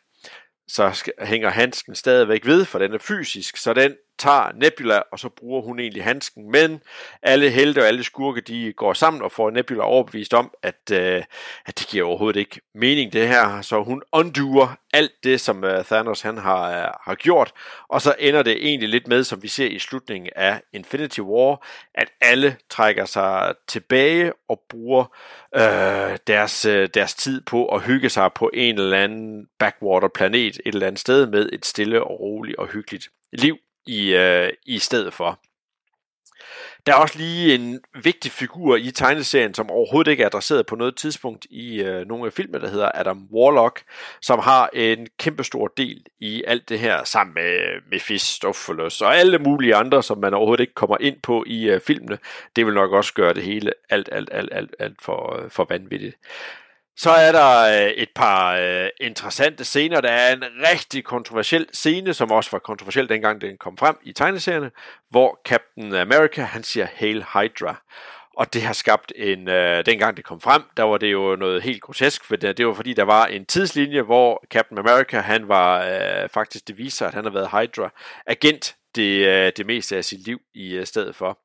[SPEAKER 8] så skal, hænger handsken stadigvæk ved, for den er fysisk, så den tager Nebula, og så bruger hun egentlig handsken, men alle helte og alle skurke, de går sammen og får Nebula overbevist om, at, øh, at det giver overhovedet ikke mening det her, så hun undoer alt det, som øh, Thanos han har, øh, har gjort, og så ender det egentlig lidt med, som vi ser i slutningen af Infinity War, at alle trækker sig tilbage og bruger øh, deres, øh, deres tid på at hygge sig på en eller anden backwater planet et eller andet sted med et stille og roligt og hyggeligt liv i, øh, i stedet for. Der er også lige en vigtig figur i tegneserien, som overhovedet ikke er adresseret på noget tidspunkt i øh, nogle af filmene, der hedder Adam Warlock, som har en kæmpestor del i alt det her, sammen med Mephistopheles og alle mulige andre, som man overhovedet ikke kommer ind på i øh, filmene. Det vil nok også gøre det hele alt, alt, alt, alt, alt for, øh, for vanvittigt. Så er der øh, et par øh, interessante scener. Der er en rigtig kontroversiel scene, som også var kontroversiel dengang den kom frem i tegneserierne, hvor Captain America han siger Hail Hydra. Og det har skabt en, øh, dengang det kom frem, der var det jo noget helt grotesk, for det, det var fordi, der var en tidslinje, hvor Captain America, han var øh, faktisk, det viser, at han har været Hydra-agent det, øh, det meste af sit liv i øh, stedet for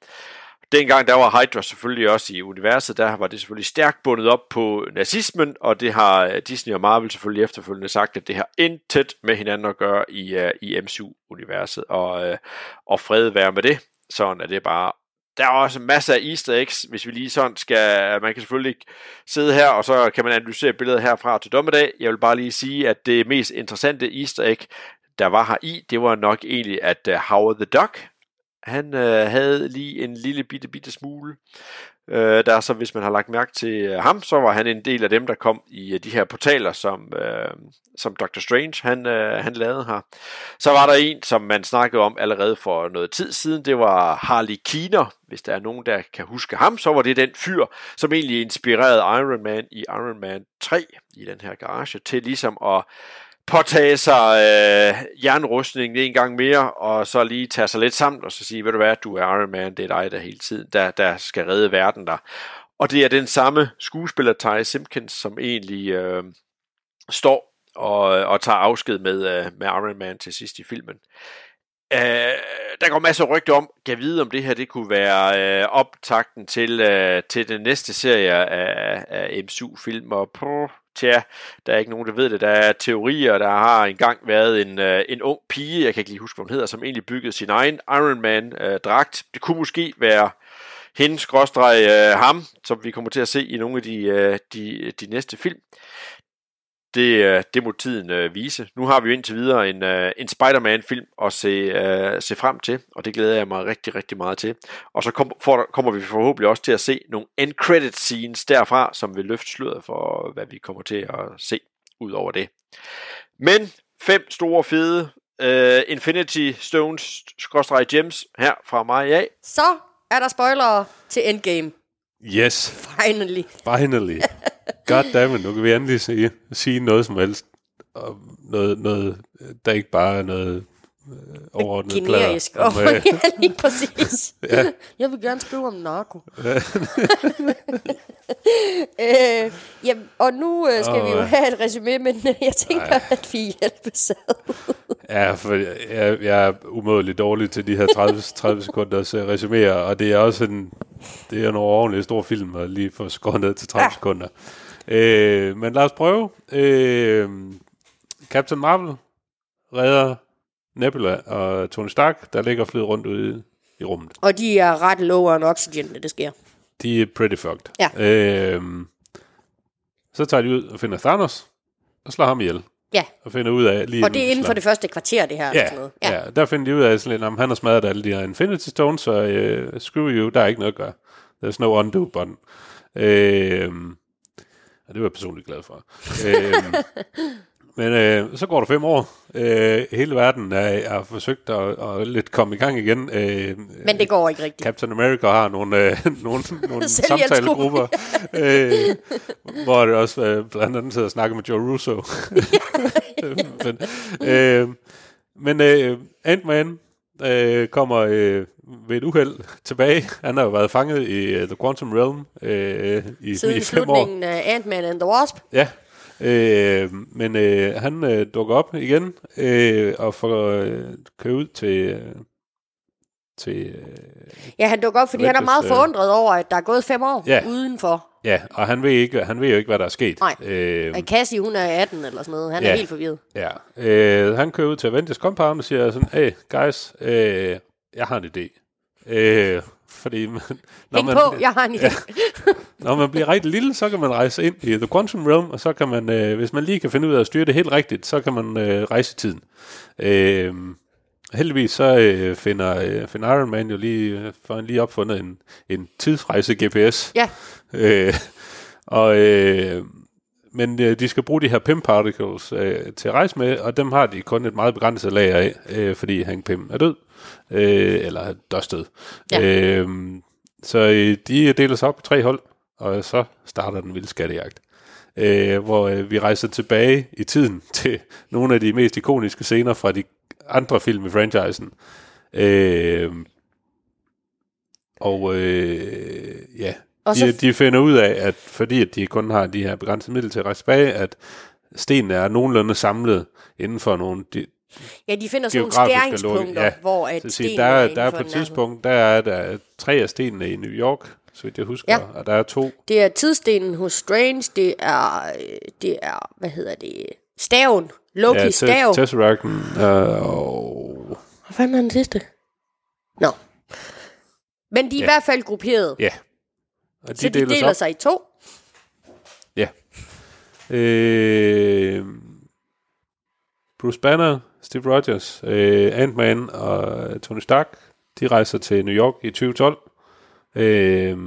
[SPEAKER 8] dengang der var Hydra selvfølgelig også i universet, der var det selvfølgelig stærkt bundet op på nazismen, og det har øh, Disney og Marvel selvfølgelig efterfølgende sagt, at det har intet med hinanden at gøre i, uh, i MCU-universet, og, uh, og fred være med det. Sådan er det bare. Der er også masser af easter eggs, hvis vi lige sådan skal, man kan selvfølgelig sidde her, og så kan man analysere billedet herfra til dommedag. Jeg vil bare lige sige, at det mest interessante easter egg, der var her i, det var nok egentlig, at Howard the Duck, han øh, havde lige en lille bitte, bitte smule. Øh, der så, hvis man har lagt mærke til øh, ham, så var han en del af dem, der kom i øh, de her portaler, som, øh, som Dr. Strange han, øh, han lavede her. Så var der en, som man snakkede om allerede for noget tid siden. Det var Harley Keener. Hvis der er nogen, der kan huske ham, så var det den fyr, som egentlig inspirerede Iron Man i Iron Man 3 i den her garage, til ligesom at påtage sig øh, jernrustningen en gang mere, og så lige tage sig lidt sammen, og så sige, ved du hvad, du er Iron Man, det er dig, der hele tiden, der, der skal redde verden der. Og det er den samme skuespiller, Ty Simpkins, som egentlig øh, står og, og tager afsked med, øh, med Iron Man til sidst i filmen. Øh, der går masser af rygter om, kan vide om det her det kunne være øh, optakten til, øh, til den næste serie af, af MCU-film, og tja, der er ikke nogen, der ved det. Der er teorier, der har engang været en, øh, en ung pige, jeg kan ikke lige huske, hvad hun hedder, som egentlig byggede sin egen Iron Man-dragt. Øh, det kunne måske være hende, skråstreg øh, ham, som vi kommer til at se i nogle af de, øh, de, de næste film det, øh, det må tiden øh, vise. Nu har vi jo indtil videre en, øh, en Spider-Man-film at se, øh, se frem til, og det glæder jeg mig rigtig, rigtig meget til. Og så kom, for, kommer vi forhåbentlig også til at se nogle end-credit scenes derfra, som vil løfte sløret for, hvad vi kommer til at se ud over det. Men fem store fede uh, Infinity Stones gems her fra mig af.
[SPEAKER 1] Så er der spoilere til Endgame.
[SPEAKER 2] Yes.
[SPEAKER 1] Finally.
[SPEAKER 2] Finally. <laughs> Goddammit, nu kan vi endelig sige, sige noget som helst. Og noget, noget, der ikke bare er noget øh, overordnet
[SPEAKER 1] Generisk.
[SPEAKER 2] plader.
[SPEAKER 1] Om,
[SPEAKER 2] øh, <laughs>
[SPEAKER 1] ja, lige præcis. <laughs>
[SPEAKER 2] ja.
[SPEAKER 1] Jeg vil gerne skrive om narko. <laughs> øh, ja, og nu øh, skal
[SPEAKER 2] Åh,
[SPEAKER 1] vi jo have et resume, men øh, jeg tænker,
[SPEAKER 2] Ej.
[SPEAKER 1] at vi hjælpes ad.
[SPEAKER 2] Ja, for jeg, jeg, jeg er umådeligt dårlig til de her 30, 30 sekunders uh, resuméer, og det er også en, det er en overordentlig stor film at lige få skåret ned til 30 ja.
[SPEAKER 1] Ja.
[SPEAKER 2] sekunder. Øh, men lad os prøve. Øh, Captain Marvel redder Nebula og Tony Stark, der ligger flyet rundt ude i, rummet.
[SPEAKER 1] Og de er ret lower on oxygen, når det sker.
[SPEAKER 2] De er pretty fucked.
[SPEAKER 1] Ja.
[SPEAKER 2] Øh, så tager de ud og finder Thanos, og slår ham ihjel.
[SPEAKER 1] Ja,
[SPEAKER 2] Og finder ud af lige
[SPEAKER 1] og det er inden for
[SPEAKER 2] slår-
[SPEAKER 1] det første kvarter, det her.
[SPEAKER 2] Ja,
[SPEAKER 1] sådan noget.
[SPEAKER 2] ja. ja, der finder de ud af, sådan om han har smadret alle de her Infinity Stones, så uh, screw you, der er ikke noget at gøre. There's no undo button. Øh, og det var jeg personligt glad for. øh, <laughs> men øh, så går der fem år. Øh, hele verden er, har forsøgt at, at lidt komme i gang igen. Øh,
[SPEAKER 1] Men det går ikke rigtigt.
[SPEAKER 2] Captain America har nogle, øh, <laughs> nogle, nogle <laughs> samtalegrupper, øh, hvor det også øh, blandt andet sidder og snakker med Joe Russo. men øh, men øh, Ant-Man øh, kommer øh, ved et uheld tilbage. Han har jo været fanget i uh, The Quantum Realm øh, i,
[SPEAKER 1] Siden
[SPEAKER 2] i fem år.
[SPEAKER 1] slutningen af Ant-Man and the Wasp.
[SPEAKER 2] Ja, øh, men øh, han øh, dukker op igen øh, og får øh, kørt ud til... Øh, til øh,
[SPEAKER 1] Ja, han dukker op, fordi han er meget
[SPEAKER 2] øh,
[SPEAKER 1] forundret over, at der er gået fem år
[SPEAKER 2] Ja.
[SPEAKER 1] udenfor.
[SPEAKER 2] ja, og han ved, ikke, han ved jo ikke, hvad der er sket.
[SPEAKER 1] Nej.
[SPEAKER 2] Øh.
[SPEAKER 1] Cassie, hun er 18 eller sådan noget. Han
[SPEAKER 2] Ja.
[SPEAKER 1] er helt forvirret.
[SPEAKER 2] ja, øh, han kører ud til Avengers Compound og siger sådan, hey guys, øh, jeg har en idé. Øh, fordi man, når,
[SPEAKER 1] Hæng
[SPEAKER 2] man,
[SPEAKER 1] på, jeg har en idé.
[SPEAKER 2] når man bliver rigtig lille, så kan man rejse ind i The Quantum Realm, og så kan man, øh, hvis man lige kan finde ud af at styre det helt rigtigt, så kan man øh, rejse i tiden. Øh, heldigvis så øh, finder, øh, finder Iron Man jo lige, øh, får han lige opfundet en, en tidsrejse-GPS.
[SPEAKER 1] Ja.
[SPEAKER 2] Øh, og, øh, men øh, de skal bruge de her PIM particles øh, til at rejse med, og dem har de kun et meget begrænset lager af, øh, fordi Hank Pym er død, øh, eller er dødsted.
[SPEAKER 1] Ja.
[SPEAKER 2] Øh, så øh, de deler sig op i tre hold, og så starter den vilde skattejagt. Øh, hvor øh, vi rejser tilbage i tiden <laughs> til nogle af de mest ikoniske scener fra de andre film i franchisen. Øh, og øh, ja,
[SPEAKER 1] Og
[SPEAKER 2] de, de finder ud af, at fordi at de kun har de her begrænsede midler til at rejse tilbage, at stenene er nogenlunde samlet inden for nogle de,
[SPEAKER 1] Ja, de finder sådan nogle skæringspunkter,
[SPEAKER 2] logik.
[SPEAKER 1] hvor at
[SPEAKER 2] Så sige, der,
[SPEAKER 1] er
[SPEAKER 2] er, der er på et tidspunkt, der er der tre af stenene i New York, så vidt jeg husker,
[SPEAKER 1] Ja.
[SPEAKER 2] og der er to.
[SPEAKER 1] Det er tidsstenen hos Strange, det er, det er, hvad hedder det, staven, Loki
[SPEAKER 2] ja,
[SPEAKER 1] stav.
[SPEAKER 2] Te- Tesseracten øh, og...
[SPEAKER 1] Hvad fanden er den sidste? Nå. Men de er i
[SPEAKER 2] Ja.
[SPEAKER 1] hvert fald grupperet.
[SPEAKER 2] Ja. Og de
[SPEAKER 1] så de deler
[SPEAKER 2] op.
[SPEAKER 1] sig i to.
[SPEAKER 2] Ja. Øh, Bruce Banner, Steve Rogers, øh, Ant-Man og Tony Stark, de rejser til New York i 2012, øh,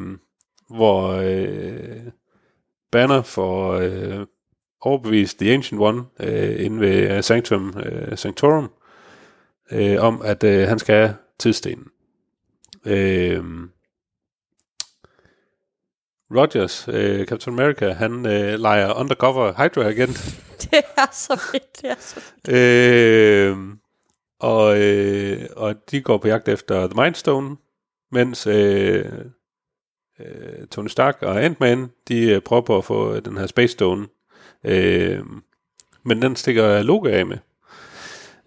[SPEAKER 2] hvor øh, Banner får øh, overbevist The Ancient One øh, inde ved Sanctum øh, Sanctorum øh, om, at øh, han skal have tidsstenen. Øh, Rogers, øh, Captain America, han øh, leger undercover Hydra-agent. <laughs>
[SPEAKER 1] Det er så fedt, det er så fedt.
[SPEAKER 2] øh, og, øh, og de går på jagt efter The Mind Stone, mens øh, øh, Tony Stark og Ant-Man, de øh, prøver på at få den her Space Stone. Øh, men den stikker Loke af med.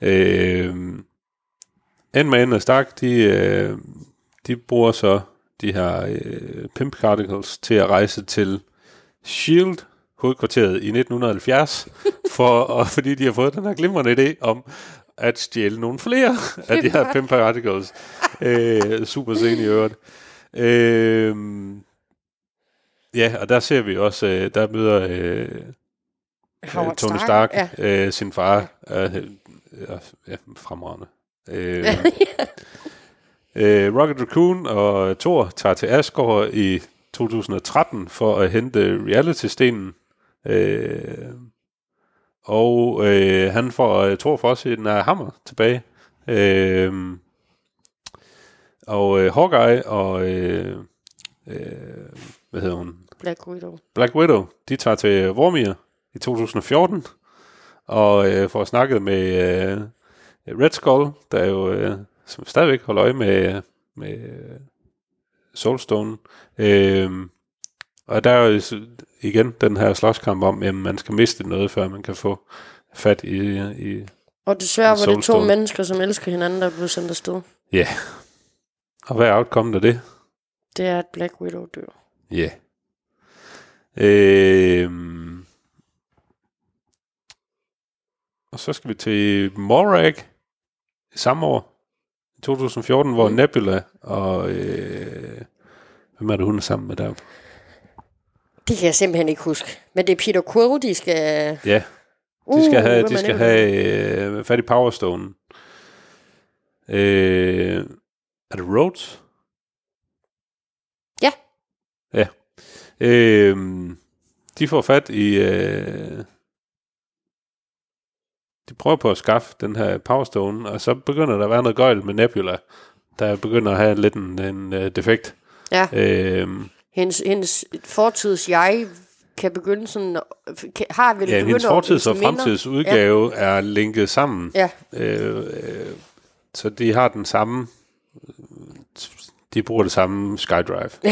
[SPEAKER 2] Øh, Ant-Man og Stark, de, øh, de bruger så de her øh, pimp particles til at rejse til SHIELD, hovedkvarteret i 1970, <laughs> for, og fordi de har fået den her glimrende idé om at stjæle nogle flere af de her pimp particles. øh, super scene i øvrigt. Øh, ja, og der ser vi også, øh, der møder øh,
[SPEAKER 1] Howard
[SPEAKER 2] Tony
[SPEAKER 1] Stark,
[SPEAKER 2] Stark,
[SPEAKER 1] ja.
[SPEAKER 2] øh, sin far, øh, ja, ja, fremragende. Øh, <laughs> øh, Rocket Raccoon og Thor tager til Asgård i 2013 for at hente reality-stenen. Øh, og øh, han får øh, Thor for også en uh, hammer tilbage. Øh, og øh, Hawkeye og øh, øh, hvad hedder hun?
[SPEAKER 1] Black Widow.
[SPEAKER 2] Black Widow, de tager til Vormir i 2014 og øh, får snakket med øh, Red Skull, der jo øh, som stadigvæk holder øje med, med Soulstone. Øh, og der er jo igen den her slåskamp om, at man skal miste noget, før man kan få fat i... i
[SPEAKER 1] Og desværre var det to mennesker, som elsker hinanden, der blev sendt afsted.
[SPEAKER 2] Ja. Yeah. Og hvad er outcome af det?
[SPEAKER 1] Det er, at Black Widow dør.
[SPEAKER 2] Ja. Øh, og så skal vi til Morag samme år, i 2014, hvor
[SPEAKER 1] Mm.
[SPEAKER 2] Nebula og... Øh, hvem er det, hun er sammen med der?
[SPEAKER 1] Det kan jeg simpelthen ikke huske. Men det er Peter Quill, de skal...
[SPEAKER 2] Ja, de skal
[SPEAKER 1] Uh,
[SPEAKER 2] have, de skal have øh, fat i Power Stone. Øh, er det Rhodes?
[SPEAKER 1] Ja.
[SPEAKER 2] Ja. Øh, de får fat i... Øh, de prøver på at skaffe den her Power Stone, og så begynder der at være noget gøjl med Nebula, der begynder at have lidt en, en uh, defekt.
[SPEAKER 1] Ja.
[SPEAKER 2] Øh,
[SPEAKER 1] Hendes, hendes fortids jeg kan begynde sådan... Kan, har vel
[SPEAKER 2] ja, hendes fortids- og
[SPEAKER 1] vise minder.
[SPEAKER 2] fremtidsudgave ja. er linket sammen.
[SPEAKER 1] Ja.
[SPEAKER 2] Øh, øh, så de har den samme... De bruger det samme SkyDrive. <laughs>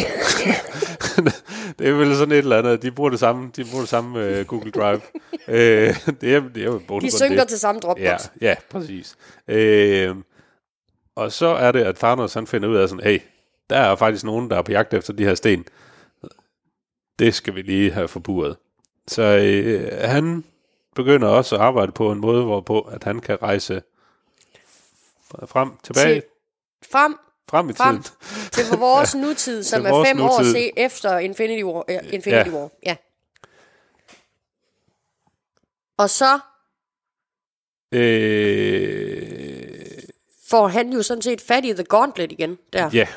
[SPEAKER 2] det er vel sådan et eller andet. De bruger det samme, de bruger det samme uh, Google Drive. øh, <laughs> det er, det er jo
[SPEAKER 1] De synker til samme Dropbox.
[SPEAKER 2] Ja, ja, præcis. Øh, og så er det, at Thanos han finder ud af sådan, hey, der er faktisk nogen, der er på jagt efter de her sten. Det skal vi lige have forburet. Så øh, han begynder også at arbejde på en måde, hvorpå at han kan rejse frem, tilbage,
[SPEAKER 1] Til, frem
[SPEAKER 2] frem i
[SPEAKER 1] frem
[SPEAKER 2] tiden.
[SPEAKER 1] til vores <laughs> nutid, som er fem år
[SPEAKER 2] nutid.
[SPEAKER 1] se efter Infinity War. Ja, Infinity
[SPEAKER 2] Ja.
[SPEAKER 1] War. Ja. Og så
[SPEAKER 2] Øh,
[SPEAKER 1] får han jo sådan set fat i The Gauntlet igen. Der.
[SPEAKER 2] ja,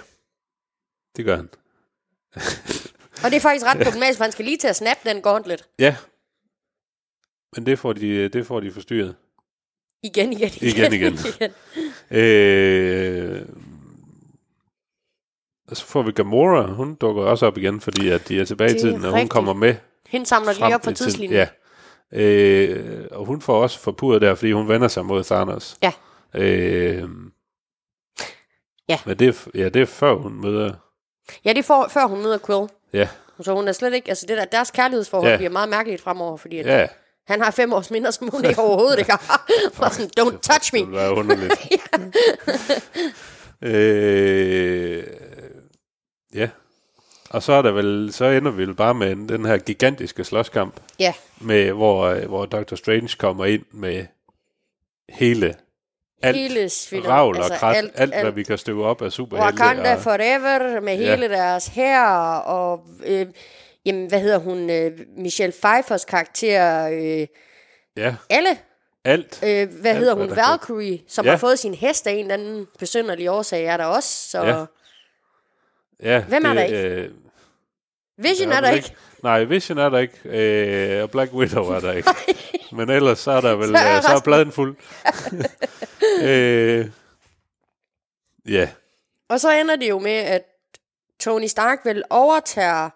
[SPEAKER 2] det gør han.
[SPEAKER 1] Og det er faktisk ret problematisk, for han skal lige til at snappe den Gauntlet.
[SPEAKER 2] Ja, men det får de, det får de forstyrret.
[SPEAKER 1] Igen, igen, igen.
[SPEAKER 2] Igen, igen. Øh, og så får vi Gamora. Hun dukker også op igen, fordi at de er tilbage i
[SPEAKER 1] Det
[SPEAKER 2] tiden, og hun
[SPEAKER 1] rigtigt.
[SPEAKER 2] kommer med
[SPEAKER 1] Hende samler de lige op på tidslinjen.
[SPEAKER 2] Ja. Øh, og hun får også forpurret der, fordi hun vender sig mod Thanos.
[SPEAKER 1] Ja.
[SPEAKER 2] Øh,
[SPEAKER 1] Ja.
[SPEAKER 2] Men det, ja, det er før hun møder...
[SPEAKER 1] Ja, det er for, før hun møder Quill.
[SPEAKER 2] Ja,
[SPEAKER 1] Så hun er slet ikke... Altså, det der, deres kærlighedsforhold
[SPEAKER 2] Ja.
[SPEAKER 1] ja. bliver meget mærkeligt fremover, fordi at
[SPEAKER 2] ja,
[SPEAKER 1] Han har fem års mindre, som hun ikke overhovedet ikke har. <laughs> Bare sådan, don't touch
[SPEAKER 2] Det
[SPEAKER 1] me.
[SPEAKER 2] ville være underligt. <laughs> øh, ja. Og så er der vel, så ender vi vel bare med en, den her gigantiske slåskamp,
[SPEAKER 1] Ja,
[SPEAKER 2] med, hvor, øh, hvor Dr. Strange kommer ind med hele, alt,
[SPEAKER 1] hele svindet.
[SPEAKER 2] ravl og krat, alt, alt, hvad
[SPEAKER 1] alt.
[SPEAKER 2] vi kan støve op af superhelte.
[SPEAKER 1] Wakanda
[SPEAKER 2] og,
[SPEAKER 1] Forever med
[SPEAKER 2] Ja.
[SPEAKER 1] hele deres her og øh, jamen, hvad hedder hun, øh, Michelle Pfeiffers karakter, øh,
[SPEAKER 2] ja,
[SPEAKER 1] alle,
[SPEAKER 2] alt.
[SPEAKER 1] øh, hvad
[SPEAKER 2] Alt,
[SPEAKER 1] hedder
[SPEAKER 2] hvad
[SPEAKER 1] hun,
[SPEAKER 2] kan-
[SPEAKER 1] Valkyrie, som
[SPEAKER 2] Ja.
[SPEAKER 1] har fået sin hest af en eller anden besynderlig årsag, er der også, så
[SPEAKER 2] Ja. Ja,
[SPEAKER 1] hvem er der ikke?
[SPEAKER 2] Øh,
[SPEAKER 1] Vision
[SPEAKER 2] der
[SPEAKER 1] er der
[SPEAKER 2] vel
[SPEAKER 1] ikke.
[SPEAKER 2] Nej, Vision er der ikke, øh, og Black Widow er der ikke. <laughs> Men ellers så er der vel,
[SPEAKER 1] Så er
[SPEAKER 2] så er, så er
[SPEAKER 1] resten-
[SPEAKER 2] bladen fuld. <laughs> øh, ja,
[SPEAKER 1] Og så ender det jo med, at Tony Stark vil overtage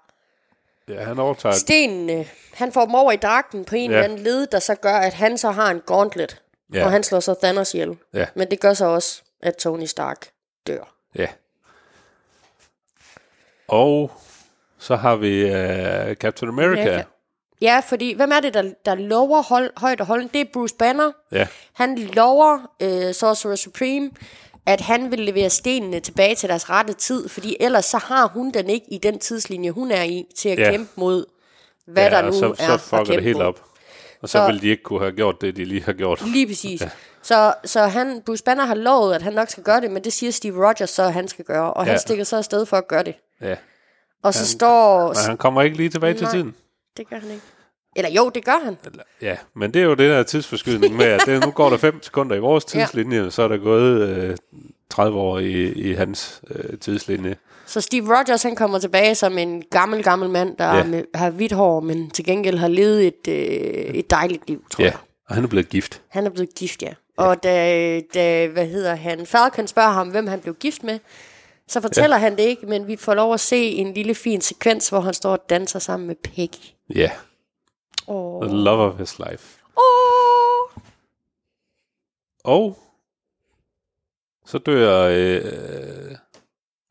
[SPEAKER 2] ja, han overtager.
[SPEAKER 1] stenene. Han får dem over i dragten på en
[SPEAKER 2] Ja.
[SPEAKER 1] eller anden led, der så gør, at han så har en gauntlet.
[SPEAKER 2] Ja.
[SPEAKER 1] Og han slår så Thanos ihjel.
[SPEAKER 2] Ja.
[SPEAKER 1] Men det gør så også, at Tony Stark dør.
[SPEAKER 2] Ja. Og så har vi uh, Captain America.
[SPEAKER 1] America. Ja, fordi hvem er det, der, der lover hold, højt og holden? Det er Bruce Banner.
[SPEAKER 2] Ja,
[SPEAKER 1] Han lover øh, Sorcerer Supreme, at han vil levere stenene tilbage til deres rette tid, fordi ellers så har hun den ikke i den tidslinje, hun er i, til at
[SPEAKER 2] Ja.
[SPEAKER 1] kæmpe mod, hvad
[SPEAKER 2] ja
[SPEAKER 1] der nu
[SPEAKER 2] så,
[SPEAKER 1] er
[SPEAKER 2] så fucker det helt
[SPEAKER 1] mod.
[SPEAKER 2] op. Og så,
[SPEAKER 1] Så-
[SPEAKER 2] vil de ikke kunne have gjort det, de lige har gjort.
[SPEAKER 1] Lige præcis. Ja. Så, så han, Bruce Banner har lovet, at han nok skal gøre det, men det siger Steve Rogers så, at han skal gøre. Og ja. Han stikker så afsted for at gøre det.
[SPEAKER 2] Ja.
[SPEAKER 1] Og så står...
[SPEAKER 2] Men han kommer ikke lige tilbage til
[SPEAKER 1] Nej.
[SPEAKER 2] tiden.
[SPEAKER 1] Det gør han ikke. Eller jo, det gør han.
[SPEAKER 2] Ja, men det er jo det der tidsforskydning med, at det, nu går der 5 sekunder i vores <laughs> tidslinje, ja. så er der gået øh, 30 år i, i hans øh, tidslinje.
[SPEAKER 1] Så Steve Rogers, han kommer tilbage som en gammel, gammel mand, der
[SPEAKER 2] ja.
[SPEAKER 1] med, har hvidt hår, men til gengæld har levet et, øh, et dejligt liv, tror
[SPEAKER 2] Ja,
[SPEAKER 1] jeg.
[SPEAKER 2] og han er blevet gift.
[SPEAKER 1] Han er blevet gift, ja. Og da, da, hvad hedder han, Falcon spørger ham, hvem han blev gift med, så fortæller ja. han det ikke, men vi får lov at se en lille fin sekvens, hvor han står og danser sammen med Peggy.
[SPEAKER 2] Ja,
[SPEAKER 1] Åh.
[SPEAKER 2] the love of his life.
[SPEAKER 1] Åh.
[SPEAKER 2] Og så dør øh,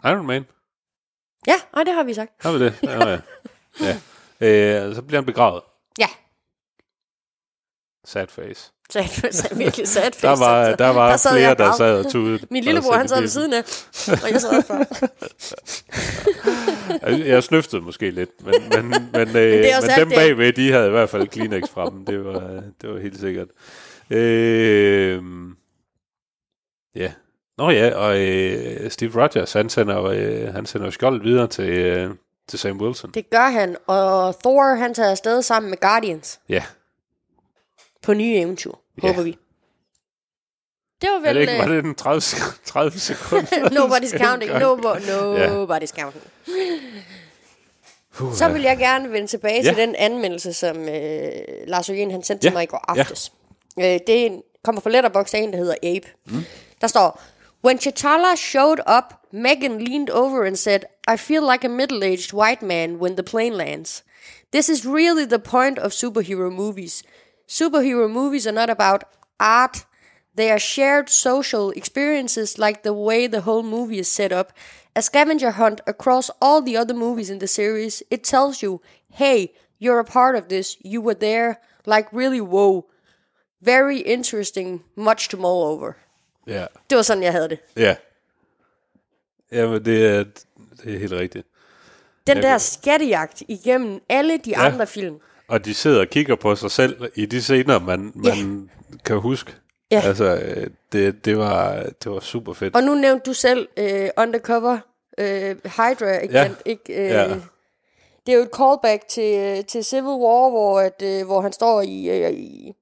[SPEAKER 2] Iron Man.
[SPEAKER 1] Ja, og det har vi sagt.
[SPEAKER 2] Har vi det? Ja, ja. <laughs> ja. Øh, så bliver han begravet.
[SPEAKER 1] Ja,
[SPEAKER 2] Sad face.
[SPEAKER 1] Så så virkelig sad face.
[SPEAKER 2] Der var, der var
[SPEAKER 1] Der
[SPEAKER 2] flere,
[SPEAKER 1] jeg
[SPEAKER 2] der sad og tudede.
[SPEAKER 1] Min lillebror, han sad ved siden af, og jeg sad bare.
[SPEAKER 2] Altså, <laughs> Jeg snøftede måske lidt, men, men, men, øh,
[SPEAKER 1] det er
[SPEAKER 2] men dem bagved, de havde i hvert fald Kleenex fremme. Det var, det var helt sikkert. Øh, ja. Nå ja, og øh, Steve Rogers, han sender, øh, han sender jo skjoldet videre til, øh, til Sam Wilson.
[SPEAKER 1] Det gør han, og Thor, han tager afsted sammen med Guardians
[SPEAKER 2] Ja,
[SPEAKER 1] på nye eventyr,
[SPEAKER 2] Ja.
[SPEAKER 1] håber vi. Det var
[SPEAKER 2] er
[SPEAKER 1] vel...
[SPEAKER 2] det ikke, var
[SPEAKER 1] øh,
[SPEAKER 2] det den 30, sek- 30 sekunder? <laughs>
[SPEAKER 1] Nobody's <laughs> counting. No,
[SPEAKER 2] Ja.
[SPEAKER 1] nobody's counting. Så vil jeg gerne vende tilbage
[SPEAKER 2] Ja.
[SPEAKER 1] til den anmeldelse, som øh, Lars Øgen han sendte
[SPEAKER 2] Ja.
[SPEAKER 1] til mig i går
[SPEAKER 2] Ja.
[SPEAKER 1] aftes. Øh, det er en, kommer fra Letterboxd af en, der hedder Abe. Mm. Der står, When Chitala showed up, Megan leaned over and said, I feel like a middle-aged white man when the plane lands. This is really the point of superhero movies. Superhero movies are not about art. They are shared social experiences like the way the whole movie is set up. A scavenger hunt across all the other movies in the series. It tells you, hey, you're a part of this. You were there. Like, really, whoa. Very interesting. Much to mull over.
[SPEAKER 2] Ja,
[SPEAKER 1] Det var sådan, jeg havde det.
[SPEAKER 2] ja. Jamen, det er, det er helt rigtigt.
[SPEAKER 1] Den der skattejagt igennem alle de andre film.
[SPEAKER 2] Og de sidder og kigger på sig selv i de scener, man, man kan huske.
[SPEAKER 1] Ja.
[SPEAKER 2] Altså, øh, det, det, var, det var super fedt.
[SPEAKER 1] Og nu nævnte du selv uh, Undercover uh, Hydra, ikke?
[SPEAKER 2] Ja.
[SPEAKER 1] ikke uh,
[SPEAKER 2] Ja.
[SPEAKER 1] Det er jo et callback til, øh, til Civil War, hvor, at, uh, hvor han står i, uh, i,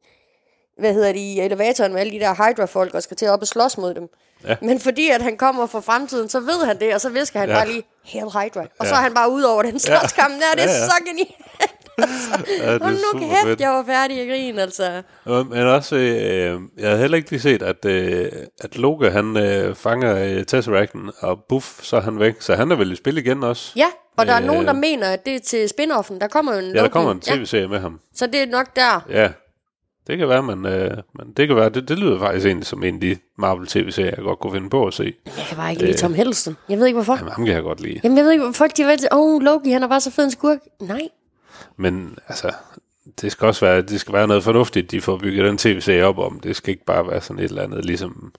[SPEAKER 1] hvad hedder det, i elevatoren med alle de der Hydra-folk og skal til op og slås mod dem.
[SPEAKER 2] Ja.
[SPEAKER 1] Men fordi at han kommer fra fremtiden, så ved han det, og så visker han
[SPEAKER 2] Ja.
[SPEAKER 1] bare lige, Hail Hydra. Og ja. så er han bare ud over den slåskamp der, det er
[SPEAKER 2] Ja, ja.
[SPEAKER 1] så genialt.
[SPEAKER 2] Ja, det er
[SPEAKER 1] nu kæft,
[SPEAKER 2] fedt.
[SPEAKER 1] jeg var færdig at grine, altså.
[SPEAKER 2] Øh, Men også, øh, jeg havde heller ikke lige set, at, øh, at Loke, han øh, fanger øh, Tesseracten, og buff, så er han væk. Så han er vel i spil igen også.
[SPEAKER 1] Ja, og der er
[SPEAKER 2] Øh.
[SPEAKER 1] nogen, der mener, at det er til spin-offen. Der kommer jo en
[SPEAKER 2] Ja, der kommer en tv-serie med ham.
[SPEAKER 1] Så det er nok der.
[SPEAKER 2] Ja, det kan være, men, øh, men det kan være, det, det lyder faktisk egentlig som en af de Marvel tv-serier, jeg godt kunne finde på at se.
[SPEAKER 1] Jeg kan bare ikke lide Tom Hiddleston. Jeg ved ikke, hvorfor.
[SPEAKER 2] Jamen, ham kan jeg godt lide.
[SPEAKER 1] Jamen, jeg ved ikke, folk de ved, åh, oh, Loki, han er bare så fed en skurk. Nej.
[SPEAKER 2] Men altså, det skal også være, det skal være noget fornuftigt, de får bygget den tv-serie op om. Det skal ikke bare være sådan et eller andet, ligesom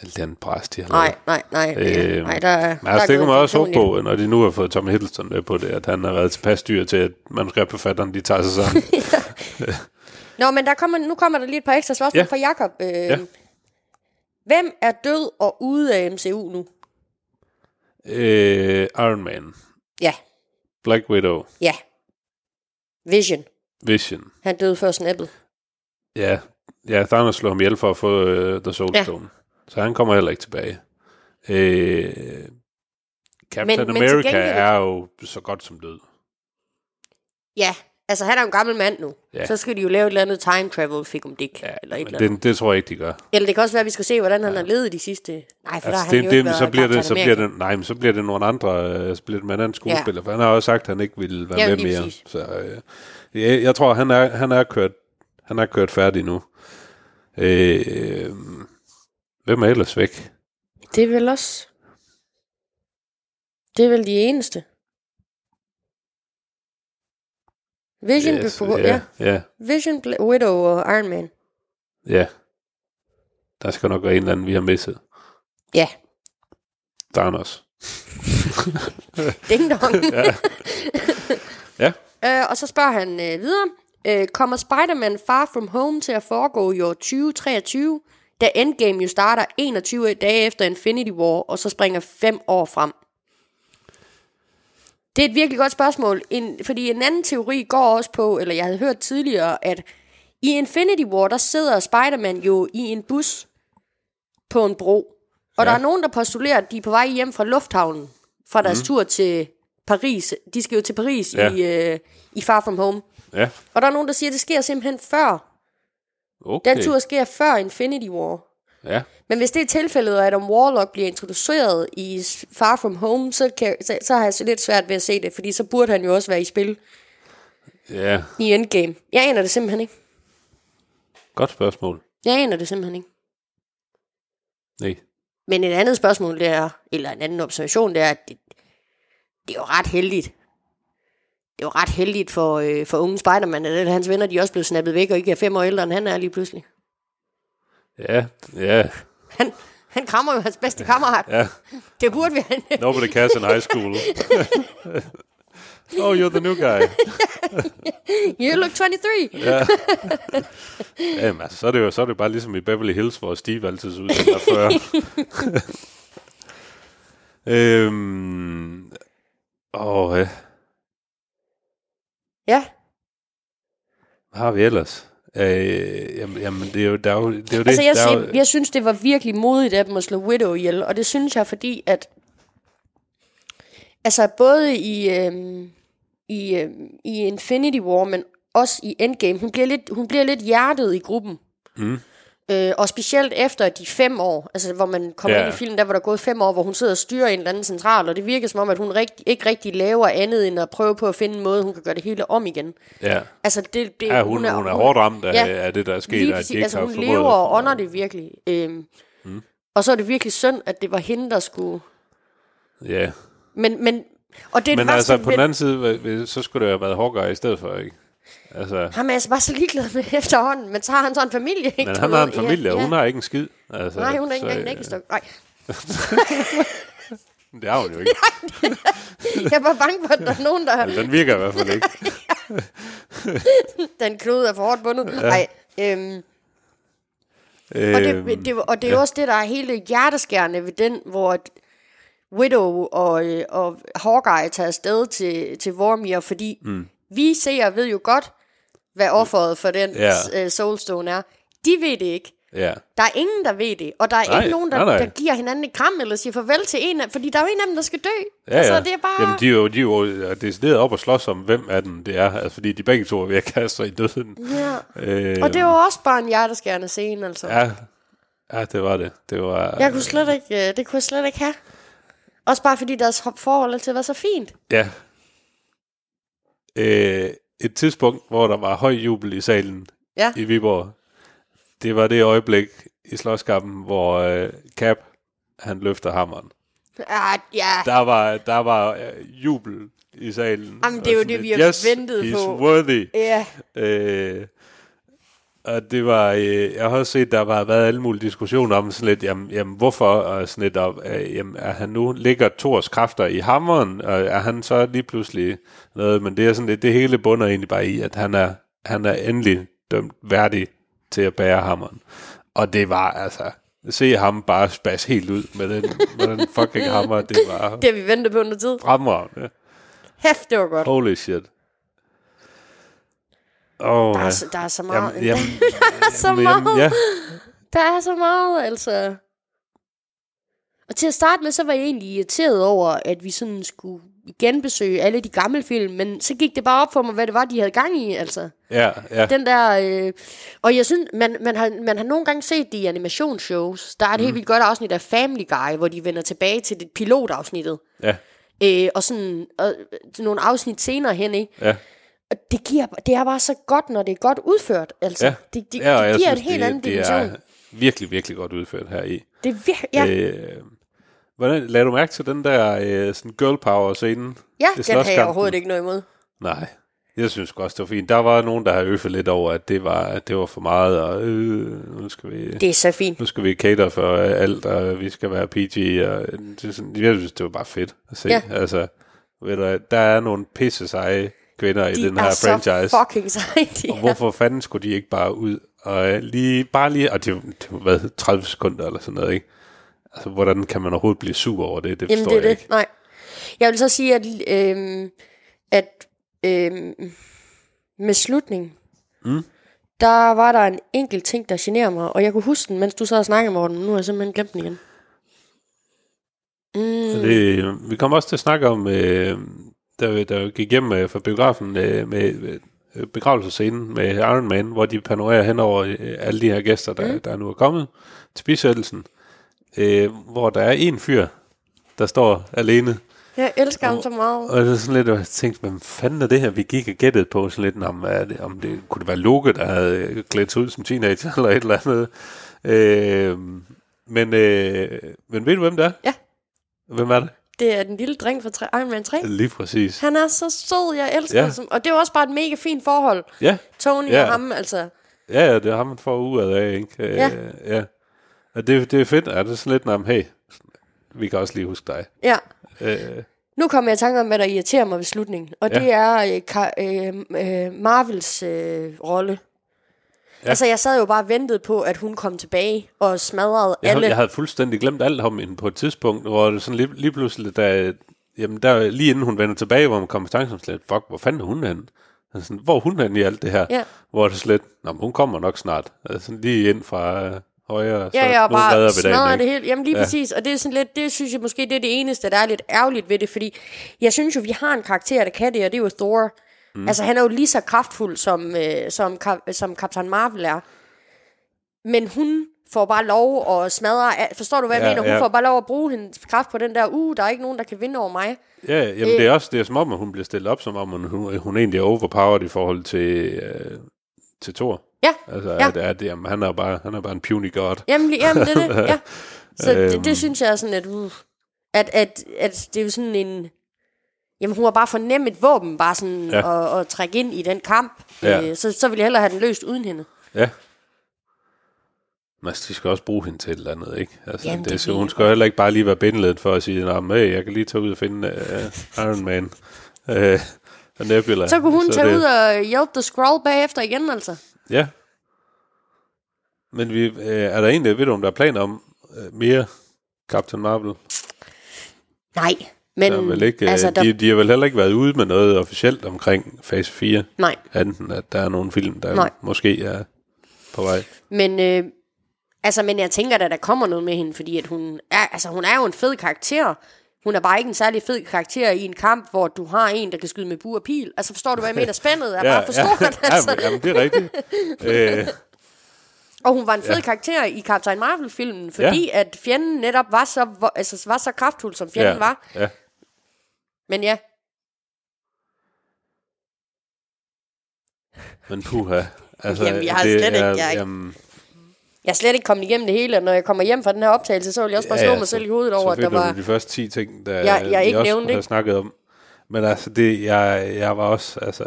[SPEAKER 2] alt andet pres, de har
[SPEAKER 1] Nej,
[SPEAKER 2] lavet.
[SPEAKER 1] nej, nej.
[SPEAKER 2] Øh,
[SPEAKER 1] Øh, nej, der, er-
[SPEAKER 2] Men altså,
[SPEAKER 1] der
[SPEAKER 2] det kan man også håbe på, når de nu har fået Tom Hiddleston med på det, at han har været tilpas dyr til, at manuskriptforfatteren, de tager sig sammen. <laughs>
[SPEAKER 1] Nå, men der kommer, nu kommer der lige et par ekstra spørgsmål
[SPEAKER 2] Ja.
[SPEAKER 1] fra Jakob. Øh,
[SPEAKER 2] ja.
[SPEAKER 1] Hvem er død og ude af MCU nu?
[SPEAKER 2] øh, Iron Man,
[SPEAKER 1] Ja,
[SPEAKER 2] Black Widow,
[SPEAKER 1] ja. Vision.
[SPEAKER 2] Vision.
[SPEAKER 1] Han døde før snappet.
[SPEAKER 2] Ja, ja Thanos slår ham ihjel for at få uh, The Soul
[SPEAKER 1] Ja.
[SPEAKER 2] Så han kommer heller ikke tilbage. Øh, Captain
[SPEAKER 1] Men- men
[SPEAKER 2] America
[SPEAKER 1] gengæld-
[SPEAKER 2] er jo så godt som død.
[SPEAKER 1] Ja, altså han er jo en gammel mand nu.
[SPEAKER 2] Ja.
[SPEAKER 1] Ja. Så skal de jo lave et eller andet time travel fik om Dick.
[SPEAKER 2] Ja,
[SPEAKER 1] eller et eller andet.
[SPEAKER 2] det, det tror jeg ikke, de gør.
[SPEAKER 1] Eller det kan også være, at vi skal se, hvordan han har levet de sidste... Nej, for altså, der har
[SPEAKER 2] Altså,
[SPEAKER 1] han
[SPEAKER 2] det,
[SPEAKER 1] jo
[SPEAKER 2] det,
[SPEAKER 1] ikke
[SPEAKER 2] så bliver det, så bliver det, nej, men så bliver det nogle andre, øh, så bliver det med en anden skuespiller,
[SPEAKER 1] Ja.
[SPEAKER 2] for han har også sagt, at han ikke ville være
[SPEAKER 1] Ja,
[SPEAKER 2] med mere.
[SPEAKER 1] præcis.
[SPEAKER 2] Så øh, jeg, jeg tror, han er, han er kørt, han er kørt færdig nu. Øh, hvem er ellers væk?
[SPEAKER 1] Det er vel også... Det er vel de eneste. Vision,
[SPEAKER 2] Yes,
[SPEAKER 1] yes, ja.
[SPEAKER 2] ja, ja,
[SPEAKER 1] Vision, Bla- Widow og Iron Man.
[SPEAKER 2] ja. Der skal nok være en eller anden, vi har misset.
[SPEAKER 1] Ja,
[SPEAKER 2] Thanos. <laughs>
[SPEAKER 1] ding dong. <laughs>
[SPEAKER 2] Ja. Ja.
[SPEAKER 1] øh, og så spørger han øh, videre. Øh, kommer Spider-Man Far From Home til at foregå i år 2023, da Endgame jo starter 21 dage efter Infinity War, og så springer 5 år frem? Det er et virkelig godt spørgsmål, en, fordi en anden teori går også på, eller jeg havde hørt tidligere, at i Infinity War, der sidder Spider-Man jo i en bus på en bro. Og ja. der er nogen, der postulerer, at de er på vej hjem fra lufthavnen, fra deres mm. tur til Paris. De skal jo til Paris
[SPEAKER 2] Ja.
[SPEAKER 1] i, øh, i Far From Home.
[SPEAKER 2] Ja,
[SPEAKER 1] Og der er nogen, der siger, at det sker simpelthen før.
[SPEAKER 2] okay.
[SPEAKER 1] Den tur sker før Infinity War.
[SPEAKER 2] Ja,
[SPEAKER 1] Men hvis det er tilfældet, at om Warlock bliver introduceret i Far From Home, så, kan, så, så har jeg så lidt svært ved at se det, fordi så burde han jo også være i spil
[SPEAKER 2] ja.
[SPEAKER 1] i Endgame. Jeg aner det simpelthen ikke.
[SPEAKER 2] Godt spørgsmål.
[SPEAKER 1] Jeg aner det simpelthen ikke.
[SPEAKER 2] Nej.
[SPEAKER 1] Men et andet spørgsmål, det er, eller en anden observation, det er, at det, det er jo ret heldigt. Det er jo ret heldigt for, øh, for unge Spider-Man, at hans venner, de er også blevet snappet væk, og ikke er fem år ældre, end han er lige pludselig.
[SPEAKER 2] Ja, ja,
[SPEAKER 1] Han, han krammer jo hans bedste kammerat.
[SPEAKER 2] ja.
[SPEAKER 1] Det burde vi have.
[SPEAKER 2] Nobody cares in high school. oh, you're the new guy. <laughs>
[SPEAKER 1] You look 23.
[SPEAKER 2] Ja. Jamen, altså, så er det jo så er det bare ligesom i Beverly Hills, hvor Steve altid ser ud som der er 40. øhm, åh, ja.
[SPEAKER 1] Ja,
[SPEAKER 2] Hvad har vi ellers? Øh, jamen, jamen, det er jo, der er jo, det er jo det.
[SPEAKER 1] altså jeg,
[SPEAKER 2] der er
[SPEAKER 1] siger,
[SPEAKER 2] jo,
[SPEAKER 1] jeg synes, det var virkelig modigt af dem at slå Widow ihjel, og det synes jeg, fordi at altså både i, øhm, i, øhm, i Infinity War, men også i Endgame, hun bliver lidt, hun bliver lidt hjertet i gruppen.
[SPEAKER 2] Mm.
[SPEAKER 1] Øh, og specielt efter de fem år, altså hvor man kommer
[SPEAKER 2] Ja.
[SPEAKER 1] ind i filmen, der hvor der er gået fem år, hvor hun sidder og styrer en eller anden central, og det virker som om, at hun rigt, ikke rigtig laver andet, end at prøve på at finde en måde, hun kan gøre det hele om igen.
[SPEAKER 2] ja.
[SPEAKER 1] Altså det, det,
[SPEAKER 2] Ja, hun, hun er hårdt ramt af,
[SPEAKER 1] Ja.
[SPEAKER 2] af det, der er sket,
[SPEAKER 1] Lige
[SPEAKER 2] og at
[SPEAKER 1] præcis,
[SPEAKER 2] de
[SPEAKER 1] altså hun lever og ånder det virkelig. Øhm, mm. Og så er det virkelig synd, at det var hende, der skulle...
[SPEAKER 2] Ja,
[SPEAKER 1] Men, men, og det er
[SPEAKER 2] men
[SPEAKER 1] det
[SPEAKER 2] altså på den anden side, så skulle det jo have været Hawkeye i stedet for, ikke? Altså,
[SPEAKER 1] Han er altså bare så ligeglad med <laughs> efterhånden, men så har han så en familie, ikke?
[SPEAKER 2] men han har en familie, og
[SPEAKER 1] ja,
[SPEAKER 2] hun har ikke en skid. Altså,
[SPEAKER 1] Nej, hun er ikke engang en
[SPEAKER 2] øh,
[SPEAKER 1] æggestok. Nej, <laughs>
[SPEAKER 2] Det er hun jo ikke.
[SPEAKER 1] jeg bare bange for, at der er nogen, der har...
[SPEAKER 2] Den virker i hvert fald ikke. <laughs>
[SPEAKER 1] Den knude er for hårdt bundet. Nej, øhm,
[SPEAKER 2] Øh,
[SPEAKER 1] og, det, det, og det er jo også det, der er hele hjerteskærende ved den, hvor at Widow og, øh, og Hawkeye tager afsted til, til Vormir, fordi mm. vi ser ved jo godt, hvad offeret for den
[SPEAKER 2] Ja.
[SPEAKER 1] ja. Soulstone er. De ved det ikke.
[SPEAKER 2] ja.
[SPEAKER 1] Der er ingen, der ved det, og der er
[SPEAKER 2] Nej,
[SPEAKER 1] ikke nogen, der,
[SPEAKER 2] nej, nej.
[SPEAKER 1] der giver hinanden et kram eller siger farvel til en af, fordi der er jo en af dem, der skal dø.
[SPEAKER 2] Ja,
[SPEAKER 1] altså,
[SPEAKER 2] ja.
[SPEAKER 1] det er bare...
[SPEAKER 2] Jamen, de er jo, de er jo decideret op og slås om, hvem af dem det er. Altså, fordi de begge to er ved at kaste sig i døden.
[SPEAKER 1] ja.
[SPEAKER 2] Øh,
[SPEAKER 1] Og det var også bare en hjerteskærende scene, altså. Ja.
[SPEAKER 2] Ja, det var det. Det var...
[SPEAKER 1] Jeg kunne slet ikke, øh, det kunne jeg slet ikke have. Også bare fordi deres forhold altid var så fint.
[SPEAKER 2] Ja. Øh, et tidspunkt, hvor der var høj jubel i salen
[SPEAKER 1] Ja.
[SPEAKER 2] i Viborg, det var det øjeblik i slåskampen, hvor øh, Cap, han løfter hammeren.
[SPEAKER 1] Ah, ja,
[SPEAKER 2] Der var, der var øh, jubel i salen.
[SPEAKER 1] Jamen, det er jo
[SPEAKER 2] Og sådan
[SPEAKER 1] det, vi
[SPEAKER 2] lidt,
[SPEAKER 1] har
[SPEAKER 2] yes,
[SPEAKER 1] ventet
[SPEAKER 2] he's
[SPEAKER 1] på."
[SPEAKER 2] worthy.
[SPEAKER 1] ja.
[SPEAKER 2] Øh, og det var, øh, jeg har også set, der var været alle mulige diskussioner om sådan lidt, jamen, jamen hvorfor, og sådan lidt op, øh, jamen, er han nu, ligger Thors kræfter i hammeren, og er han så lige pludselig noget, men det er sådan lidt, det hele bunder egentlig bare i, at han er, han er endelig dømt værdig til at bære hammeren. Og det var altså, se ham bare spas helt ud med den, med den fucking hammer, det var
[SPEAKER 1] Det har vi ventet på noget tid.
[SPEAKER 2] fremragende.
[SPEAKER 1] Hæft, det var godt.
[SPEAKER 2] Holy shit. Oh,
[SPEAKER 1] Der er, så, der er så meget.
[SPEAKER 2] Jamen, jamen, <laughs>
[SPEAKER 1] der er så
[SPEAKER 2] jamen,
[SPEAKER 1] meget.
[SPEAKER 2] ja.
[SPEAKER 1] Der er så meget, altså. Og til at starte med, så var jeg egentlig irriteret over, at vi sådan skulle genbesøge alle de gamle film, men så gik det bare op for mig, hvad det var, de havde gang i, altså.
[SPEAKER 2] Ja, ja.
[SPEAKER 1] Den der, øh, og jeg synes, man, man, har, man har nogle gange set de i animationsshows. Der er et mm. helt vildt godt afsnit af Family Guy, hvor de vender tilbage til det pilotafsnittet.
[SPEAKER 2] ja,
[SPEAKER 1] Øh, og sådan og, øh, nogle afsnit senere hen, ikke?
[SPEAKER 2] ja.
[SPEAKER 1] Og det, giver, det er bare så godt, når det er godt udført. Altså,
[SPEAKER 2] Ja,
[SPEAKER 1] det, det,
[SPEAKER 2] ja,
[SPEAKER 1] det giver
[SPEAKER 2] synes,
[SPEAKER 1] en helt
[SPEAKER 2] det,
[SPEAKER 1] anden
[SPEAKER 2] det
[SPEAKER 1] dimension.
[SPEAKER 2] er virkelig, virkelig godt udført her i.
[SPEAKER 1] Det er virkelig, ja, Øh,
[SPEAKER 2] hvordan, lad du mærke til den der øh, sådan girl power scene?
[SPEAKER 1] ja den har jeg overhovedet ikke noget imod.
[SPEAKER 2] Nej, jeg synes også, det var fint. Der var nogen, der havde øffet lidt over, at det var, at det var for meget, og øh, nu skal vi...
[SPEAKER 1] Det er så fint.
[SPEAKER 2] Nu skal vi cater for øh, alt, og vi skal være PG, og det er sådan, jeg synes, det var bare fedt at se.
[SPEAKER 1] Ja.
[SPEAKER 2] Altså, ved du, der er nogle pisse seje kvinder i
[SPEAKER 1] De
[SPEAKER 2] den
[SPEAKER 1] er
[SPEAKER 2] her
[SPEAKER 1] så
[SPEAKER 2] franchise.
[SPEAKER 1] fucking seje, de
[SPEAKER 2] Og
[SPEAKER 1] er.
[SPEAKER 2] hvorfor fanden skulle de ikke bare ud? Og øh, lige, bare lige, og det, det var hvad, 30 sekunder eller sådan noget, ikke? Altså, hvordan kan man overhovedet blive sur over det? Det
[SPEAKER 1] Jamen,
[SPEAKER 2] forstår
[SPEAKER 1] det er
[SPEAKER 2] jeg
[SPEAKER 1] det.
[SPEAKER 2] ikke.
[SPEAKER 1] Nej. Jeg vil så sige, at, øhm, at øhm, med slutningen, mm. der var der en enkelt ting, der generer mig, og jeg kunne huske den, mens du sad og snakkede, Morten, men nu har jeg simpelthen glemt den igen. Mm,
[SPEAKER 2] Det, vi kommer også til at snakke om, øh, der, der gik hjem øh, fra biografen øh, med øh, begravelsescenen med Iron Man, hvor de panorerer hen over øh, alle de her gæster, der, mm. der nu er kommet til bisættelsen, øh, hvor der er en fyr, der står alene,
[SPEAKER 1] jeg elsker ham så meget.
[SPEAKER 2] og det er sådan lidt, og jeg tænkte, hvad fanden er det her, vi gik og gættede på, sådan lidt, om, er det, om det kunne det være Loke, der havde øh, klædt sig ud som teenager, <laughs> eller et eller andet. Øh, men, øh, men ved du, hvem det er?
[SPEAKER 1] Ja.
[SPEAKER 2] Hvem er det?
[SPEAKER 1] Det er den lille dreng fra tre- Iron Man 3.
[SPEAKER 2] Lige præcis.
[SPEAKER 1] Han er så sød, jeg elsker
[SPEAKER 2] Ja.
[SPEAKER 1] ham. Og det er også bare et mega fint forhold.
[SPEAKER 2] Ja,
[SPEAKER 1] Tony
[SPEAKER 2] Ja.
[SPEAKER 1] og ham, altså.
[SPEAKER 2] ja, ja, det er ham, man får ud af, ikke? Øh,
[SPEAKER 1] Ja.
[SPEAKER 2] Og det, det er fedt. Er det sådan lidt, om, hey, vi kan også lige huske dig.
[SPEAKER 1] Ja.
[SPEAKER 2] Øh,
[SPEAKER 1] Nu kommer jeg i tanke om, hvad der irriterer mig ved slutningen. Og
[SPEAKER 2] Ja.
[SPEAKER 1] det er øh, ka- øh, øh, Marvels øh, rolle. Ja. Altså, jeg sad jo bare og ventede på, at hun kom tilbage og smadrede
[SPEAKER 2] jeg,
[SPEAKER 1] alle.
[SPEAKER 2] jeg havde fuldstændig glemt alt om hende på et tidspunkt, hvor det sådan lige, lige pludselig, da, jamen der, lige inden hun vender tilbage, hvor man kommer i tanke om slet, fuck, hvor fanden er hun henne? Altså, hvor er hun henne i alt det her?
[SPEAKER 1] Ja.
[SPEAKER 2] Hvor det slet, nå, hun kommer nok snart. Altså, lige ind fra så
[SPEAKER 1] Ja, jeg
[SPEAKER 2] nu redder
[SPEAKER 1] bare
[SPEAKER 2] vi dagen,
[SPEAKER 1] det hele. Jamen lige
[SPEAKER 2] Ja.
[SPEAKER 1] ja. præcis. Og det er sådan lidt, det synes jeg måske, det er det eneste, der er lidt ærgerligt ved det. Fordi jeg synes jo, vi har en karakter, der kan det, og det er jo Thor. Mm. Altså han er jo lige så kraftfuld, som, øh, som, Kap- som Captain Marvel er. Men hun får bare lov at smadre... Forstår du, hvad jeg
[SPEAKER 2] Ja,
[SPEAKER 1] mener? Hun
[SPEAKER 2] ja.
[SPEAKER 1] får bare lov at bruge hendes kraft på den der, uh, der er ikke nogen, der kan vinde over mig.
[SPEAKER 2] Ja, jamen
[SPEAKER 1] Øh.
[SPEAKER 2] det er også det er som om, at hun bliver stillet op, som om hun, hun, hun egentlig er overpowered i forhold til, øh, til Thor.
[SPEAKER 1] Ja,
[SPEAKER 2] Altså,
[SPEAKER 1] Ja.
[SPEAKER 2] at, at, jamen, han, er bare, han er bare en puny god.
[SPEAKER 1] Jamen, jamen det er det, <laughs> ja. Så det,
[SPEAKER 2] Øhm.
[SPEAKER 1] det synes jeg er sådan, at, uh, at, at, at det er jo sådan en... Jamen, hun har bare fornemt et våben, bare sådan
[SPEAKER 2] Ja.
[SPEAKER 1] at, at trække ind i den kamp.
[SPEAKER 2] Ja.
[SPEAKER 1] Øh, så, så vil jeg hellere have den løst uden hende.
[SPEAKER 2] Ja. Men de skal også bruge hende til et eller andet, ikke? Altså,
[SPEAKER 1] Jamen,
[SPEAKER 2] det,
[SPEAKER 1] det
[SPEAKER 2] så hun skal heller ikke bare lige være bindeledet for at sige, at hey, jeg kan lige tage ud og finde uh, Iron Man. Uh, <laughs> og Nebula.
[SPEAKER 1] Så kunne hun tage
[SPEAKER 2] det,
[SPEAKER 1] ud og hjælpe The Scroll bagefter igen, altså.
[SPEAKER 2] Ja. Men vi, uh, er der egentlig, ved du, om der er planer om uh, mere Captain Marvel?
[SPEAKER 1] Nej, men
[SPEAKER 2] Der er vel ikke,
[SPEAKER 1] altså,
[SPEAKER 2] altså,
[SPEAKER 1] der,
[SPEAKER 2] de, de har vel heller ikke været ude med noget officielt omkring fase 4,
[SPEAKER 1] nej.
[SPEAKER 2] anden at der er nogle film, der
[SPEAKER 1] Nej.
[SPEAKER 2] måske er på vej.
[SPEAKER 1] Men, øh, altså, men jeg tænker, at der kommer noget med hende, fordi at hun, er, altså, hun er jo en fed karakter. Hun er bare ikke en særlig fed karakter i en kamp, hvor du har en, der kan skyde med bur og pil. Altså, forstår du, hvad jeg mener? Spændet er bare for stort, <laughs>
[SPEAKER 2] ja,
[SPEAKER 1] altså.
[SPEAKER 2] jamen, jamen, det er rigtigt. øh, <laughs>
[SPEAKER 1] Og hun var en fed ja. karakter i Captain Marvel-filmen, fordi ja. at fjenden netop var så, altså, var så kraftfuld, som fjenden
[SPEAKER 2] ja,
[SPEAKER 1] var.
[SPEAKER 2] Ja.
[SPEAKER 1] Men ja,
[SPEAKER 2] Men puha. Altså,
[SPEAKER 1] Jamen, jeg har
[SPEAKER 2] det
[SPEAKER 1] slet ikke-
[SPEAKER 2] er,
[SPEAKER 1] jeg er ikke-
[SPEAKER 2] Jamen,
[SPEAKER 1] Jeg er slet ikke kommet igennem det hele, og når jeg kommer hjem fra den her optagelse, så vil jeg også bare slå mig selv i hovedet over, at der var...
[SPEAKER 2] de første 10 ting, der
[SPEAKER 1] Jeg- jeg
[SPEAKER 2] vi
[SPEAKER 1] ikke
[SPEAKER 2] også
[SPEAKER 1] nævnte, ikke?
[SPEAKER 2] snakket om. Men altså, det, jeg, jeg var også, altså,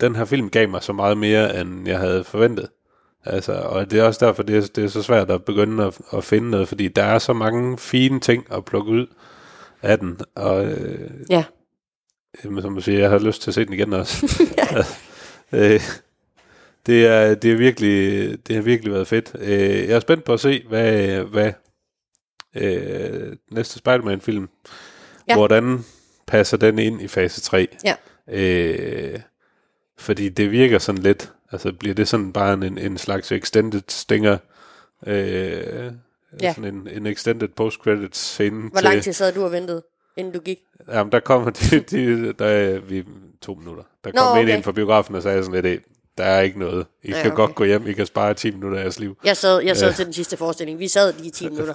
[SPEAKER 2] den her film gav mig så meget mere, end jeg havde forventet. Altså, og det er også derfor, det er, det er så svært at begynde at, at finde noget, fordi der er så mange fine ting at plukke ud af den, og øh,
[SPEAKER 1] Ja.
[SPEAKER 2] jamen, som du siger, jeg har lyst til at se den igen også. <laughs> <laughs> øh, det, er, det, er virkelig, det har virkelig været fedt. Øh, jeg er spændt på at se, hvad, hvad øh, næste Spider-Man-film,
[SPEAKER 1] Ja.
[SPEAKER 2] hvordan passer den ind i fase 3?
[SPEAKER 1] Ja.
[SPEAKER 2] Øh, fordi det virker sådan lidt, altså bliver det sådan bare en, en slags extended stinger, øh,
[SPEAKER 1] Ja.
[SPEAKER 2] sådan en, en extended post-credits scene
[SPEAKER 1] Hvor lang tid sad du og ventede, inden du gik?
[SPEAKER 2] Jamen, der kommer <laughs> de, de der er vi to minutter. Der
[SPEAKER 1] Nå,
[SPEAKER 2] kom en
[SPEAKER 1] okay.
[SPEAKER 2] ind fra biografen og sagde sådan lidt, "Hey, der er ikke noget. I
[SPEAKER 1] Ja,
[SPEAKER 2] kan
[SPEAKER 1] okay.
[SPEAKER 2] godt gå hjem, I kan spare 10 minutter af jeres liv.
[SPEAKER 1] Jeg sad, jeg sad til den sidste forestilling. Vi sad lige 10 minutter.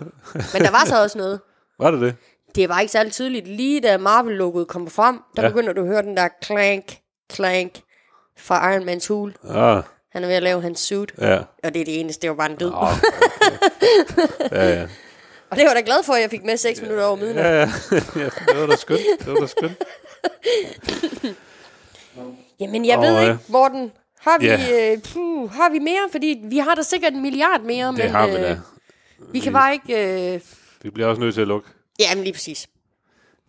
[SPEAKER 1] Men der var så også noget. <laughs>
[SPEAKER 2] Var det det?
[SPEAKER 1] Det var ikke særlig tydeligt. Lige da Marvel-logoet kom frem, der
[SPEAKER 2] Ja.
[SPEAKER 1] begynder du at høre den der clank, clank fra Iron Mans hul.
[SPEAKER 2] Ah,
[SPEAKER 1] Han er ved at lave hans suit.
[SPEAKER 2] ja.
[SPEAKER 1] Og det er det eneste, det var bare en død.
[SPEAKER 2] Ah, Ja, ja. <laughs>
[SPEAKER 1] Og det var jeg da glad for, at jeg fik med 6 minutter over midnat.
[SPEAKER 2] Ja, ja. <laughs> ja, det var da skønt. Det var da skønt.
[SPEAKER 1] Jamen, jeg
[SPEAKER 2] Åh,
[SPEAKER 1] ved
[SPEAKER 2] ja.
[SPEAKER 1] ikke, Morten, har vi,
[SPEAKER 2] Ja.
[SPEAKER 1] øh, puh, har vi mere? Fordi vi har da sikkert en milliard mere,
[SPEAKER 2] Det
[SPEAKER 1] men
[SPEAKER 2] har vi
[SPEAKER 1] øh,
[SPEAKER 2] da.
[SPEAKER 1] vi kan bare ikke... Øh,
[SPEAKER 2] Vi bliver også nødt til at lukke.
[SPEAKER 1] jamen, lige præcis.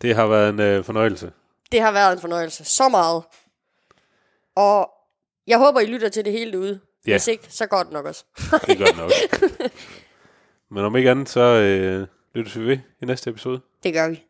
[SPEAKER 2] Det har været en øh, fornøjelse.
[SPEAKER 1] Det har været en fornøjelse. Så meget. Og jeg håber, I lytter til det hele derude.
[SPEAKER 2] Ja.
[SPEAKER 1] Hvis ikke, så går det nok også.
[SPEAKER 2] Det gør det nok. <laughs> Men om ikke andet, så øh, lyttes vi ved i næste episode.
[SPEAKER 1] Det gør vi.